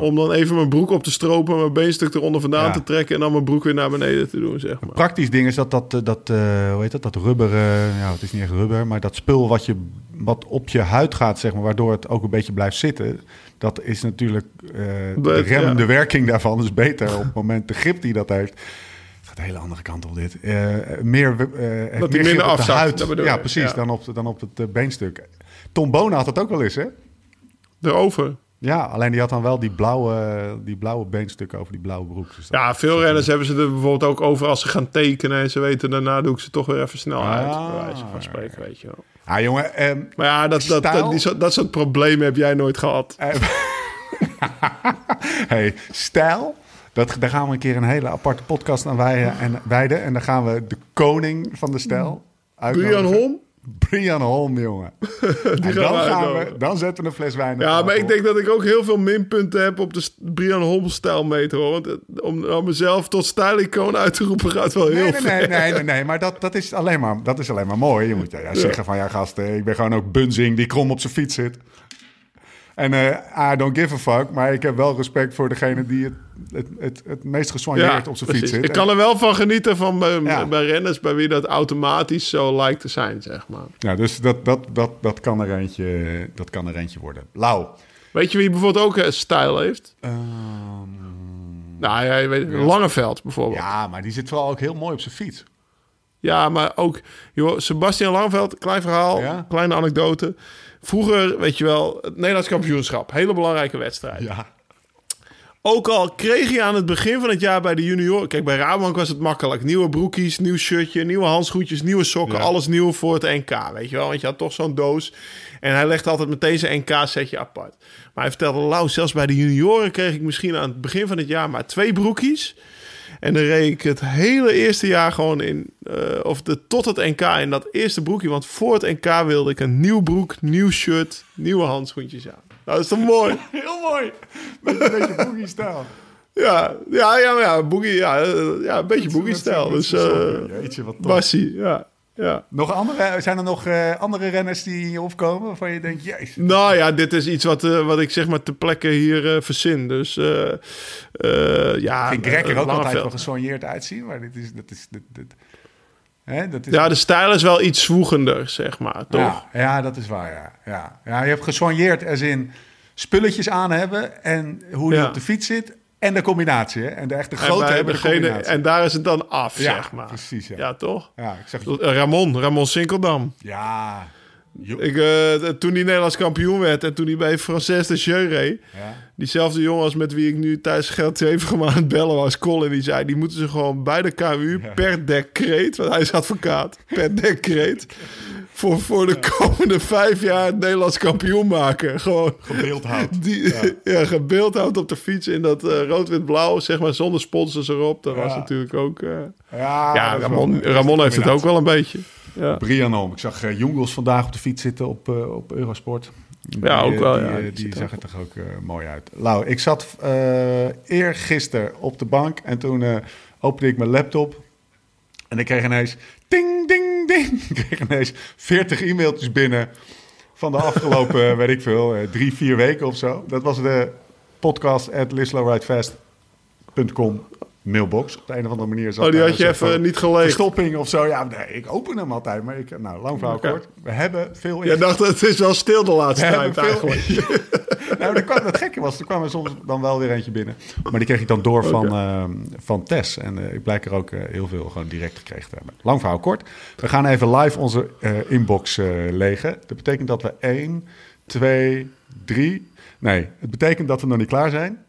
Om dan even mijn broek op te stropen, mijn beenstuk eronder vandaan Ja. te trekken en dan mijn broek weer naar beneden te doen, zeg maar. Praktisch ding is dat dat, eh, dat eh, hoe heet dat, dat rubber, eh, ja, het is niet echt rubber, maar dat spul wat, je, wat op je huid gaat, zeg maar, waardoor het ook een beetje blijft zitten, dat is natuurlijk eh, de remmende ja. werking daarvan is beter op het moment de grip die dat heeft. Het gaat de hele andere kant op dit. Meer, heeft hij meer minder op de huid. dat Ja, precies, ja. Dan, op, dan op het beenstuk. Tom Bona had dat ook wel eens, hè? Erover. Ja, alleen die had dan wel die blauwe, die blauwe beenstukken over die blauwe broek. Dus Ja, veel renners hebben ze er bijvoorbeeld ook over als ze gaan tekenen en ze weten daarna doe ik ze toch weer even snel uit. Ah. Bij wijze van spreken, weet je wel. Ah, jongen, ehm, Maar ja, dat, dat, dat, die soort- dat soort problemen heb jij nooit gehad. Eh, hey, stijl. Dat, daar gaan we een keer een hele aparte podcast aan wijden. En, wijden, en dan gaan we de koning van de stijl uitnodigen. Brian Holm? Brian Holm, jongen. gaan dan, we gaan we, dan zetten we een fles wijn op Ja, maar ik denk dat ik ook heel veel minpunten heb op de Brian Holm-stijl meter. Hoor. Want het- om, om mezelf tot stijlicoon uit te roepen gaat wel heel Nee, nee, nee, nee, nee, nee, maar dat, dat, is alleen maar, dat is alleen maar mooi. Je moet ja, ja, zeggen van, ja gast, eh, ik ben gewoon ook bunzing die krom op zijn fiets zit. En eh I don't give a fuck, maar ik heb wel respect voor degene die het, het, het, het meest gesoigneerd op zijn fiets zit. Ik kan er wel van genieten van bij, Ja. bij renners bij wie dat automatisch zo lijkt te zijn, zeg maar. Ja, dus dat, dat, dat, dat, kan er eentje, dat kan er eentje worden. Lau. Weet je wie bijvoorbeeld ook een stijl heeft? Ehm, Nou ja, je weet, Langeveld bijvoorbeeld. Ja. ja, maar die zit wel ook heel mooi op zijn fiets. maar ook joh, Sebastian Langeveld, klein verhaal, Ja. kleine anekdote. Vroeger, weet je wel, het Nederlands kampioenschap, hele belangrijke wedstrijd. Ja. Ook al kreeg je aan het begin van het jaar bij de junior... Kijk, bij Rabobank was het makkelijk. Nieuwe broekies, nieuw shirtje, nieuwe handschoentjes, nieuwe sokken. Ja. Alles nieuw voor het NK, weet je wel. Want je had toch zo'n doos. En hij legde altijd meteen zijn NK-setje apart. Maar hij vertelde, Lau, zelfs bij de junioren kreeg ik misschien aan het begin van het jaar maar twee broekies. En dan reed ik het hele eerste jaar gewoon in, eh, of de, tot het NK in dat eerste broekje. Want voor het NK wilde ik een nieuw broek, nieuw shirt, nieuwe handschoentjes aan. Nou, dat is toch mooi? Heel mooi. Met een beetje boogie-stijl. Ja, ja, ja, ja, boogie, ja, eh, ja een beetje boogie-stijl. Dus, Jeetje, wat tof. Bassie, ja, ja. Nog andere, zijn er nog eh, andere renners die in je opkomen waarvan je denkt, jezus. Nou ja, dit is iets wat, eh, wat ik zeg maar ter plekke hier eh verzin. Dus ja. Ik Greg er ook altijd wel gesoigneerd uitzien, maar dit is... Dat is, dit, dit, hè, dat is Ja, de stijl is wel iets zwoegender, zeg maar, toch? Ja, ja, dat is waar, ja. ja. Ja, je hebt gesoigneerd als in spulletjes aan hebben en hoe Ja. op de fiets zit en de combinatie. Hè? En de echte grote hebben de combinatie. en daar is het dan af, Ja, zeg maar. precies, ja. Ja, toch? Ja, ik zeg... Eh, Ramon, Ramon Sinkeldam. Ja. Ik, eh, toen hij Nederlands kampioen werd en toen hij bij Frances de Jeu. Diezelfde jongen als met wie ik nu thuis geld heeft aan het bellen was, Colin, die zei... die moeten ze gewoon bij de KMU per decreet, want hij is advocaat, per decreet... voor, voor de komende vijf jaar het Nederlands kampioen maken. Gewoon Gebeeldhouwd. die, ja. gebeeldhouwd op de fiets in dat eh, rood-wit-blauw, zeg maar, zonder sponsors erop. Dat was natuurlijk ook... eh, Ja, Ramon, wel- Ramon heeft het ook wel een beetje. Ja. Brian. Ik zag uh, Jongels vandaag op de fiets zitten op, eh, op Eurosport. Die, Ja, ook eh, wel, Die, ja. eh, Die zag er toch ook eh, mooi uit. Lau, ik zat eh eergisteren op de bank en toen eh, opende ik mijn laptop. En ik kreeg ineens ding, ding, ding. Ik kreeg ineens 40 e-mailtjes binnen van de afgelopen, weet ik veel, eh, drie, vier weken of zo. Dat was de podcast at lislowridefast.com mailbox. Op de een of andere manier. zat Oh, die had je even niet gelezen. Verstopping of zo. Ja, nee, ik open hem altijd. Maar ik, nou, lang verhaal kort. We hebben veel... Jij dacht, het is wel stil de laatste we tijd eigenlijk. nou, er kwam, het gekke was, er kwam er soms dan wel weer eentje binnen. Maar die kreeg ik dan door van, ehm, van Tess. En eh, ik blijk er ook eh, heel veel gewoon direct gekregen te hebben. Lang verhaal kort. We gaan even live onze eh, inbox legen. Dat betekent dat we 1, twee, drie. Nee, het betekent dat we nog niet klaar zijn.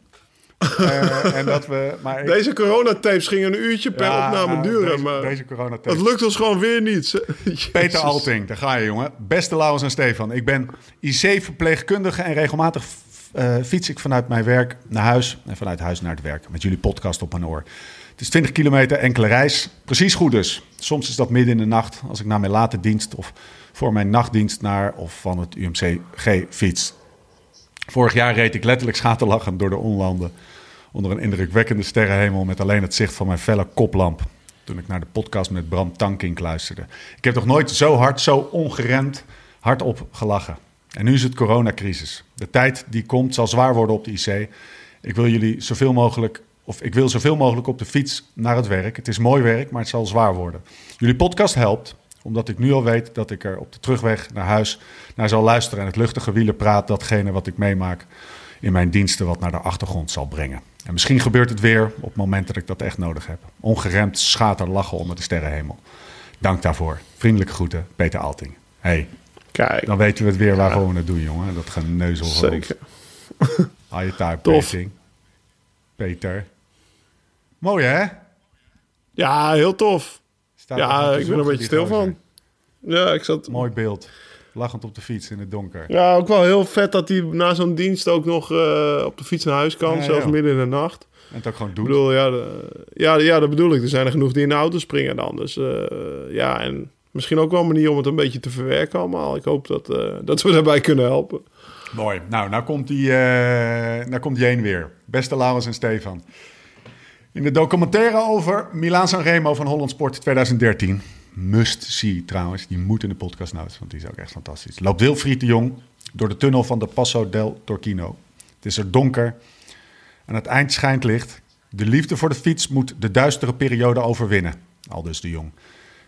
Eh, en dat we, maar ik- Deze coronatapes gingen een uurtje per Ja, opname nou, duren. Deze, maar deze coronatapes. het lukt ons gewoon weer niet. Peter. Alting, daar ga je jongen. Beste Laurens en Stefan, ik ben IC-verpleegkundige en regelmatig eh, fiets ik vanuit mijn werk naar huis en vanuit huis naar het werk. Met jullie podcast op mijn oor. Het is 20 kilometer enkele reis. Precies goed dus. Soms is dat midden in de nacht als ik naar mijn late dienst of voor mijn nachtdienst naar of van het UMCG fiets. Vorig jaar reed ik letterlijk schaterlachend door de onlanden. Onder een indrukwekkende sterrenhemel met alleen het zicht van mijn felle koplamp. Toen ik naar de podcast met Bram Tankink luisterde. Ik heb nog nooit zo hard, zo ongeremd hardop gelachen. En nu is het coronacrisis. De tijd die komt zal zwaar worden op de IC. Ik wil jullie zoveel mogelijk, of ik wil zoveel mogelijk op de fiets naar het werk. Het is mooi werk, maar het zal zwaar worden. Jullie podcast helpt, omdat ik nu al weet dat ik er op de terugweg naar huis naar zal luisteren. En het luchtige wielerpraat, datgene wat ik meemaak in mijn diensten, wat naar de achtergrond zal brengen. En misschien gebeurt het weer op het moment dat ik dat echt nodig heb. Ongeremd schater lachen onder de sterrenhemel. Dank daarvoor. Vriendelijke groeten, Peter Alting. Hey, Kijk, dan weten we het weer waarvoor we het doen, jongen. Dat geneuzel van zeker. Hou je taart. Peter. Mooi, hè? Ja, heel tof. Staat Ja, ik ben er een beetje stil van. Ja, ik zat... Mooi beeld. Lachend op de fiets in het donker. Ja, ook wel heel vet dat hij na zo'n dienst ook nog eh, op de fiets naar huis kan. Ja, zelfs midden in de nacht. En het ook gewoon Ik doet. bedoel, ja, de- ja, ja, dat bedoel ik. Er zijn er genoeg die in de auto springen dan. Dus eh, ja, en misschien ook wel een manier om het een beetje te verwerken allemaal. Ik hoop dat, eh, dat we daarbij kunnen helpen. Mooi. Nou, nou komt, die, eh nou komt Jeen weer. Beste Laurens en Stefan. In de documentaire over Milaan Sanremo van Holland Sport 2013. Must see trouwens. Die moet in de podcast nou, want die is ook echt fantastisch. Loopt Wilfried de Jong door de tunnel van de Passo del Torquino. Het is er donker. Aan het eind schijnt licht. De liefde voor de fiets moet de duistere periode overwinnen. Aldus de Jong.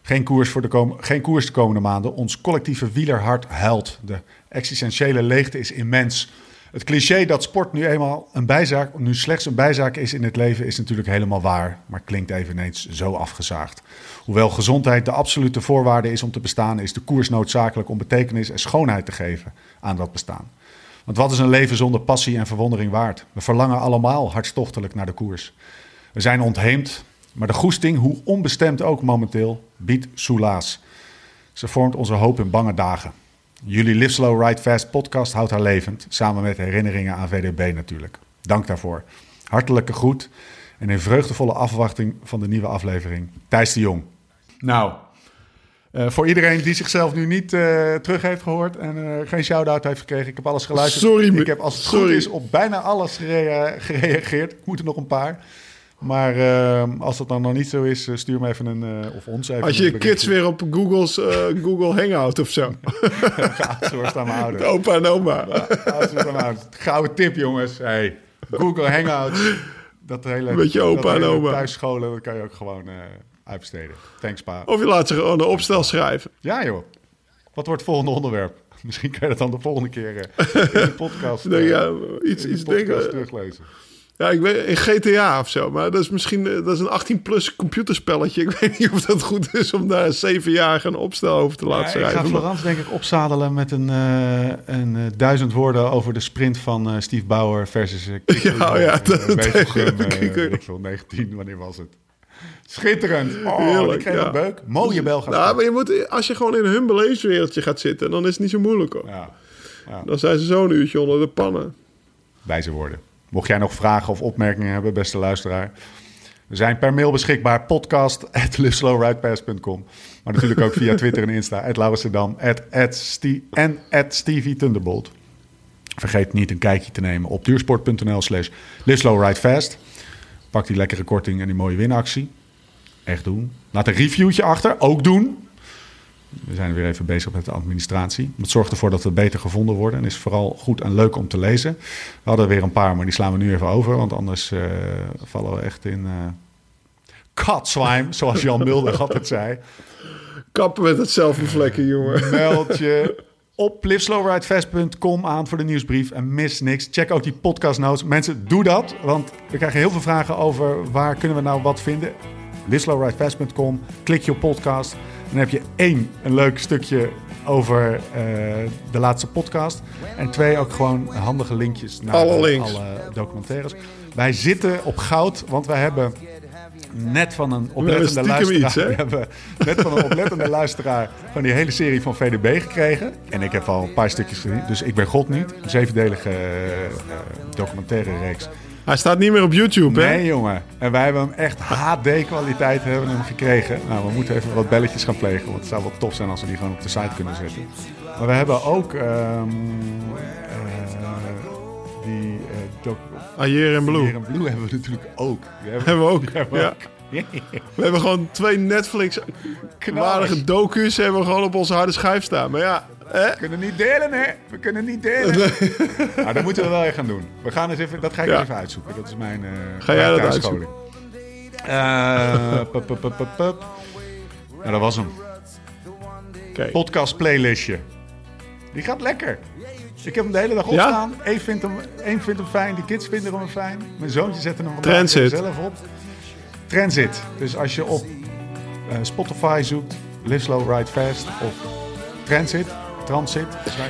Geen koers, voor geen koers de komende maanden. Ons collectieve wielerhart huilt. De existentiële leegte is immens. Het cliché dat sport nu eenmaal een bijzaak, nu slechts een bijzaak is in het leven, is natuurlijk helemaal waar, maar klinkt eveneens zo afgezaagd. Hoewel gezondheid de absolute voorwaarde is om te bestaan, is de koers noodzakelijk om betekenis en schoonheid te geven aan dat bestaan. Want wat is een leven zonder passie en verwondering waard? We verlangen allemaal hartstochtelijk naar de koers. We zijn ontheemd, maar de goesting, hoe onbestemd ook momenteel, biedt soelaas. Ze vormt onze hoop in bange dagen. Jullie Live Slow Ride Fast podcast houdt haar levend, samen met herinneringen aan VDB natuurlijk. Dank daarvoor. Hartelijke groet en in vreugdevolle afwachting van de nieuwe aflevering. Thijs de Jong. Nou, eh, voor iedereen die zichzelf nu niet eh, terug heeft gehoord en eh, geen shout-out heeft gekregen, ik heb alles geluisterd. Sorry, ik heb als het goed is op bijna alles gere- gereageerd. Ik moet er nog een paar. Maar eh, als dat dan nog niet zo is, eh, stuur me even een, eh, of ons even Als je kids weer op Google's, Google Hangout of zo. Geoutsourced aan mijn ouders. Opa en oma. Geoutsourced aan mijn ouders. Gouden tip, jongens. Hey, Google Hangouts. Dat hele, beetje opa dat en hele oma. thuisscholen, dat kan je ook gewoon uitbesteden. Thanks, pa. Of je laat ze gewoon een opstel schrijven. Ja, joh. Wat wordt het volgende onderwerp? Misschien kan je dat dan de volgende keer in de podcast, Nee, ja, iets, iets podcast teruglezen. Ja, ik weet in GTA of zo, maar dat is misschien eh, dat is een 18-plus computerspelletje. Ik weet niet of dat goed is om daar een 7-jarige een opstel over te laten Ja, ik schrijven. ga Florence denk ik opzadelen met een, eh, een eh, duizend woorden over de sprint van Steve Bauer versus uh, Ja, oh ja, dat- Wevelgem, dat- eh, weet ik veel, 19, wanneer was het? Schitterend. Oh, Heerlijk, ik kreeg ja. een beuk. Mooie Belgische. Nou, maar je moet, als je gewoon in hun beleefswereldje gaat zitten, dan is het niet zo moeilijk hoor. Ja, Dan zijn ze zo'n uurtje onder de pannen. wijze woorden. Mocht jij nog vragen of opmerkingen hebben, beste luisteraar. We zijn per mail beschikbaar. Podcast at liveslowridepass.com. Maar natuurlijk ook via Twitter en Insta. At Ste- en at Stevie Thunderbolt. Vergeet niet een kijkje te nemen op duursport.nl slash liveslowridefast. Pak die lekkere korting en die mooie winactie. Echt doen. Laat een reviewtje achter. Ook doen. We zijn weer even bezig met de administratie. Het zorgt ervoor dat we beter gevonden worden. En is vooral goed en leuk om te lezen. We hadden weer een paar, maar die slaan we nu even over. Want anders eh, vallen we echt in... eh katzwijm, zoals Jan Mulder altijd zei. Kappen met het selfie-vlekken, jongen. Meld je op liveslowridefest.com aan voor de nieuwsbrief en mis niks. Check ook die podcast notes. Mensen, doe dat, want we krijgen heel veel vragen over waar kunnen we nou wat vinden. liveslowridefest.com, klik je op podcast. Dan heb je één, een leuk stukje over eh, de laatste podcast. En twee, ook gewoon handige linkjes naar Alle documentaires. Wij zitten op goud, want wij hebben net van een oplettende stiekem luisteraar... iets, we hebben net van een oplettende luisteraar van die hele serie van VDB gekregen. En ik heb al een paar stukjes gezien, dus ik ben God niet. Een zevendelige eh, eh, documentaire reeks. Hij staat niet meer op YouTube, hè? Nee, jongen. En wij hebben hem echt HD-kwaliteit hebben hem gekregen. Nou, we moeten even wat belletjes gaan plegen. Want het zou wel tof zijn als we die gewoon op de site kunnen zetten. Maar we hebben ook ehm, eh, die Ayer en Blue. Hier in Blue hebben we natuurlijk ook. Die hebben, Hebben we ook, hebben we ja. ook. We hebben gewoon twee Netflix-waardige docu's hebben we gewoon op onze harde schijf staan. Maar ja, hè? We kunnen niet delen, hè? We kunnen niet delen. Maar dat moeten we wel even gaan doen. We gaan eens even, dat ga ik Ja. even uitzoeken. Dat is mijn. eh Ga jij dat thuisscholing. Eh, pup, pup, pup, pup. Nou, dat was hem. Podcast playlistje. Die gaat lekker. Ik heb hem de hele dag Ja? opstaan. Eén vindt, hem, één vindt hem fijn, die kids vinden hem fijn. Mijn zoontje zet hem vandaag zelf op. Transit. Dus als je op eh, Spotify zoekt, Live Slow, Ride Fast of Transit, Transit.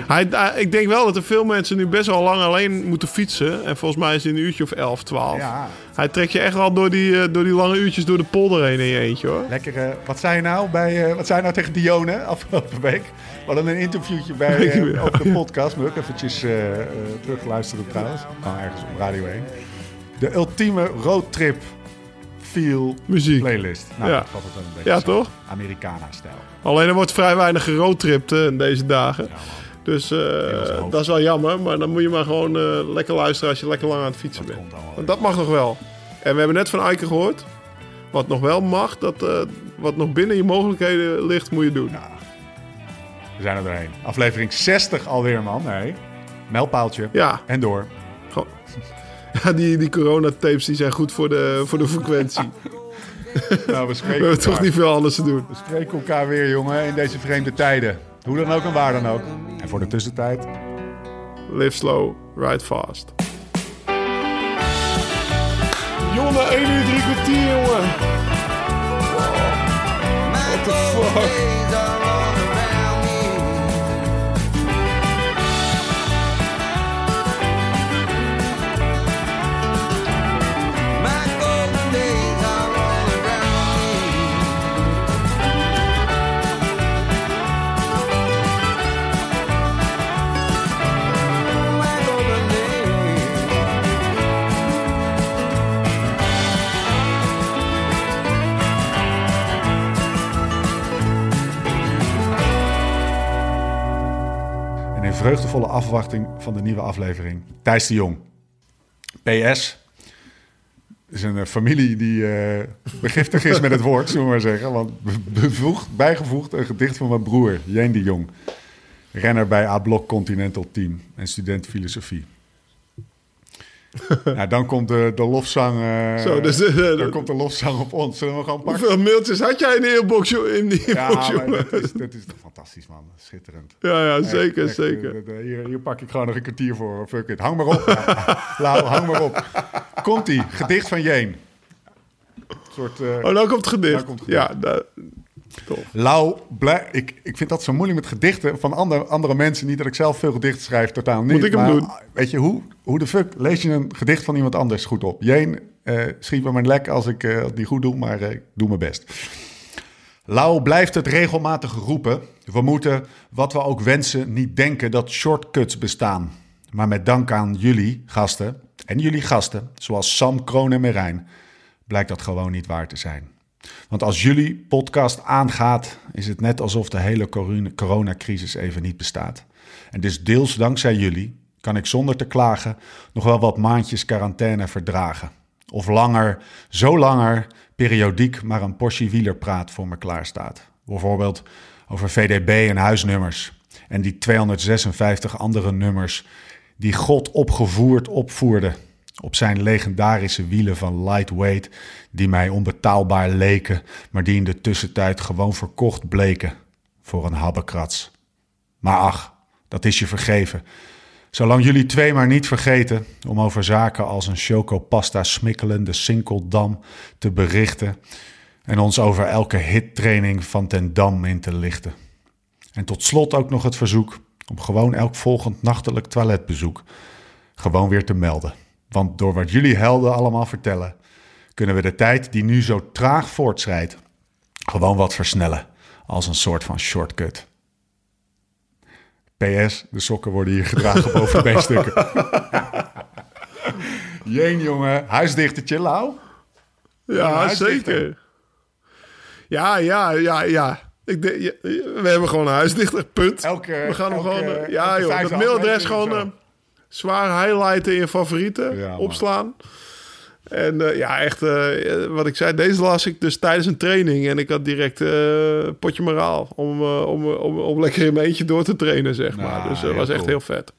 Hij, hij- ik denk wel dat er veel mensen nu best wel lang alleen moeten fietsen. En volgens mij is het een uurtje of 11, 12. Ja, Hij trekt je echt wel door die, eh, door die lange uurtjes door de polder heen in je eentje hoor. lekker. eh, wat zei je nou bij, eh, wat zei je nou tegen Dione afgelopen week? We hadden een interviewtje bij eh, op de podcast. Moet ik eventjes eh eh, terugluisteren trouwens. Nou, ergens op Radio 1. De ultieme roadtrip feel Muziek. playlist. Nou, Ja. dat valt het wel een beetje Ja, toch? Americana-stijl. Alleen er wordt vrij weinig geroadtript eh, in deze dagen. Ja. Dus eh, dat is wel jammer. Maar dan moet je maar gewoon eh, lekker luisteren als je lekker lang aan het fietsen Dat bent. Want dat mag nog wel. En we hebben net van Eike gehoord. Wat nog wel mag, dat, wat nog binnen je mogelijkheden ligt, moet je doen. Ja. We zijn er doorheen. Aflevering 60 alweer, man. Nee. Mijlpaaltje. Ja, En door. die, die coronatapes die zijn goed voor de, voor de frequentie. Nou, we We hebben toch niet veel anders te doen. We spreken elkaar weer, jongen, in deze vreemde tijden. Hoe dan ook en waar dan ook. En voor de tussentijd... Live slow, ride fast. Jongen, 1 uur 3 kwartier, jongen. What the fuck? Vreugdevolle afwachting van de nieuwe aflevering. Thijs de Jong. PS. is een eh, familie die eh begiftig is met het woord, zullen we maar zeggen. Want be- bevoegd, bijgevoegd een gedicht van mijn broer, Jeen de Jong. Renner bij A-Blok Continental Team en student filosofie. nou, dan komt de, de lofzang. eh, Zo, dus, eh, dan komt de lofzang op ons. Zullen we gewoon pakken? Hoeveel mailtjes had jij in de inbox, in die Ja, inbox, jongen? dat is, dat is toch fantastisch, man. Schitterend. Ja, ja, zeker, Echt, echt, zeker. eh, eh, Hier, hier pak ik gewoon nog een kwartier voor. Fuck it. Hang maar op. Ja. Lau, hang maar op. Komt-ie. Gedicht van Jeen. Een soort... eh, Oh, nou komt het gedicht. Nou komt het gedicht. Ja, da- tof. Lau, blij, ik, ik vind dat zo moeilijk met gedichten van andere, andere mensen. Niet dat ik zelf veel gedichten schrijf, totaal niet. Moet ik hem maar, doen? Weet je, hoe, hoe de fuck lees je een gedicht van iemand anders goed op? Jeen, eh schiet me maar lek als ik eh, het niet goed doe, maar eh, ik doe mijn best. Lau blijft het regelmatig roepen. We moeten, wat we ook wensen, niet denken dat shortcuts bestaan. Maar met dank aan jullie gasten en jullie gasten, zoals Sam, Kroon en Merijn, blijkt dat gewoon niet waar te zijn. Want als jullie podcast aangaat, is het net alsof de hele corona- coronacrisis even niet bestaat. En dus deels dankzij jullie kan ik zonder te klagen nog wel wat maandjes quarantaine verdragen. Of langer, zo langer, periodiek maar een portie wielerpraat voor me klaarstaat. Bijvoorbeeld over VDB en huisnummers. En die 256 andere nummers die God opgevoerd opvoerde op zijn legendarische wielen van lightweight, die mij onbetaalbaar leken, maar die in de tussentijd gewoon verkocht bleken voor een habbekrats. Maar ach, dat is je vergeven. Zolang jullie twee maar niet vergeten om over zaken als een chocopasta smikkelende Sinkeldam te berichten en ons over elke hittraining van ten Dam in te lichten. En tot slot ook nog het verzoek om gewoon elk volgend nachtelijk toiletbezoek gewoon weer te melden. Want door wat jullie helden allemaal vertellen, kunnen we de tijd die nu zo traag voortschrijdt, gewoon wat versnellen als een soort van shortcut. PS, de sokken worden hier gedragen boven de beenstukken. Jeen, jongen. Huisdichtertje, Lau? Ja, huisdichter. zeker. Ja, ja, ja, ja. Ik denk, ja, we hebben gewoon een huisdichter, punt. Elke- we gaan hem elke- gewoon... ja, joh, dat mailadres gewoon zwaar highlighten in je favorieten. Ja, opslaan. En eh, ja, echt, eh, wat ik zei, deze las ik dus tijdens een training. En ik had direct eh potje moraal om, om, om, om lekker in mijn eentje door te trainen, zeg Nou, maar. Dus dat was echt heel vet.